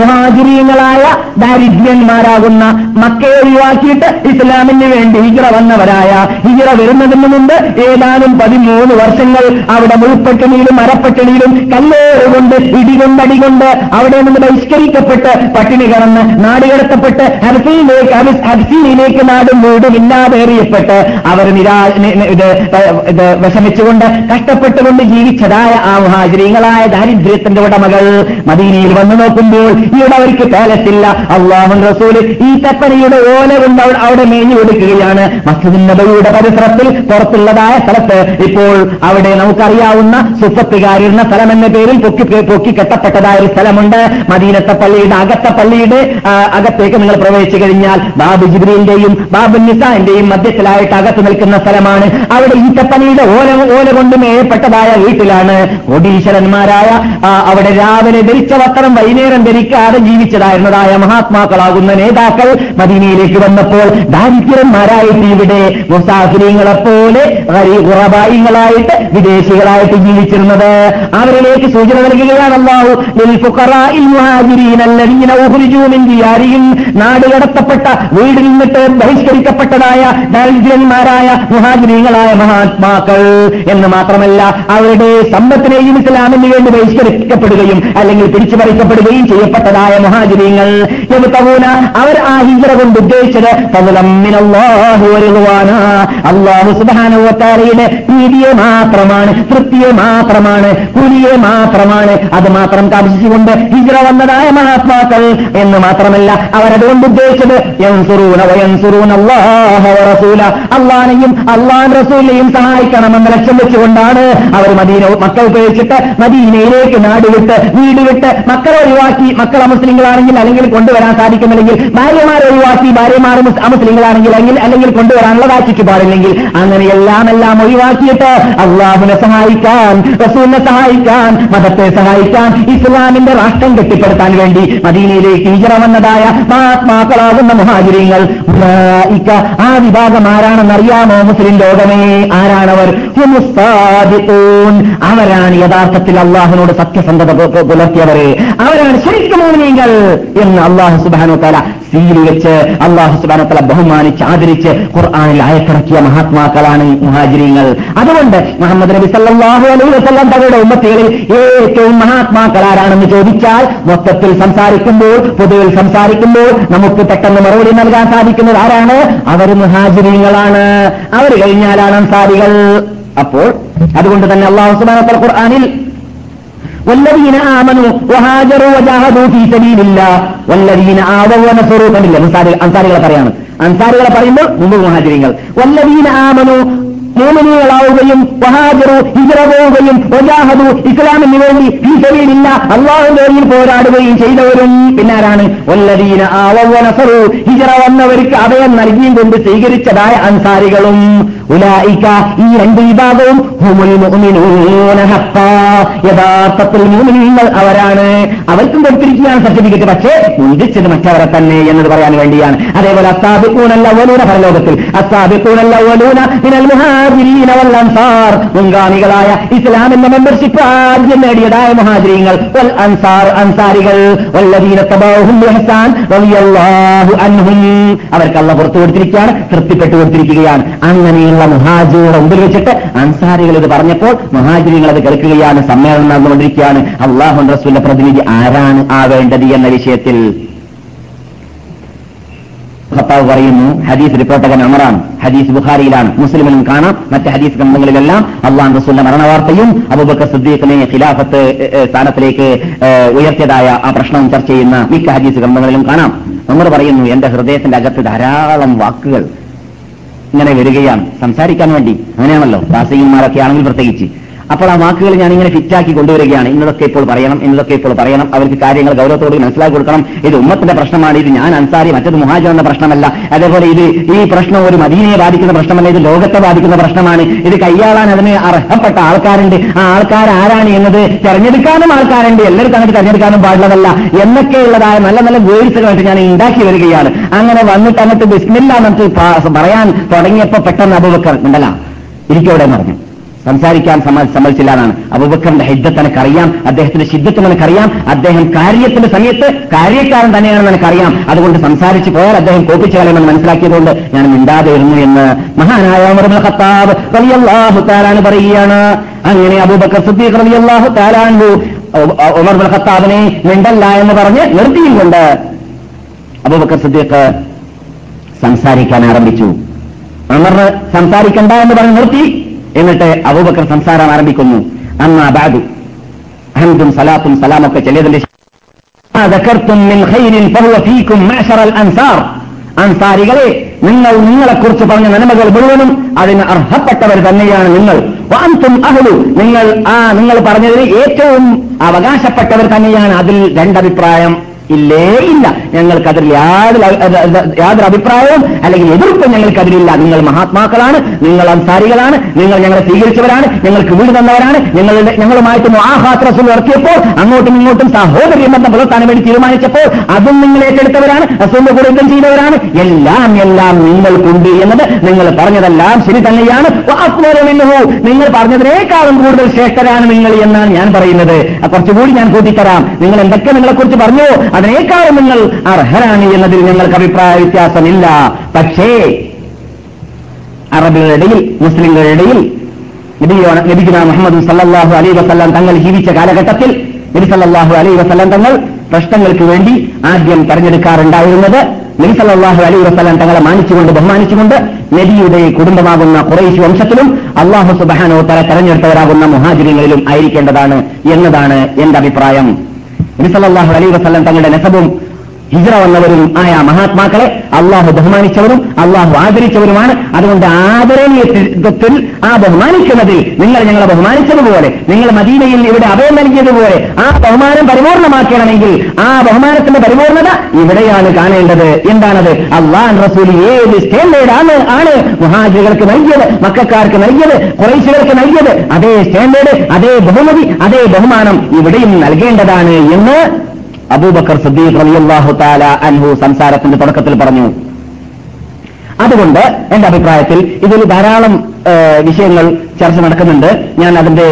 മുഹാജിരീങ്ങളായ ദാരിദ്ര്യന്മാരാകുന്ന മക്കയെ ഒഴിവാക്കിയിട്ട് ഇസ്ലാമിന് വേണ്ടി ഹിജറ വന്നവരായ ഹിജറ വരുന്നതിന് മുമ്പ് ഏതാനും പതിമൂന്ന് വർഷങ്ങൾ അവിടെ മുൾപ്പട്ടിണിയിലും മരപ്പട്ടിണിയിലും കല്ലേറുകൊണ്ട് ഇടികൊണ്ടടികൊണ്ട് അവിടെ നിന്ന് ബഹിഷ്കരിക്കപ്പെട്ട് പട്ടിണി കടന്ന് നാടുകടത്തപ്പെട്ട് ഹർസീനിലേക്ക് ഹർസീനിലേക്ക് നാടും വീടുമില്ല ഒന്നുമില്ലാതെ എറിയപ്പെട്ട് അവർ നിരാ ഇത് വിഷമിച്ചുകൊണ്ട് കഷ്ടപ്പെട്ടുകൊണ്ട് ജീവിച്ചതായ ആ മുഹാജിരിങ്ങളായ ദാരിദ്ര്യത്തിന്റെ ഉടമകൾ മദീനയിൽ വന്നു നോക്കുമ്പോൾ ഇവിടെ അവർക്ക് പാലസ് അള്ളാഹു റസൂൽ ഈ തപ്പനയുടെ ഓല കൊണ്ട് അവിടെ- മേഞ്ഞു കൊടുക്കുകയാണ്. മസ്ജിദിന്നതയുടെ പരിസരത്തിൽ പുറത്തുള്ളതായ സ്ഥലത്ത് ഇപ്പോൾ അവിടെ നമുക്കറിയാവുന്ന സുപ്പത്തുകാരിരുന്ന സ്ഥലം എന്ന പേരിൽ പൊക്കി പൊക്കി കെട്ടപ്പെട്ടതായ ഒരു സ്ഥലമുണ്ട്. മദീനത്തെ പള്ളിയുടെ അകത്തെ പള്ളിയുടെ അകത്തേക്ക് നിങ്ങൾ പ്രവേശിച്ചു കഴിഞ്ഞാൽ ബാബു ജിബ്രീന്റെയും ബാബു നിസാന്റെയും മധ്യത്തിലായിട്ട് അകത്ത് നിൽക്കുന്ന സ്ഥലമാണ്. അവിടെ ഈറ്റപ്പനിയുടെ ഓല ഓല കൊണ്ട് മേയപ്പെട്ടതായ വീട്ടിലാണ് കോടീശ്വരന്മാരായ അവിടെ രാവിലെ ധരിച്ച വസ്ത്രം വൈകുന്നേരം ധരിക്കാതെ ജീവിച്ചതായിരുന്നതായ മഹാത്മാക്കളാകുന്ന നേതാക്കൾ മദീനയിലേക്ക് വന്നപ്പോൾ ദാരിദ്ര്യന്മാരായിട്ട് ഇവിടെ മുസാഫിരിങ്ങളെ പോലെ കുറബായിങ്ങളായിട്ട് വിദേശികളായിട്ട് ജീവിച്ചിരുന്നത്. അവരിലേക്ക് സൂചന നൽകുകയാണ് അള്ളാഹു നാട് കടത്തപ്പെട്ട വീടിൽ നിന്നിട്ട് ബഹിഷ്കരിക്കപ്പെട്ടതായ ദാരിദ്ര്യന്മാരായ മുഹാജിനീങ്ങളായ മഹാത്മാക്കൾ എന്ന് മാത്രമല്ല അവരുടെ സമ്പത്തിനെയും ഇസ്ലാമിന് വേണ്ടി ബഹിഷ്കരിക്കപ്പെടുകയും അല്ലെങ്കിൽ പിടിച്ചു പറിക്കപ്പെടുകയും ചെയ്യപ്പെട്ടതായ മുഹാജിരീങ്ങൾ യബ്തഗൂന അവർ ആ ഹിജറ കൊണ്ട് ഉദ്ദേശിച്ചത് അള്ളാഹു സുബാനുവത്താലയിലെ പ്രീതിയെ മാത്രമാണ് തൃപ്തിയെ മാത്രമാണ് കൂലിയെ മാത്രമാണ്. അത് മാത്രം കാമിച്ചുകൊണ്ട് ഹിജറ വന്നതായ മഹാത്മാക്കൾ എന്ന് മാത്രമല്ല അവരതുകൊണ്ട് ഉദ്ദേശിച്ചത് അള്ളാനെയും അള്ളാൻ റസൂലിനെയും സഹായിക്കണമെന്ന് ലക്ഷ്യം വെച്ചുകൊണ്ടാണ് അവർ മദീന മക്കൾ ഉപയോഗിച്ചിട്ട് മദീനയിലേക്ക് നാടുവിട്ട് വീടുവിട്ട് മക്കളെ ഒഴിവാക്കി മക്കളെ മുസ്ലിങ്ങളാണെങ്കിൽ അല്ലെങ്കിൽ കൊണ്ട് കൊണ്ടുവരാൻ സാധിക്കുന്നില്ലെങ്കിൽ ഭാര്യമാരെ ഒഴിവാക്കി ഭാര്യമാർ മുസ്- അമുസ്ലിങ്ങളാണെങ്കിൽ അല്ലെങ്കിൽ അല്ലെങ്കിൽ കൊണ്ടുവരാനുള്ള വാക്കിക്ക് പാടില്ലെങ്കിൽ അങ്ങനെ എല്ലാം എല്ലാം ഒഴിവാക്കിയിട്ട് അള്ളാഹുവിനെ സഹായിക്കാൻ റസൂലിനെ സഹായിക്കാൻ മതത്തെ സഹായിക്കാൻ ഇസ്ലാമിന്റെ രാഷ്ട്രം കെട്ടിപ്പടുത്താൻ വേണ്ടി മദീനയിലേക്ക് ഹിജറ വന്നതായ മഹാത്മാക്കളാകുന്ന മുഹാജിരിങ്ങൾ. ആ വിഭാഗം ആരാണെന്നറിയാമോ മുസ്ലിം ലോകമേ? ആരാണവർ. അവരാണ് യഥാർത്ഥത്തിൽ അള്ളാഹുനോട് സത്യസന്ധത പുലർത്തിയവര്. അവരാണ് ശരിക്കും എന്ന് അള്ളാഹു സുബാനോ തല സീൽ വെച്ച് അള്ളാഹു സുബാനോ തല ബഹുമാനിച്ച് ആദരിച്ച് ഖുർആാനിൽ അയത്തിറക്കിയ മഹാത്മാക്കളാണ് മുഹാജിരിങ്ങൾ. അതുകൊണ്ട് മുഹമ്മദ് നബി സല്ലാഹു അലൈഹി വസ്ലാം തങ്ങളുടെ ഉമ്മത്തികളിൽ ഏറ്റവും മഹാത്മാക്കൾ ആരാണെന്ന് ചോദിച്ചാൽ മൊത്തത്തിൽ സംസാരിക്കുമ്പോൾ പൊതുവിൽ സംസാരിക്കുമ്പോൾ നമുക്ക് പെട്ടെന്ന് മറുപടി നൽകാൻ സാധിക്കുന്നത് ആരാണ്? അവർ മുഹാജിരിങ്ങളാണ്. അവർ കഴിഞ്ഞാലാണ് അൻസാരികൾ. അപ്പോൾ അതുകൊണ്ട് തന്നെ അള്ളാഹു സുബാനോ വ തആല ഖുർആനിൽ والذين آمنوا وهاجروا وجاهدوا في سبيل الله والذين آووا ونصروا കണ്ടില്ലേ അൻസാരി അൻസാരികളെ പറയാണ് അൻസാരികളെ പറയുമ്പോൾ മുമ്പ് മുഹാജിരിങ്ങൾ വല്ലദീന ആമനു മോമിനികളാവുകയും വഹാജറു ഹിജറ പോവുകയും വജാഹദു ഇസ്ലാമിന് വേണ്ടി ഈ സബീലില്ല അള്ളാഹുവിന്റെ വഴിയിൽ പോരാടുകയും ചെയ്തവരും പിന്നാരാണ് വല്ലദീന ആവവ നസറു ഹിജറ വന്നവർക്ക് അഭയം നൽകിയും കൊണ്ട് സ്വീകരിച്ചതായ അൻസാരികളും ഉലായിക്ക ഈ രണ്ട് വിഭാഗവും. യഥാർത്ഥത്തിൽ മുഅ്മിനീങ്ങൾ അവരാണ്. അവർക്കും കൊടുത്തിരിക്കുകയാണ് സർട്ടിഫിക്കറ്റ്. പക്ഷേ ഉദിച്ചത് മറ്റവരെ തന്നെ എന്നത് പറയാൻ വേണ്ടിയാണ്. അതേപോലെ അസാബിക്കൂണല്ല വലൂന പരലോകത്തിൽ. അസാബിക്കൂണല്ല വൽ അൻസാർ. മുൻഗാമികളായ ഇസ്ലാമിന്റെ മെമ്പർഷിപ്പ് ആദ്യം നേടിയതായ മുഹാജിരീങ്ങൾ. അൻസാർ അൻസാരികൾ. അവർക്കല്ല പുറത്തു കൊടുത്തിരിക്കുകയാണ് തൃപ്തിപ്പെട്ടു കൊടുത്തിരിക്കുകയാണ്. അങ്ങനെയുള്ള മുഹാജിറുടെ മുമ്പിൽ വെച്ചിട്ട്? അൻസാരികൾ ഇത് പറഞ്ഞപ്പോൾ മുഹാജിരികൾ അത് കേൾക്കുകയാണ് സമ്മേളനം നടന്നുകൊണ്ടിരിക്കുകയാണ്. അള്ളാഹു റസൂലിന്റെ പ്രതിനിധി ആരാണ് ആവേണ്ടത് എന്ന വിഷയത്തിൽ? ഖത്താവ് പറയുന്നു ഹദീസ് റിപ്പോർട്ടകൻ അമറാണ് ഹദീസ് ബുഖാരിയിലാണ്. മുസ്ലിമിലും കാണാം. മറ്റ് ഹദീസ് ഗ്രന്ഥങ്ങളിലെല്ലാം അള്ളാഹ് റസൂലിന്റെ മരണവാർത്തയും അബൂബക്കർ സിദ്ദീഖിനെ ഖിലാഫത്ത് സ്ഥാനത്തിലേക്ക് ഉയർത്തിയതായ ആ പ്രശ്നവും ചർച്ച ചെയ്യുന്ന മിക്ക ഹദീസ് ഗ്രന്ഥങ്ങളിലും കാണാം. നമ്മൾ പറയുന്നു എന്റെ ഹൃദയത്തിന്റെ അകത്ത് ധാരാളം വാക്കുകൾ ഇങ്ങനെ വരികയാണ്. സംസാരിക്കാൻ വേണ്ടി. അങ്ങനെയാണല്ലോ. ദാസീന്മാരൊക്കെ ആണെങ്കിൽ പ്രത്യേകിച്ച്. അപ്പോൾ ആ വാക്കുകൾ ഞാൻ ഇങ്ങനെ ഫിറ്റാക്കി കൊണ്ടുവരികയാണ്. ഇന്നതൊക്കെ ഇപ്പോൾ പറയണം ഇന്നതൊക്കെ ഇപ്പോൾ പറയണം. അവർക്ക് കാര്യങ്ങൾ ഗൗരവത്തോട് മനസ്സിലാക്കി കൊടുക്കണം. ഇത് ഉമ്മത്തിന്റെ പ്രശ്നമാണ് ഇത് ഞാൻ അൻസാരി മറ്റത് മുഹാജർ പ്രശ്നമല്ല. അതേപോലെ ഇത് ഈ പ്രശ്നം ഒരു മദീനയെ ബാധിക്കുന്ന പ്രശ്നമല്ല ഇത് ലോകത്തെ ബാധിക്കുന്ന പ്രശ്നമാണ്. ഇത് കൈയാളാൻ അതിന് അർഹപ്പെട്ട ആൾക്കാരുണ്ട്. ആ ആൾക്കാർ ആരാണ് എന്നത് തെരഞ്ഞെടുക്കാനും ആൾക്കാരുണ്ട്. എല്ലാവർക്കും അങ്ങനെ തെരഞ്ഞെടുക്കാനും പാടുള്ളതല്ല. എന്നൊക്കെയുള്ളതായ നല്ല നല്ല വേഴ്സുകളായിട്ട് ഞാൻ ഉണ്ടാക്കി വരികയാണ്. അങ്ങനെ വന്നിട്ട് അങ്ങോട്ട് ബിസ്മില്ല എന്നിട്ട് പറയാൻ തുടങ്ങിയപ്പോ പെട്ടെന്ന് അബുബക്കർ ഉണ്ടല്ല. ഇരിക്കവിടെ പറഞ്ഞു. സംസാരിക്കാൻ സമ്മ- സമ്മതിച്ചില്ല എന്നാണ് അബുബക്കറിന്റെ ഹിദ്ദത്ത് എനിക്കറിയാം അദ്ദേഹത്തിന്റെ ശിദ്ധത്വം എനിക്കറിയാം അദ്ദേഹം കാര്യത്തിന്റെ സമയത്ത് കാര്യക്കാരൻ തന്നെയാണെന്ന് എനിക്കറിയാം അതുകൊണ്ട് സംസാരിച്ചു പോയാൽ അദ്ദേഹം കോപ്പിച്ചു കളയുമെന്ന് മനസ്സിലാക്കിയതുകൊണ്ട് ഞാൻ മിണ്ടാതെ ഇരുന്നു എന്ന് മഹാനായ ഖത്താബ് റളിയല്ലാഹു തആലാന് പറയുകയാണ്. അങ്ങനെ അബൂബക്കർ സിദ്ദീഖ് തആലാൻഹു ഉമർ ഖത്താബിനെ മിണ്ടല്ല എന്ന് പറഞ്ഞ് നിർത്തിയും കൊണ്ട് അബൂബക്കർ സുദ്ദീഖ് സംസാരിക്കാൻ ആരംഭിച്ചു. അമർ സംസാരിക്കണ്ട എന്ന് പറഞ്ഞ് നിർത്തി. എന്നിട്ട് അബൂബക്കർ സംസാരം ആരംഭിക്കുന്നു. അന്നാ ബാദു ഹംദും സലാത്തും സലാമൊക്കെ ചെല്ലിയതിന്റെ അൻസാരികളെ നിങ്ങൾ നിങ്ങളെക്കുറിച്ച് പറഞ്ഞ നന്മകൾ മുഴുവനും അതിന് അർഹപ്പെട്ടവർ തന്നെയാണ് നിങ്ങൾ. അഹലു. നിങ്ങൾ ആ നിങ്ങൾ പറഞ്ഞതിൽ ഏറ്റവും അവകാശപ്പെട്ടവർ തന്നെയാണ് അതിൽ രണ്ടഭിപ്രായം. ഇല്ലേ? ഇല്ല. ഞങ്ങൾക്കതിൽ യാതൊരു യാതൊരു അഭിപ്രായവും അല്ലെങ്കിൽ എതിർപ്പും ഞങ്ങൾക്കതിലില്ല. നിങ്ങൾ മഹാത്മാക്കളാണ്. നിങ്ങൾ അൻസാരികളാണ്. നിങ്ങൾ ഞങ്ങളെ സ്വീകരിച്ചവരാണ്. ഞങ്ങൾക്ക് വീട് തന്നവരാണ്. ഞങ്ങളുടെ ഞങ്ങളുമായിട്ട് റസൂൽ ഇറക്കിയപ്പോൾ അങ്ങോട്ടും ഇങ്ങോട്ടും സഹോദരി ബന്ധം പുലർത്താൻ വേണ്ടി തീരുമാനിച്ചപ്പോൾ അതും നിങ്ങൾ ഏറ്റെടുത്തവരാണ്. റസൂലിന്റെ കൂടെ ചെയ്തവരാണ്. എല്ലാം എല്ലാം നിങ്ങൾക്കുണ്ട് എന്നത് നിങ്ങൾ പറഞ്ഞതെല്ലാം ശരി തന്നെയാണ്. നിങ്ങൾ പറഞ്ഞതിനേക്കാളും കൂടുതൽ ശ്രേഷ്ഠരാണ് നിങ്ങൾ എന്നാണ് ഞാൻ പറയുന്നത്. കുറച്ചുകൂടി ഞാൻ കൂട്ടിത്തരാം. നിങ്ങൾ എന്തൊക്കെ നിങ്ങളെക്കുറിച്ച് പറഞ്ഞോ അതിനേക്കാളും നിങ്ങൾ അർഹരാണ് എന്നതിൽ ഞങ്ങൾക്ക് അഭിപ്രായ വ്യത്യാസമില്ല. പക്ഷേ അറബികളുടെ ഇടയിൽ മുസ്ലിങ്ങളുടെ ഇടയിൽ മുഹമ്മദ് സല്ലാഹു അലൈ വസ്ലാം തങ്ങൾ ജീവിച്ച കാലഘട്ടത്തിൽ നബി സല്ലാഹു അലൈ വസ്ലാം തങ്ങൾ പ്രശ്നങ്ങൾക്ക് വേണ്ടി ആദ്യം തെരഞ്ഞെടുക്കാറുണ്ടായിരുന്നത് നബി സല്ലാഹു അലൈ വസ്ലാം തങ്ങളെ മാനിച്ചുകൊണ്ട് ബഹുമാനിച്ചുകൊണ്ട് നബിയുടെ കുടുംബമാകുന്ന കുറേശ് വംശത്തിലും അള്ളാഹു സുബാനോ തല തെരഞ്ഞെടുത്തവരാകുന്ന മുഹാജിരികളിലും ആയിരിക്കേണ്ടതാണ് എന്നതാണ് എന്റെ അഭിപ്രായം. നബി സല്ലാഹു അലൈ വസ്ലം തങ്ങളുടെ നെസബും ഹിജറ വന്നവരും ആയ മഹാത്മാക്കളെ അള്ളാഹു ബഹുമാനിച്ചവരും അള്ളാഹു ആദരിച്ചവരുമാണ്. അതുകൊണ്ട് ആദരണീയത്വത്തിൽ ആ ബഹുമാനിക്കുന്നതിൽ നിങ്ങൾ ഞങ്ങളെ ബഹുമാനിച്ചതുപോലെ നിങ്ങൾ മദീനയിൽ ഇവിടെ അഭയം നൽകിയതുപോലെ ആ ബഹുമാനം പരിപൂർണമാക്കണമെങ്കിൽ ആ ബഹുമാനത്തിന്റെ പരിപൂർണത ഇവിടെയാണ് കാണേണ്ടത്. എന്താണത്? അള്ളാൻ റസൂൽ ഏത് സ്റ്റാൻഡേർഡാണ് ആണ്? മുഹാജികൾക്ക് നൽകിയത് മക്കാർക്ക് നൽകിയത് കുറേശികൾക്ക് നൽകിയത്. അതേ സ്റ്റാൻഡേർഡ് അതേ ബഹുമതി അതേ ബഹുമാനം ഇവിടെയും നൽകേണ്ടതാണ് എന്ന് അബൂബക്കർ സദ്ദീഖ് റളിയല്ലാഹു താല അൻഹു സംസാരത്തിന്റെ തുടക്കത്തിൽ പറഞ്ഞു. അതുകൊണ്ട് എന്റെ അഭിപ്രായത്തിൽ ഇതിൽ ധാരാളം വിഷയങ്ങൾ ചർച്ച നടക്കുന്നുണ്ട്. ഞാൻ അതിന്റെ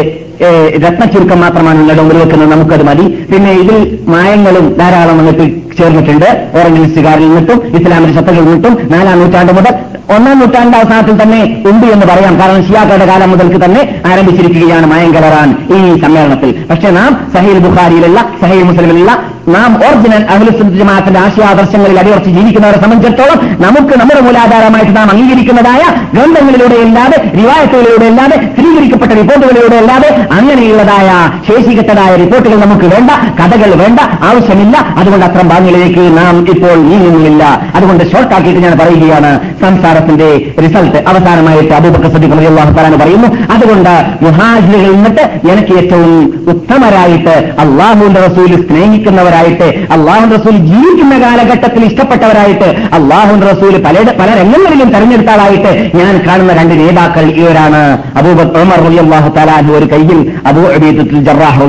രത്ന ചുരുക്കം മാത്രമാണ് നിങ്ങളുടെ മുമ്പിൽ വെക്കുന്നത്. നമുക്കത് മതി. പിന്നെ ഇതിൽ മായങ്ങളും ധാരാളം അങ്ങോട്ട് ചേർന്നിട്ടുണ്ട്. ഓറഞ്ചലിസ്റ്റുകാരിൽ നിന്നിട്ടും ഇസ്ലാമിന്റെ ശത്രുക്കളിൽ നിന്നിട്ടും നാലാം നൂറ്റാണ്ട് മുതൽ ഒന്നാം നൂറ്റാണ്ട് അവസാനത്തിൽ തന്നെ ഉണ്ട് എന്ന് പറയാം. കാരണം ഷിയാക്കളുടെ കാലം മുതൽക്ക് തന്നെ ആരംഭിച്ചിരിക്കുകയാണ് മായം കലറാൻ ഈ സമ്മേളനത്തിൽ. പക്ഷേ നാം സഹീൽ ബുഖാരിയിലുള്ള സഹീൽ മുസ്ലിമിലുള്ള നാം ഒറിജിനൽ അഹ്ലുസുൽ ജമാഅത്തിന്റെ ആശയാദർശങ്ങളിൽ അടിയുറച്ച് ജീവിക്കുന്നവരെ സംബന്ധിച്ചിടത്തോളം നമുക്ക് നമ്മുടെ മൂലാധാരമായിട്ട് നാം അംഗീകരിക്കുന്നതായ ഗ്രന്ഥങ്ങളിലൂടെ അല്ലാതെ റിവായത്തുകളിലൂടെ അല്ലാതെ സ്ഥിരീകരിക്കപ്പെട്ട റിപ്പോർട്ടുകളിലൂടെ അല്ലാതെ അങ്ങനെയുള്ളതായ ശേഷികെട്ടതായ റിപ്പോർട്ടുകൾ നമുക്ക് വേണ്ട കഥകൾ വേണ്ട ആവശ്യമില്ല. അതുകൊണ്ട് അത്ര ഭാഗങ്ങളിലേക്ക് നാം ഇപ്പോൾ നീങ്ങുന്നില്ല. അതുകൊണ്ട് ഷോർട്ടാക്കിയിട്ട് ഞാൻ പറയുകയാണ്. സംസാരത്തിന്റെ റിസൾട്ട് അവസാനമായിട്ട് അബൂബക്കർ തആല പറയുന്നു. അതുകൊണ്ട് മുഹാജിറുകളിൽ നിന്നിട്ട് എനിക്ക് ഏറ്റവും ഉത്തമരായിട്ട് അള്ളാഹുവിന്റെ റസൂൽ സ്നേഹിക്കുന്നവരായിട്ട് അള്ളാഹു റസൂൽ ജീവിക്കുന്ന കാലഘട്ടത്തിൽ ഇഷ്ടപ്പെട്ടവരായിട്ട് അള്ളാഹു റസൂൽ പല പല രംഗങ്ങളിലും തെരഞ്ഞെടുത്താളായിട്ട് ഞാൻ കാണുന്ന രണ്ട് നേതാക്കൾ ഇവരാണ്. അബൂബക്കർ ഉമർ ഒരു കയ്യിൽ അബൂ അബീദത്തുൽ ജറാഹ്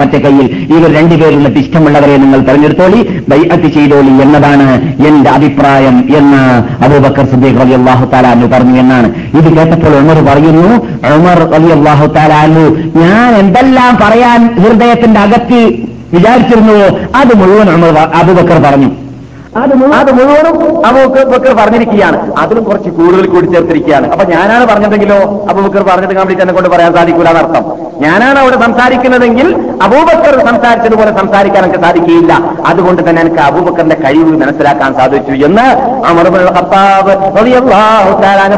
മറ്റേ കയ്യിൽ. ഇവർ രണ്ടുപേരുള്ള ഇഷ്ടമുള്ളവരെ നിങ്ങൾ തെരഞ്ഞെടുത്തോളി ബൈഅത്ത് ചെയ്തോളി എന്നതാണ് എന്റെ അഭിപ്രായം എന്ന് അബൂബക്കർ സിദ്ദീഖ് റലി അള്ളാഹു താലാനു പറഞ്ഞു എന്നാണ്. ഇത് കേട്ടപ്പോൾ ഉമർ പറയുന്നു ഉമർ റലി അള്ളാഹു താലാനു ഞാൻ എന്തെല്ലാം പറയാൻ ഹൃദയത്തിന്റെ അകത്ത് വിചാരിച്ചിരുന്നുവോ? അത് മുഴുവൻ അബൂബക്കർ പറഞ്ഞു. അത് അത് മുഴുവനും അബൂബക്കർ പറഞ്ഞിരിക്കുകയാണ്. അതിലും കുറച്ച് കൂടുതൽ കൂടി ചേർത്തിരിക്കുകയാണ്. അപ്പൊ ഞാനാണ് പറഞ്ഞതെങ്കിലോ? അബൂബക്കർ പറഞ്ഞത് കംപ്ലീറ്റ് എന്നെ കൊണ്ട് പറയാൻ സാധിക്കൂല എന്നർത്ഥം. ഞാനാണ് അവിടെ സംസാരിക്കുന്നതെങ്കിൽ അബൂബക്കർ സംസാരിച്ചതുപോലെ സംസാരിക്കാൻ എനിക്ക് സാധിക്കുകയില്ല. അതുകൊണ്ട് തന്നെ എനിക്ക് അബൂബക്കറിന്റെ കഴിവ് മനസ്സിലാക്കാൻ സാധിച്ചു എന്ന് അമർത്താബ്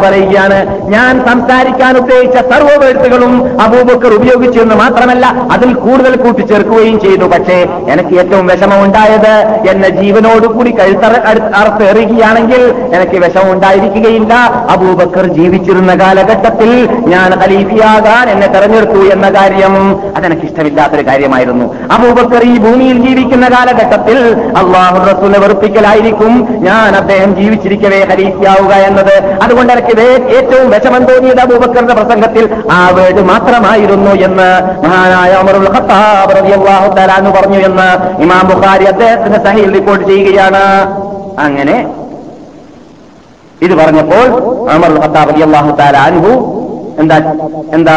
പറയുകയാണ്. ഞാൻ സംസാരിക്കാൻ ഉദ്ദേശിച്ച സർവവേഴ്ത്തുകളും അബൂബക്കർ ഉപയോഗിച്ചു എന്ന് മാത്രമല്ല അതിൽ കൂടുതൽ കൂട്ടിച്ചേർക്കുകയും ചെയ്തു. പക്ഷേ എനിക്ക് ഏറ്റവും വിഷമമുണ്ടായത് എന്നെ ജീവനോടുകൂടി കഴുത്തറ അറുത്തെറിയുകയാണെങ്കിൽ എനിക്ക് വിഷമം ഉണ്ടായിരിക്കുകയില്ല അബൂബക്കർ ജീവിച്ചിരുന്ന കാലഘട്ടത്തിൽ ഞാൻ ഖലീഫിയാകാൻ എന്നെ തെരഞ്ഞെടുത്തു എന്ന കാര്യം അതെനിക്ക് ഇഷ്ടമില്ലാത്തൊരു കാര്യമായിരുന്നു. അബൂബക്കർ ഈ ഭൂമിയിൽ ജീവിക്കുന്ന കാലഘട്ടത്തിൽ അള്ളാഹു റസൂലിനെ വെറുപ്പിക്കലായിരിക്കും. ഞാൻ അദ്ദേഹം ജീവിച്ചിരിക്കവേ ഹരിക്കാവുക എന്നത്. അതുകൊണ്ട് എനിക്ക് ഏറ്റവും വിഷമം തോന്നിയത് അബൂബക്കറിന്റെ പ്രസംഗത്തിൽ ആ വേട് മാത്രമായിരുന്നു എന്ന് മഹാനായ അമറുൽ ഖത്താബ് റളിയല്ലാഹു തആല എന്ന് പറഞ്ഞു എന്ന് ഇമാം ബുഖാരി അദ്ദേഹത്തിന്റെ സഹീൽ റിപ്പോർട്ട് ചെയ്യുകയാണ്. അങ്ങനെ ഇത് പറഞ്ഞപ്പോൾ അമർ ഖത്താബ് റളിയല്ലാഹു തആല അൻഹു എന്താ എന്താ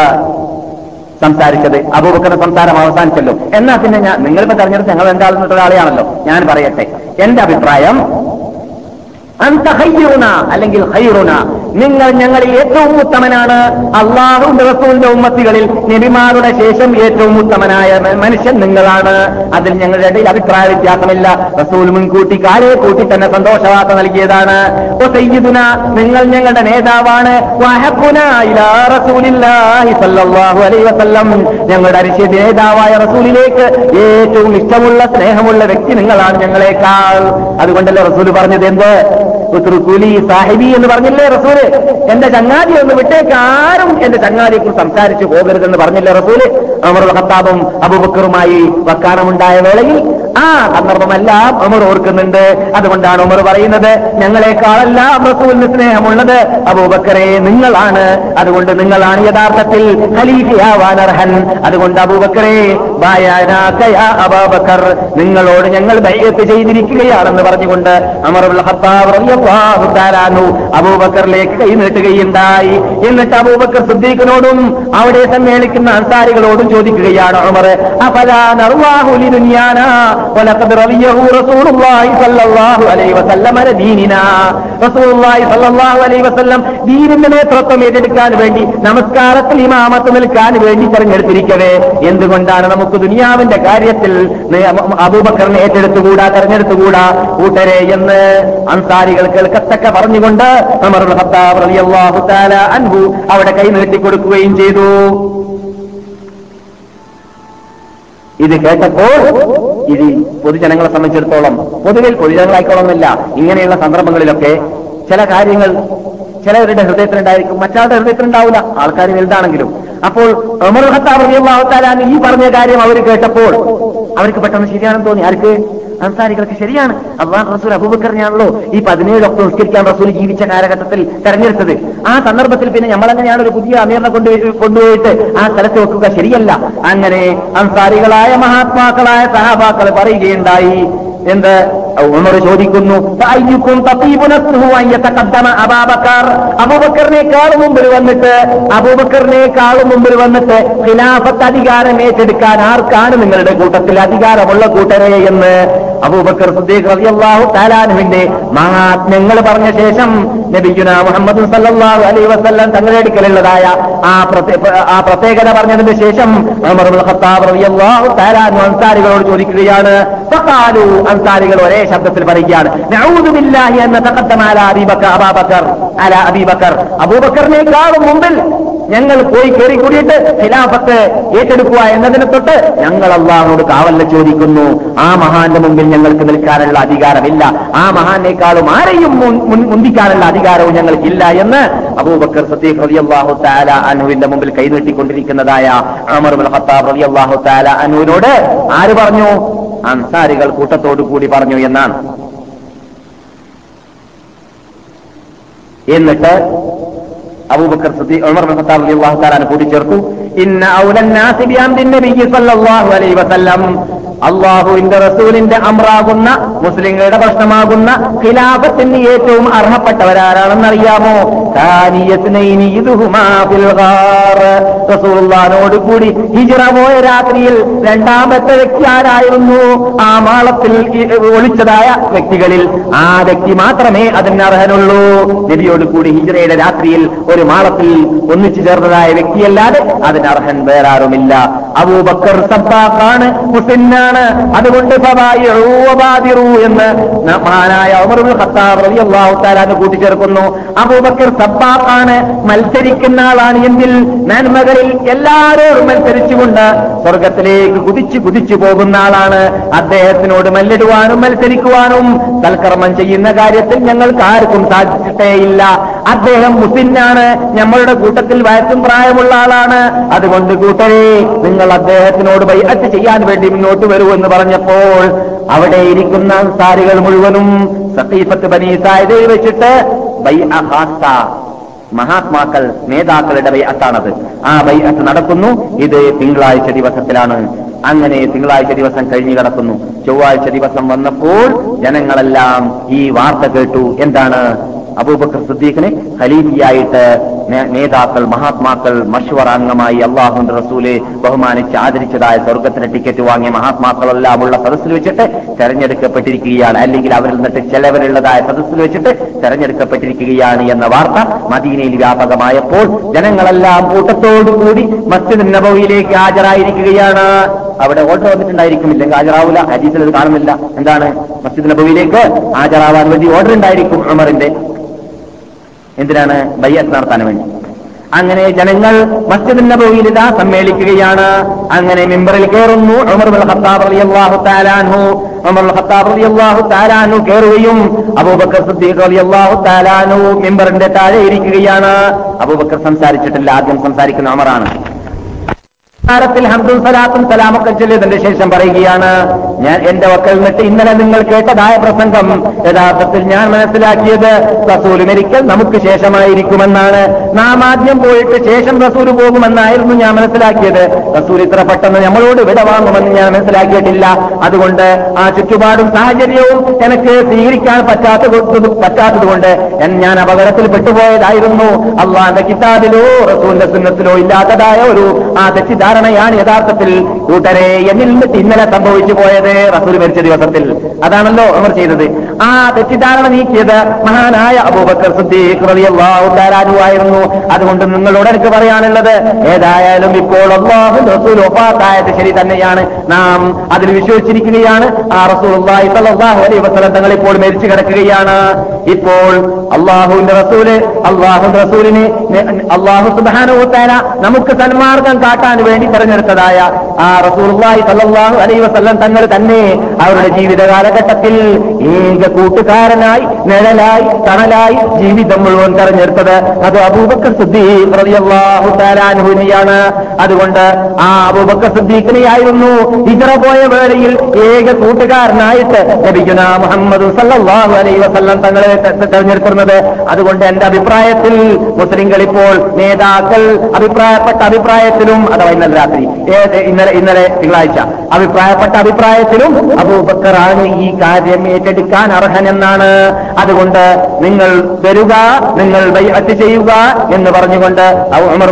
സംസാരിച്ചത്. അബൂബക്കറിന്റെ സംസാരം അവസാനിച്ചല്ലോ. എന്നാ പിന്നെ ഞാൻ നിങ്ങളിപ്പോ തെരഞ്ഞെടുത്ത് ഞങ്ങൾ രണ്ടാളും ഒരാളെയാണല്ലോ. ഞാൻ പറയട്ടെ. എന്റെ അഭിപ്രായം അല്ലെങ്കിൽ ഹൈറുന നിങ്ങൾ ഞങ്ങളിൽ ഏറ്റവും ഉത്തമനാണ്. അള്ളാഹുന്റെ റസൂലിന്റെ ഉമ്മത്തികളിൽ നബിമാരുടെ ശേഷം ഏറ്റവും ഉത്തമനായ മനുഷ്യൻ നിങ്ങളാണ്. അതിൽ ഞങ്ങളുടെ ഇടയിൽ അഭിപ്രായ വ്യത്യാസമില്ല. റസൂൽ മുൻകൂട്ടി കാലെ കൂട്ടി തന്നെ സന്തോഷവാർത്ത നൽകിയതാണ്. നിങ്ങൾ ഞങ്ങളുടെ നേതാവാണ്. ഞങ്ങളുടെ അരിശ്യ നേതാവായ റസൂലിലേക്ക് ഏറ്റവും ഇഷ്ടമുള്ള സ്നേഹമുള്ള വ്യക്തി നിങ്ങളാണ് ഞങ്ങളെക്കാൾ. അതുകൊണ്ടല്ലേ റസൂൽ പറഞ്ഞത് എന്ത്? സാഹിബി എന്ന് പറഞ്ഞില്ലേ റസൂൽ എന്റെ ചങ്ങാതി ഒന്ന് വിട്ടേക്ക് ആരും എന്റെ ചങ്ങാതിയെ സംസാരിച്ചു പോകരുതെന്ന് പറഞ്ഞില്ല റസൂൽ? അമർ ഹത്താബും അബുബക്കറുമായി വക്കാണമുണ്ടായ വേളയിൽ ആ സന്ദർഭമെല്ലാം ഉമർ ഓർക്കുന്നുണ്ട്. അതുകൊണ്ടാണ് ഉമർ പറയുന്നത് ഞങ്ങളെക്കാളെല്ലാം റസൂലിന് സ്നേഹമുള്ളത് അബൂബക്കറെ നിങ്ങളാണ്. അതുകൊണ്ട് നിങ്ങളാണ് യഥാർത്ഥത്തിൽ ഖലീഫയാവാൻ അർഹൻ. അതുകൊണ്ട് അബൂബക്കറെ അബാബക്കർ നിങ്ങളോട് ഞങ്ങൾ ബൈഅത്ത് ചെയ്തിരിക്കുകയാണെന്ന് പറഞ്ഞുകൊണ്ട് അമറുൽ അബൂബക്കറിലേക്ക് കൈ നീട്ടുകയുണ്ടായി. എന്നിട്ട് അബൂബക്കർ സിദ്ദീഖിനോടും അവിടെ സമ്മേളിക്കുന്ന അൻസാരികളോടും ചോദിക്കുകയാണ് ഉമർ അഫലാ നർവാഹു ലിദുനിയാനാ വലഖദ് റളിയഹു റസൂലുള്ളാഹി സ്വല്ലല്ലാഹു അലൈഹി വസല്ലം ദീനിനാ റസൂലുള്ളാഹി സ്വല്ലല്ലാഹു അലൈഹി വസല്ലം ദീനിന്റെ നേതൃത്വം ഏറ്റെടുക്കാൻ വേണ്ടി നമസ്കാരത്തിൽ ഇമാമത്ത് നിൽക്കാൻ വേണ്ടി തെരഞ്ഞെടുത്തിരിക്കവേ. എന്തുകൊണ്ടാണ് നമുക്ക് ദുനിയാവിന്റെ കാര്യത്തിൽ അബൂബക്കറിനെ ഏറ്റെടുത്തുകൂടാ തെരഞ്ഞെടുത്തുകൂടാ? കൂട്ടരെ എന്ന് അൻസാരികൾ കേൾക്കത്തക്ക പറഞ്ഞുകൊണ്ട് അൻഹു അവിടെ കൈ നീട്ടിക്കൊടുക്കുകയും ചെയ്തു. ഇത് കേട്ടപ്പോൾ ഇത് പൊതുജനങ്ങളെ സംബന്ധിച്ചിടത്തോളം പൊതുവിൽ പൊതുജനങ്ങളായിക്കോളന്നില്ല ഇങ്ങനെയുള്ള സന്ദർഭങ്ങളിലൊക്കെ ചില കാര്യങ്ങൾ ചിലവരുടെ ഹൃദയത്തിലുണ്ടായിരിക്കും മറ്റാളുടെ ഹൃദയത്തിലുണ്ടാവില്ല. ആൾക്കാർ വലുതാണെങ്കിലും. അപ്പോൾ റളിയല്ലാഹു തആല ഈ പറഞ്ഞ കാര്യം അവർ കേട്ടപ്പോൾ അവർക്ക് പെട്ടെന്ന് ശരിയാണെന്ന് തോന്നി. ആർക്ക്? അൻസാരികൾക്ക് ശരിയാണ്. അള്ളാൻ റസൂൽ അബൂബക്കറിനാണല്ലോ ഈ പതിനേഴ് ഒക്കെ നിസ്കരിക്കാൻ റസൂൽ ജീവിച്ച കാലഘട്ടത്തിൽ തെരഞ്ഞെടുത്തത്. ആ സന്ദർഭത്തിൽ പിന്നെ നമ്മൾ നമ്മളെങ്ങനെയാണ് ഒരു പുതിയ അമീറിനെ കൊണ്ട് കൊണ്ടുപോയിട്ട് ആ സ്ഥലത്ത് വെക്കുക ശരിയല്ല. അങ്ങനെ അൻസാരികളായ മഹാത്മാക്കളായ സഹാബാക്കൾ പറയുകയുണ്ടായി. എന്ത്? ഉമർ ചോദിക്കുന്നു അബൂബക്കറിനേക്കാളും മുമ്പിൽ വന്നിട്ട് അബൂബക്കറിനേക്കാളും മുമ്പിൽ വന്നിട്ട് ഖിലാഫത്ത് അധികാരം ഏറ്റെടുക്കാൻ ആർക്കാണ് നിങ്ങളുടെ കൂട്ടത്തിൽ അധികാരമുള്ള കൂട്ടരെ എന്ന് അബൂബക്കർ റളിയല്ലാഹു മഹാത്മ്യങ്ങൾ പറഞ്ഞ ശേഷം നബിയുന മുഹമ്മദ് സല്ലല്ലാഹു അലൈഹി വസല്ലം തങ്ങളുടെ അടുക്കലുള്ളതായ ആ ആ പ്രത്യേകത പറഞ്ഞതിന് ശേഷം ഖത്താബ് റളിയല്ലാഹു അൻസാരികളോട് ചോദിക്കുകയാണ്. ഫഖാലു അൻസാരികൾ ഒരേ ശബ്ദത്തിൽ പറയുകയാണ്. നഊദു ബില്ലാഹി അൻ അലാ അബാബക്കർ അലാ അബീബക്കർ. അബൂബക്കറിനേക്കാളും മുമ്പിൽ ഞങ്ങൾ പോയി കയറി കൂടിയിട്ട് ഖിലാഫത്ത് ഏറ്റെടുക്കുക എന്നതിനെ തൊട്ട് ഞങ്ങൾ അള്ളാഹുനോട് കാവല്ല ചോദിക്കുന്നു. ആ മഹാന്റെ മുമ്പിൽ ഞങ്ങൾക്ക് നിൽക്കാനുള്ള അധികാരമില്ല. ആ മഹാനേക്കാളും ആരെയും മുന്തിക്കാനുള്ള അധികാരവും ഞങ്ങൾക്കില്ല എന്ന് അബൂബക്കർ സദ്ദീഖ് റളിയല്ലാഹു തആല അനുവിന്റെ മുമ്പിൽ കൈനീട്ടിക്കൊണ്ടിരിക്കുന്നതായ അമർ ഹത്താബ് ഖത്താബ് റളിയല്ലാഹു തആല അനുവിനോട് ആര് പറഞ്ഞു? അൻസാരികൾ കൂട്ടത്തോടു കൂടി പറഞ്ഞു എന്നാണ്. എന്നിട്ട് അബൂബക്കർ ഉമർ ഖത്താബ് റളിയല്ലാഹു തആല കൂട്ടിച്ചേർത്തു. ഇന്ന ഔലൻ നാസി ബിഅംദിൻ നബിയ്യി സല്ലല്ലാഹു അലൈഹി വസല്ലം അള്ളാഹുവിന്റെ റസൂലിന്റെ അമ്രാകുന്ന മുസ്ലിങ്ങളുടെ പ്രശ്നമാകുന്ന ഖിലാഫത്തിന് ഏറ്റവും അർഹപ്പെട്ടവരാരാണെന്ന് അറിയാമോ റസൂലുള്ളാഹിനോട് കൂടി ഹിജിറ പോയ രാത്രിയിൽ രണ്ടാമത്തെ വ്യക്തി ആരായിരുന്നു? ആ മാളത്തിൽ ഒളിച്ചതായ വ്യക്തികളിൽ ആ വ്യക്തി മാത്രമേ അതിന് അർഹനുള്ളൂ. നബിയോട് കൂടി ഹിജിറയുടെ രാത്രിയിൽ ഒരു മാളത്തിൽ ഒന്നിച്ചു ചേർന്നതായ വ്യക്തിയല്ലാതെ അതിന് അർഹൻ വേറാരുമില്ല. അബൂബക്കർ സത്താഖാണ് മുസ്ലിനാണ് അതുകൊണ്ട് എന്ന് മഹാനായ ഉമർ ഖത്താബ് കൂട്ടിച്ചേർക്കുന്നു. അബൂബക്കർ സബ്ബാഖാണ് മത്സരിക്കുന്ന ആളാണ് എങ്കിൽ നന്മകളിൽ എല്ലാവരോടും മത്സരിച്ചുകൊണ്ട് സ്വർഗത്തിലേക്ക് കുതിച്ചു കുതിച്ചു പോകുന്ന ആളാണ്. അദ്ദേഹത്തിനോട് മല്ലിടുവാനും മത്സരിക്കുവാനും തൽക്കർമ്മം ചെയ്യുന്ന കാര്യത്തിൽ ഞങ്ങൾക്ക് ആർക്കും സാധിച്ചിട്ടേയില്ല അദ്ദേഹം മുസ്ലിനാണ് നമ്മളുടെ കൂട്ടത്തിൽ വയസ്സും പ്രായമുള്ള ആളാണ്. അതുകൊണ്ട് കൂട്ടരെ നിങ്ങൾ അദ്ദേഹത്തിനോട് ബൈഅത്ത് ചെയ്യാൻ വേണ്ടി മുന്നോട്ട് വരൂ എന്ന് പറഞ്ഞപ്പോൾ അവിടെ ഇരിക്കുന്ന സാരികൾ മുഴുവനും സഖീഫത്ത് ബനീസായത് വെച്ചിട്ട് മഹാത്മാക്കൾ നേതാക്കളുടെ ബൈഅത്താണത്. ആ ബൈഅത്ത് നടക്കുന്നു. ഇത് തിങ്കളാഴ്ച ദിവസത്തിലാണ്. അങ്ങനെ തിങ്കളാഴ്ച ദിവസം കഴിഞ്ഞു കിടക്കുന്നു. ചൊവ്വാഴ്ച ദിവസം വന്നപ്പോൾ ജനങ്ങളെല്ലാം ഈ വാർത്ത കേട്ടു. എന്താണ്?
അബൂബക്കർ സുദ്ദീഖിനെ ഖലീഫിയായിട്ട് നേതാക്കൾ മഹാത്മാക്കൾ മഷുവർ അംഗമായി അള്ളാഹുന്റെ റസൂലെ ബഹുമാനിച്ച് ആദരിച്ചതായ സ്വർഗത്തിന് ടിക്കറ്റ് വാങ്ങിയ മഹാത്മാക്കളെല്ലാം ഉള്ള സദസ്സിൽ വെച്ചിട്ട് തെരഞ്ഞെടുക്കപ്പെട്ടിരിക്കുകയാണ്. അല്ലെങ്കിൽ അവരിൽ നിന്നിട്ട് ചിലവരുള്ളതായ സദസ്സിൽ വെച്ചിട്ട് തെരഞ്ഞെടുക്കപ്പെട്ടിരിക്കുകയാണ് എന്ന വാർത്ത മദീനയിൽ വ്യാപകമായപ്പോൾ ജനങ്ങളെല്ലാം കൂട്ടത്തോടുകൂടി മസ്ജിദ് നബവിയിലേക്ക് ഹാജരായിരിക്കുകയാണ്. അവിടെ ഓട്ടോ വന്നിട്ടുണ്ടായിരിക്കും ഇല്ലെങ്കിൽ ഹാജരാവില്ല ഹജീസിൽ അത് കാണുന്നില്ല. എന്താണ്? മസ്ജിദ് നബവിയിലേക്ക് ഹാജരാവാൻ വേണ്ടി ഓർഡർ ഉണ്ടായിരിക്കും ഉമറിന്റെ. എന്തിനാണ് ബയ്യത്ത് നടത്താൻ വേണ്ടി? അങ്ങനെ ജനങ്ങൾ മസ്ജിദ് നബവിയിൽ ഇതാ സമ്മേളിക്കുകയാണ്. അങ്ങനെ മെമ്പറിൽ കയറുന്നു. കയറുകയും അബൂബക്കർ മെമ്പറിന്റെ താഴെ ഇരിക്കുകയാണ്. അബൂബക്കർ സംസാരിച്ചിട്ടില്ല. ആദ്യം സംസാരിക്കുന്ന ഉമറാണ്. ത്തിൽ ഹംദും സലാത്തും സലാമൊക്കെ ചൊല്ലിയതിന്റെ ശേഷം പറയുകയാണ് ഞാൻ എന്റെ വക്കൽ നിന്നിട്ട് ഇന്നലെ നിങ്ങൾ കേട്ടതായ പ്രസംഗം യഥാർത്ഥത്തിൽ ഞാൻ മനസ്സിലാക്കിയത് റസൂൽ മരിക്കൽ നമുക്ക് ശേഷമായിരിക്കുമെന്നാണ്. നാം ആദ്യം പോയിട്ട് ശേഷം റസൂൽ പോകുമെന്നായിരുന്നു ഞാൻ മനസ്സിലാക്കിയത്. റസൂൽ ഇത്ര പെട്ടെന്ന് നമ്മളോട് വിട വാങ്ങുമെന്ന് ഞാൻ മനസ്സിലാക്കിയിട്ടില്ല. അതുകൊണ്ട് ആ ചുറ്റുപാടും സാഹചര്യവും എനിക്ക് സ്വീകരിക്കാൻ പറ്റാത്തത് പറ്റാത്തതുകൊണ്ട് ഞാൻ അപകടത്തിൽ പെട്ടുപോയതായിരുന്നു. അള്ളാന്റെ കിതാബിലോ റസൂലിന്റെ സുന്നത്തിലോ ഇല്ലാത്തതായ ഒരു ആ തെറ്റിദ്ധാരണയാണ് യഥാർത്ഥത്തിൽ കൂട്ടരെ എന്നിൽ നിന്നിട്ട് ഇന്നലെ സംഭവിച്ചു പോയത്. റസൂൽ മരിച്ച ദിവസത്തിൽ അതാണല്ലോ അവർ ചെയ്തത്. ആ തെറ്റിദ്ധാരണ നീക്കിയത് മഹാനായ അബൂബക്കർ സിദ്ദീഖ് റളിയല്ലാഹു തആല അൻഹു ആയിരുന്നു. അതുകൊണ്ട് നിങ്ങളോട് എനിക്ക് പറയാനുള്ളത് ഏതായാലും ഇപ്പോൾ അള്ളാഹു റസൂൽ ഒപ്പാത്തായത് ശരി തന്നെയാണ്. നാം അതിൽ വിശ്വസിച്ചിരിക്കുകയാണ്. ആ റസൂലുള്ളാഹി സ്വല്ലല്ലാഹു അലൈഹി വസല്ലം തങ്ങൾ ഇപ്പോൾ മരിച്ചു കിടക്കുകയാണ്. ഇപ്പോൾ അള്ളാഹുവിന്റെ റസൂൽ അള്ളാഹുന്റെ റസൂലിന് അള്ളാഹു സുബ്ഹാനഹു തആല നമുക്ക് സന്മാർഗം കാട്ടാൻ വേണ്ടി തെരഞ്ഞെടുത്തതായ ആ റസൂലുള്ളാഹി സ്വല്ലല്ലാഹു അലൈഹി വസല്ലം തങ്ങൾ തന്നെ അവരുടെ ജീവിത കാലഘട്ടത്തിൽ ഏക കൂട്ടുകാരനായി നിഴലായി തണലായി ജീവിതം മുഴുവൻ തെരഞ്ഞെടുത്തത് അത് അബൂബക്കർ സിദ്ദീഖ് റളിയല്ലാഹു അതുകൊണ്ട് ആ അബൂബക്കർ സുദ്ദീഖിനെയായിരുന്നു ഹിജറ പോയ വേളയിൽ ഏക കൂട്ടുകാരനായിട്ട് ലഭിക്കുന്ന മുഹമ്മദ് സല്ലാഹു അലൈഹി വസല്ലം തങ്ങളെ തെ- തെരഞ്ഞെടുക്കുന്നത്. അതുകൊണ്ട് എന്റെ അഭിപ്രായത്തിൽ മുസ്ലിങ്ങൾ ഇപ്പോൾ നേതാക്കൾ അഭിപ്രായപ്പെട്ട അഭിപ്രായത്തിലും അഥവാ ഇന്നലെ രാത്രി ഇന്നലെ ഇന്നലെ തിങ്കളാഴ്ച അഭിപ്രായപ്പെട്ട അഭിപ്രായത്തിലും അബൂബക്കറാണ് ഈ കാര്യം ഏറ്റെടുക്കാൻ അർഹനെന്നാണ് അതുകൊണ്ട് നിങ്ങൾ വരിക നിങ്ങൾ ബൈഅത്ത് ചെയ്യുക എന്ന് പറഞ്ഞുകൊണ്ട് ഉമർ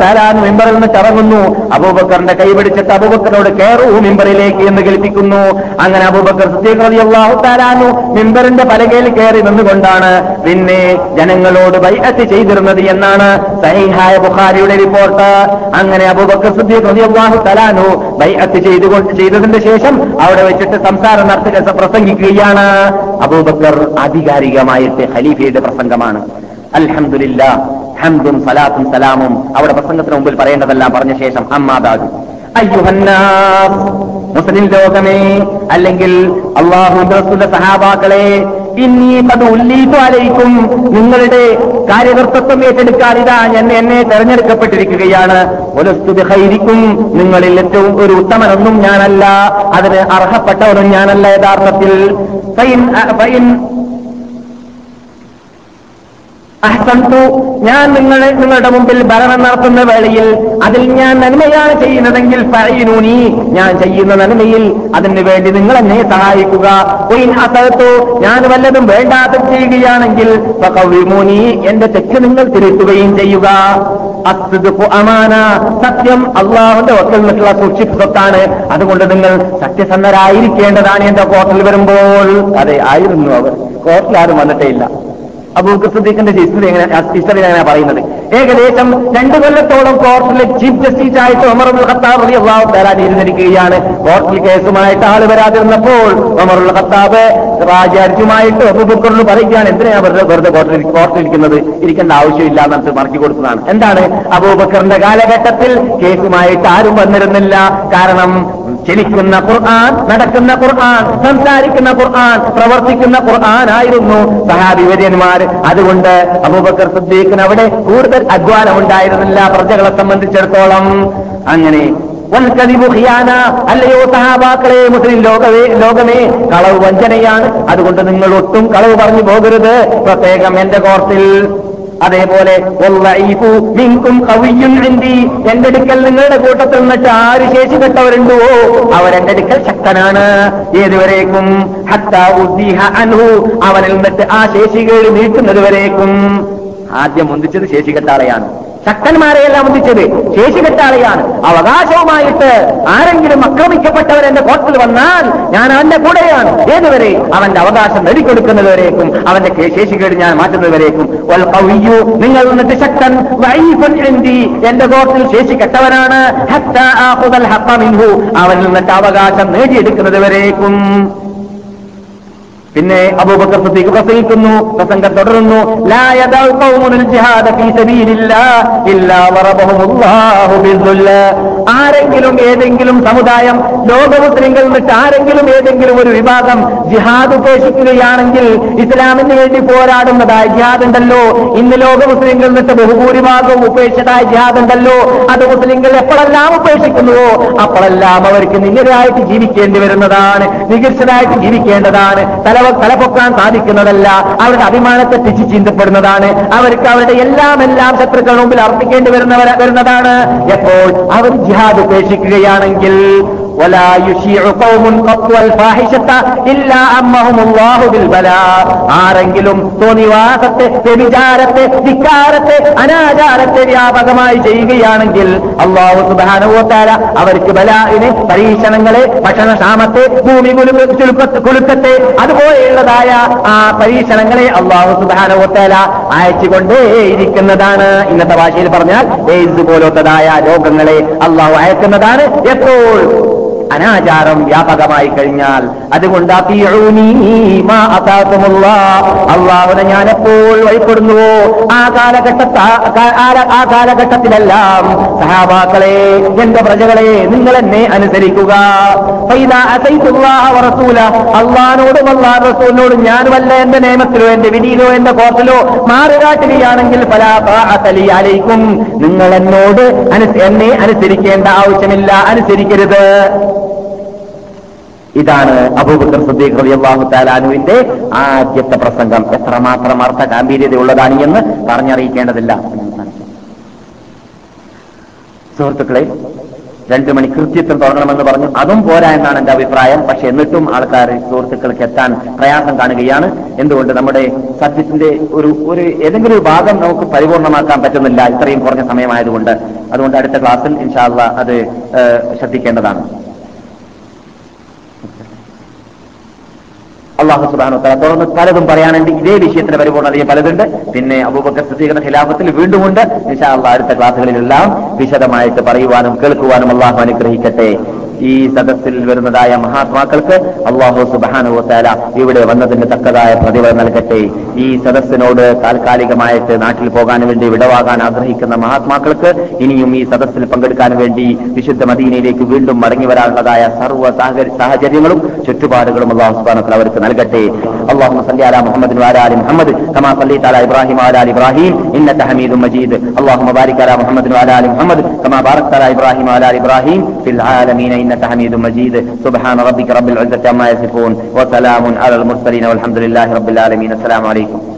തആല അൻഹു മിമ്പറിൽ നിന്ന് ചറങ്ങുന്നു അബൂബക്കറിന്റെ കൈ പിടിച്ചിട്ട് അബൂബക്കറിനോട് കയറൂ മിമ്പറിലേക്ക് എന്ന് കേൾപ്പിക്കുന്നു. അങ്ങനെ അബൂബക്കർ റളിയല്ലാഹു തആല അൻഹു മിമ്പറിന്റെ പലകയിൽ കയറി നിന്നുകൊണ്ടാണ് പിന്നെ ജനങ്ങളോട് ബൈഅത്ത് ചെയ്തിരുന്നത് എന്നാണ് സഹീഹായ ബുഖാരിയുടെ റിപ്പോർട്ട്. അങ്ങനെ അബൂബക്കർ റളിയല്ലാഹു തആല ബൈഅത്ത് ചെയ്തുകൊണ്ട് ചെയ്തതിന്റെ ശേഷം അവിടെ വെച്ചിട്ട് സംസാരം നടത്തി പ്രസംഗിക്കുകയാണ്. അബൂബക്കർ ആധികാരികമായിട്ട് ഖലീഫയുടെ പ്രസംഗമാണ്. അൽഹമില്ല ഹംദും സലാത്തും സലാമും അവിടെ പ്രസംഗത്തിന് മുമ്പിൽ പറയേണ്ടതെല്ലാം പറഞ്ഞ ശേഷം അമ്മാദാദു മുസ്ലിം ലോകമേ അല്ലെങ്കിൽ അള്ളാഹു സഹാബാക്കളെ ഇന്നീ അത് ഉല്ലീതു അലയിക്കും നിങ്ങളുടെ കാര്യകർത്തത്വം ഏറ്റെടുക്കാൻ ഇതാ ഞാൻ എന്നെ തെരഞ്ഞെടുക്കപ്പെട്ടിരിക്കുകയാണ്. ഒലസ്തുതിഹൈരിക്കും നിങ്ങളിൽ ഏറ്റവും ഒരു ഉത്തമനൊന്നും ഞാനല്ല. അതിന് അർഹപ്പെട്ടവനും ഞാനല്ല യഥാർത്ഥത്തിൽ. അഹ്സന്തു ഞാൻ നിങ്ങളെ നിങ്ങളുടെ മുമ്പിൽ ഭരണം നടത്തുന്ന വേളയിൽ അതിൽ ഞാൻ നന്മയാണ് ചെയ്യുന്നതെങ്കിൽ ഫഈനൂനി ഞാൻ ചെയ്യുന്ന നന്മയിൽ അതിന് വേണ്ടി നിങ്ങൾ എന്നെ സഹായിക്കുക. ഞാൻ വല്ലതും വേണ്ടാതെ ചെയ്യുകയാണെങ്കിൽ എന്റെ തെറ്റ് നിങ്ങൾ തിരുത്തുകയും ചെയ്യുക. അമാന സത്യം അള്ളാഹുന്റെ ഒക്കൽ നിന്നുള്ള സൂക്ഷിപ്പ് അതുകൊണ്ട് നിങ്ങൾ സത്യസന്ധരായിരിക്കേണ്ടതാണ് എന്റെ കോർട്ടിൽ വരുമ്പോൾ. അതെ ആയിരുന്നു അവർ. കോർട്ടിൽ ആരും വന്നിട്ടേ അബൂബക്കർ സിദ്ദീഖിന്റെ ഹിസ്റ്ററി എങ്ങനെ ഹിസ്റ്ററി എങ്ങനെ പറയുന്നത്? ഏകദേശം രണ്ടു കൊല്ലത്തോളം കോർട്ടിലെ ചീഫ് ജസ്റ്റിസ് ആയിട്ട് ഉമറുൽ ഖത്താബ് അള്ളാഹു തരാൻ ഇരുന്നിരിക്കുകയാണ്. കോർട്ടിൽ കേസുമായിട്ട് ആൾ വരാതിരുന്നപ്പോൾ ഉമറുൽ ഖത്താബ് രാജാർജുമായിട്ട് അബൂബക്കറിന് പറയുകയാണ് എന്തിനാ വെറുതെ വെറുതെ കോർട്ടിൽ ഇരിക്കുന്നത്? ഇരിക്കേണ്ട ആവശ്യമില്ല എന്നിട്ട് മറക്കി കൊടുത്തതാണ്. എന്താണ്? അബൂബക്കറിന്റെ കാലഘട്ടത്തിൽ കേസുമായിട്ട് ആരും വന്നിരുന്നില്ല. കാരണം ചലിക്കുന്ന ഖുർആൻ നടക്കുന്ന ഖുർആൻ സംസാരിക്കുന്ന ഖുർആൻ പ്രവർത്തിക്കുന്ന ഖുർആൻ ആയിരുന്നു സഹാബിവര്യന്മാർ അതുകൊണ്ട് അബൂബക്കർ സിദ്ദീഖിന് അവിടെ കൂടുതൽ അധ്വാനം ഉണ്ടായിരുന്നില്ല പ്രജകളെ സംബന്ധിച്ചിടത്തോളം. അങ്ങനെ അല്ലയോ സഹാബാക്കളെ മുസ്ലിം ലോകവേ ലോകമേ കളവ് വഞ്ചനയാണ്. അതുകൊണ്ട് നിങ്ങൾ ഒട്ടും കളവ് പറഞ്ഞു പോകരുത്. പ്രത്യേകം എന്റെ കോർട്ടിൽ
അതേപോലെ എന്റെ അടുക്കൽ നിങ്ങളുടെ കൂട്ടത്തിൽ നിന്നിട്ട് ആര് ശേഷി കെട്ടവരുണ്ടോ അവരെന്റെ അടുക്കൽ ശക്തനാണ്. ഏതുവരേക്കും അൻഹു. അവനിൽ നിന്നിട്ട് ആ ശേഷികൾ നീട്ടുന്നത് വരേക്കും ആദ്യം ഒന്നിച്ചത് ശേഷി ശക്തന്മാരെയെല്ലാം ഒന്നിച്ചത്. ശേഷി കെട്ടാളെയാണ്. അവകാശവുമായിട്ട് ആരെങ്കിലും ആക്രമിക്കപ്പെട്ടവർ എന്റെ കോർട്ടിൽ വന്നാൽ ഞാൻ അവന്റെ കൂടെയാണ്. ഏതുവരെ? അവന്റെ അവകാശം നേടിക്കൊടുക്കുന്നതുവരേക്കും അവന്റെ ശേഷികേട് ഞാൻ മാറ്റുന്നതുവരേക്കും. നിങ്ങൾ വന്നിട്ട് ശക്തൻ എന്റെ കോർട്ടിൽ ശേഷി കെട്ടവനാണ്. അവനിൽ നിന്നിട്ട് അവകാശം നേടിയെടുക്കുന്നത് വരേക്കും പിന്നെ അബൂബക്കർ സിദ്ദീഖ് പ്രസംഗിക്കുന്നു പ്രസംഗം തുടരുന്നു. ആരെങ്കിലും ഏതെങ്കിലും സമുദായം ലോക മുസ്ലിങ്ങൾ നിന്നിട്ട് ആരെങ്കിലും ഏതെങ്കിലും ഒരു വിഭാഗം ജിഹാദ് ഉപേക്ഷിക്കുകയാണെങ്കിൽ ഇസ്ലാമിന് വേണ്ടി പോരാടുന്നതായി ജിഹാദ് ഉണ്ടല്ലോ ഇന്ന് ലോക മുസ്ലിങ്ങൾ നിന്നിട്ട് ബഹുഭൂരിഭാഗവും ഉപേക്ഷിച്ചതായ ജിഹാദ് ഉണ്ടല്ലോ അത് മുസ്ലിങ്ങൾ എപ്പോഴെല്ലാം ഉപേക്ഷിക്കുന്നുവോ അപ്പോഴെല്ലാം അവർക്ക് നികരായിട്ട് ജീവിക്കേണ്ടി വരുന്നതാണ് നികർഷരായിട്ട് ജീവിക്കേണ്ടതാണ്. തല തലപൊക്കാൻ സാധിക്കുന്നതല്ല. അവരുടെ അഭിമാനത്തെ തെറ്റി ചിന്തപ്പെടുന്നതാണ്. അവർക്ക് അവരുടെ എല്ലാം എല്ലാം ശത്രുക്കളുടെ മുമ്പിൽ അർപ്പിക്കേണ്ടി വരുന്നവര വരുന്നതാണ്. എപ്പോൾ അവർ ജിഹാദ് ഉപേക്ഷിക്കുകയാണെങ്കിൽ ആരെങ്കിലും തോന്നിവാസത്തെ വ്യഭിചാരത്തെ ധിക്കാരത്തെ അനാചാരത്തെ വ്യാപകമായി ചെയ്യുകയാണെങ്കിൽ അള്ളാഹു സുധാനവോത്താര അവർക്ക് ബലാവിന് പരീക്ഷണങ്ങളെ ഭക്ഷണക്ഷാമത്തെ ഭൂമി കുലുക്കത്തെ അതുപോലെയുള്ളതായ ആ പരീക്ഷണങ്ങളെ അള്ളാഹു സുധാനവോത്താര അയച്ചുകൊണ്ടേ ഇരിക്കുന്നതാണ് ഇന്നത്തെ ഭാഷയിൽ പറഞ്ഞാൽ എയ്ഡ്സ് പോലത്തതായ രോഗങ്ങളെ അള്ളാഹു അയക്കുന്നതാണ്. എപ്പോൾ? അനാചാരം വ്യാപകമായി കഴിഞ്ഞാൽ അതുകൊണ്ട് അള്ളാഹുനെ ഞാൻ എപ്പോൾ വഴിപ്പെടുന്നുവോ? ആ കാലഘട്ടത്ത ആ കാലഘട്ടത്തിലെല്ലാം സഹാബാക്കളെ എന്റെ പ്രജകളെ നിങ്ങൾ എന്നെ അനുസരിക്കുക. അള്ളഹാനോടും അള്ളാഹ് റസൂലിനോടും ഞാൻ വല്ല എന്റെ നിയമത്തിലോ എന്റെ വിധിയിലോ എന്റെ കോർട്ടിലോ മാറുകാട്ടുകയാണെങ്കിൽ താഅത്തലി അലൈക്കും. നിങ്ങൾ എന്നോട് എന്നെ അനുസരിക്കേണ്ട ആവശ്യമില്ല. അനുസരിക്കരുത്. ഇതാണ് അബൂബക്കർ സദ്ദീഖ് റളിയല്ലാഹു താലാനുവിന്റെ ആദ്യത്തെ പ്രസംഗം. എത്രമാത്രം അർത്ഥ ഗാംഭീര്യതയുള്ളതാണ് എന്ന് പറഞ്ഞറിയിക്കേണ്ടതില്ല. സുഹൃത്തുക്കളെ രണ്ടു മണി കൃത്യത്തിൽ തുടങ്ങണമെന്ന് പറഞ്ഞു. അതും പോരാ എന്നാണ് എന്റെ അഭിപ്രായം. പക്ഷെ എന്നിട്ടും ആൾക്കാർ സുഹൃത്തുക്കൾക്ക് എത്താൻ പ്രയാസം കാണുകയാണ്. എന്തുകൊണ്ട് നമ്മുടെ സത്യത്തിന്റെ ഒരു ഒരു ഏതെങ്കിലും ഒരു ഭാഗം നമുക്ക് പരിപൂർണമാക്കാൻ പറ്റുന്നില്ല ഇത്രയും കുറഞ്ഞ സമയമായതുകൊണ്ട്. അതുകൊണ്ട് അടുത്ത ക്ലാസ്സിൽ ഇൻഷാല്ല അത് ശ്രദ്ധിക്കേണ്ടതാണ്. അള്ളാഹു സുബാനോ തല തുറന്ന് പലതും പറയാനുണ്ട്. ഇതേ വിഷയത്തിന് പരിപൂർണതയും പലതുണ്ട്. പിന്നെ അബൂബക്കർ സ്ഥിരീകരണ ഖിലാഫത്തിൽ വീണ്ടുമുണ്ട്. നിശാ അള്ളാഹ് അടുത്ത ക്ലാസ്സുകളിലെല്ലാം വിശദമായിട്ട് പറയുവാനും കേൾക്കുവാനും അള്ളാഹു അനുഗ്രഹിക്കട്ടെ. ഈ സദസ്സിൽ വരുന്നതായ മഹാത്മാക്കൾക്ക് അള്ളാഹു സുബാനുവത്താല ഇവിടെ വന്നതിന് തക്കതായ പ്രതിഫലം നൽകട്ടെ. ഈ സദസ്സിനോട് താൽക്കാലികമായിട്ട് നാട്ടിൽ പോകാൻ വേണ്ടി വിടവാകാൻ ആഗ്രഹിക്കുന്ന മഹാത്മാക്കൾക്ക് ഇനിയും ഈ സദസ്സിൽ പങ്കെടുക്കാൻ വേണ്ടി വിശുദ്ധ മദീനയിലേക്ക് വീണ്ടും മടങ്ങി വരാനുള്ളതായ സർവ സാഹചര്യങ്ങളും ചുറ്റുപാടുകളും അള്ളാഹു സുബാനത്തിൽ അവർക്ക് നൽകട്ടെ. അള്ളാഹു സല്യാല മുഹമ്മദ് വാരാലി മുഹമ്മദ് കമാ സല്ലി താല ഇബ്രാഹിം ആലാൽ ഇബ്രാഹിം ഇന്നത്തെ ഹമീദും മജീദ്. അള്ളാഹു മുബാരിക്കാല മുഹമ്മദ് വാലാലി മുഹമ്മദ് കമാ ബാറക് താല ഇബ്രാഹിം ആലാൽ ഇബ്രാഹിം ഫിൽ ആലമീൻ إنك حميد مجيد. سبحان ربك رب العزة عما يصفون وسلام على المرسلين والحمد لله رب العالمين. السلام عليكم.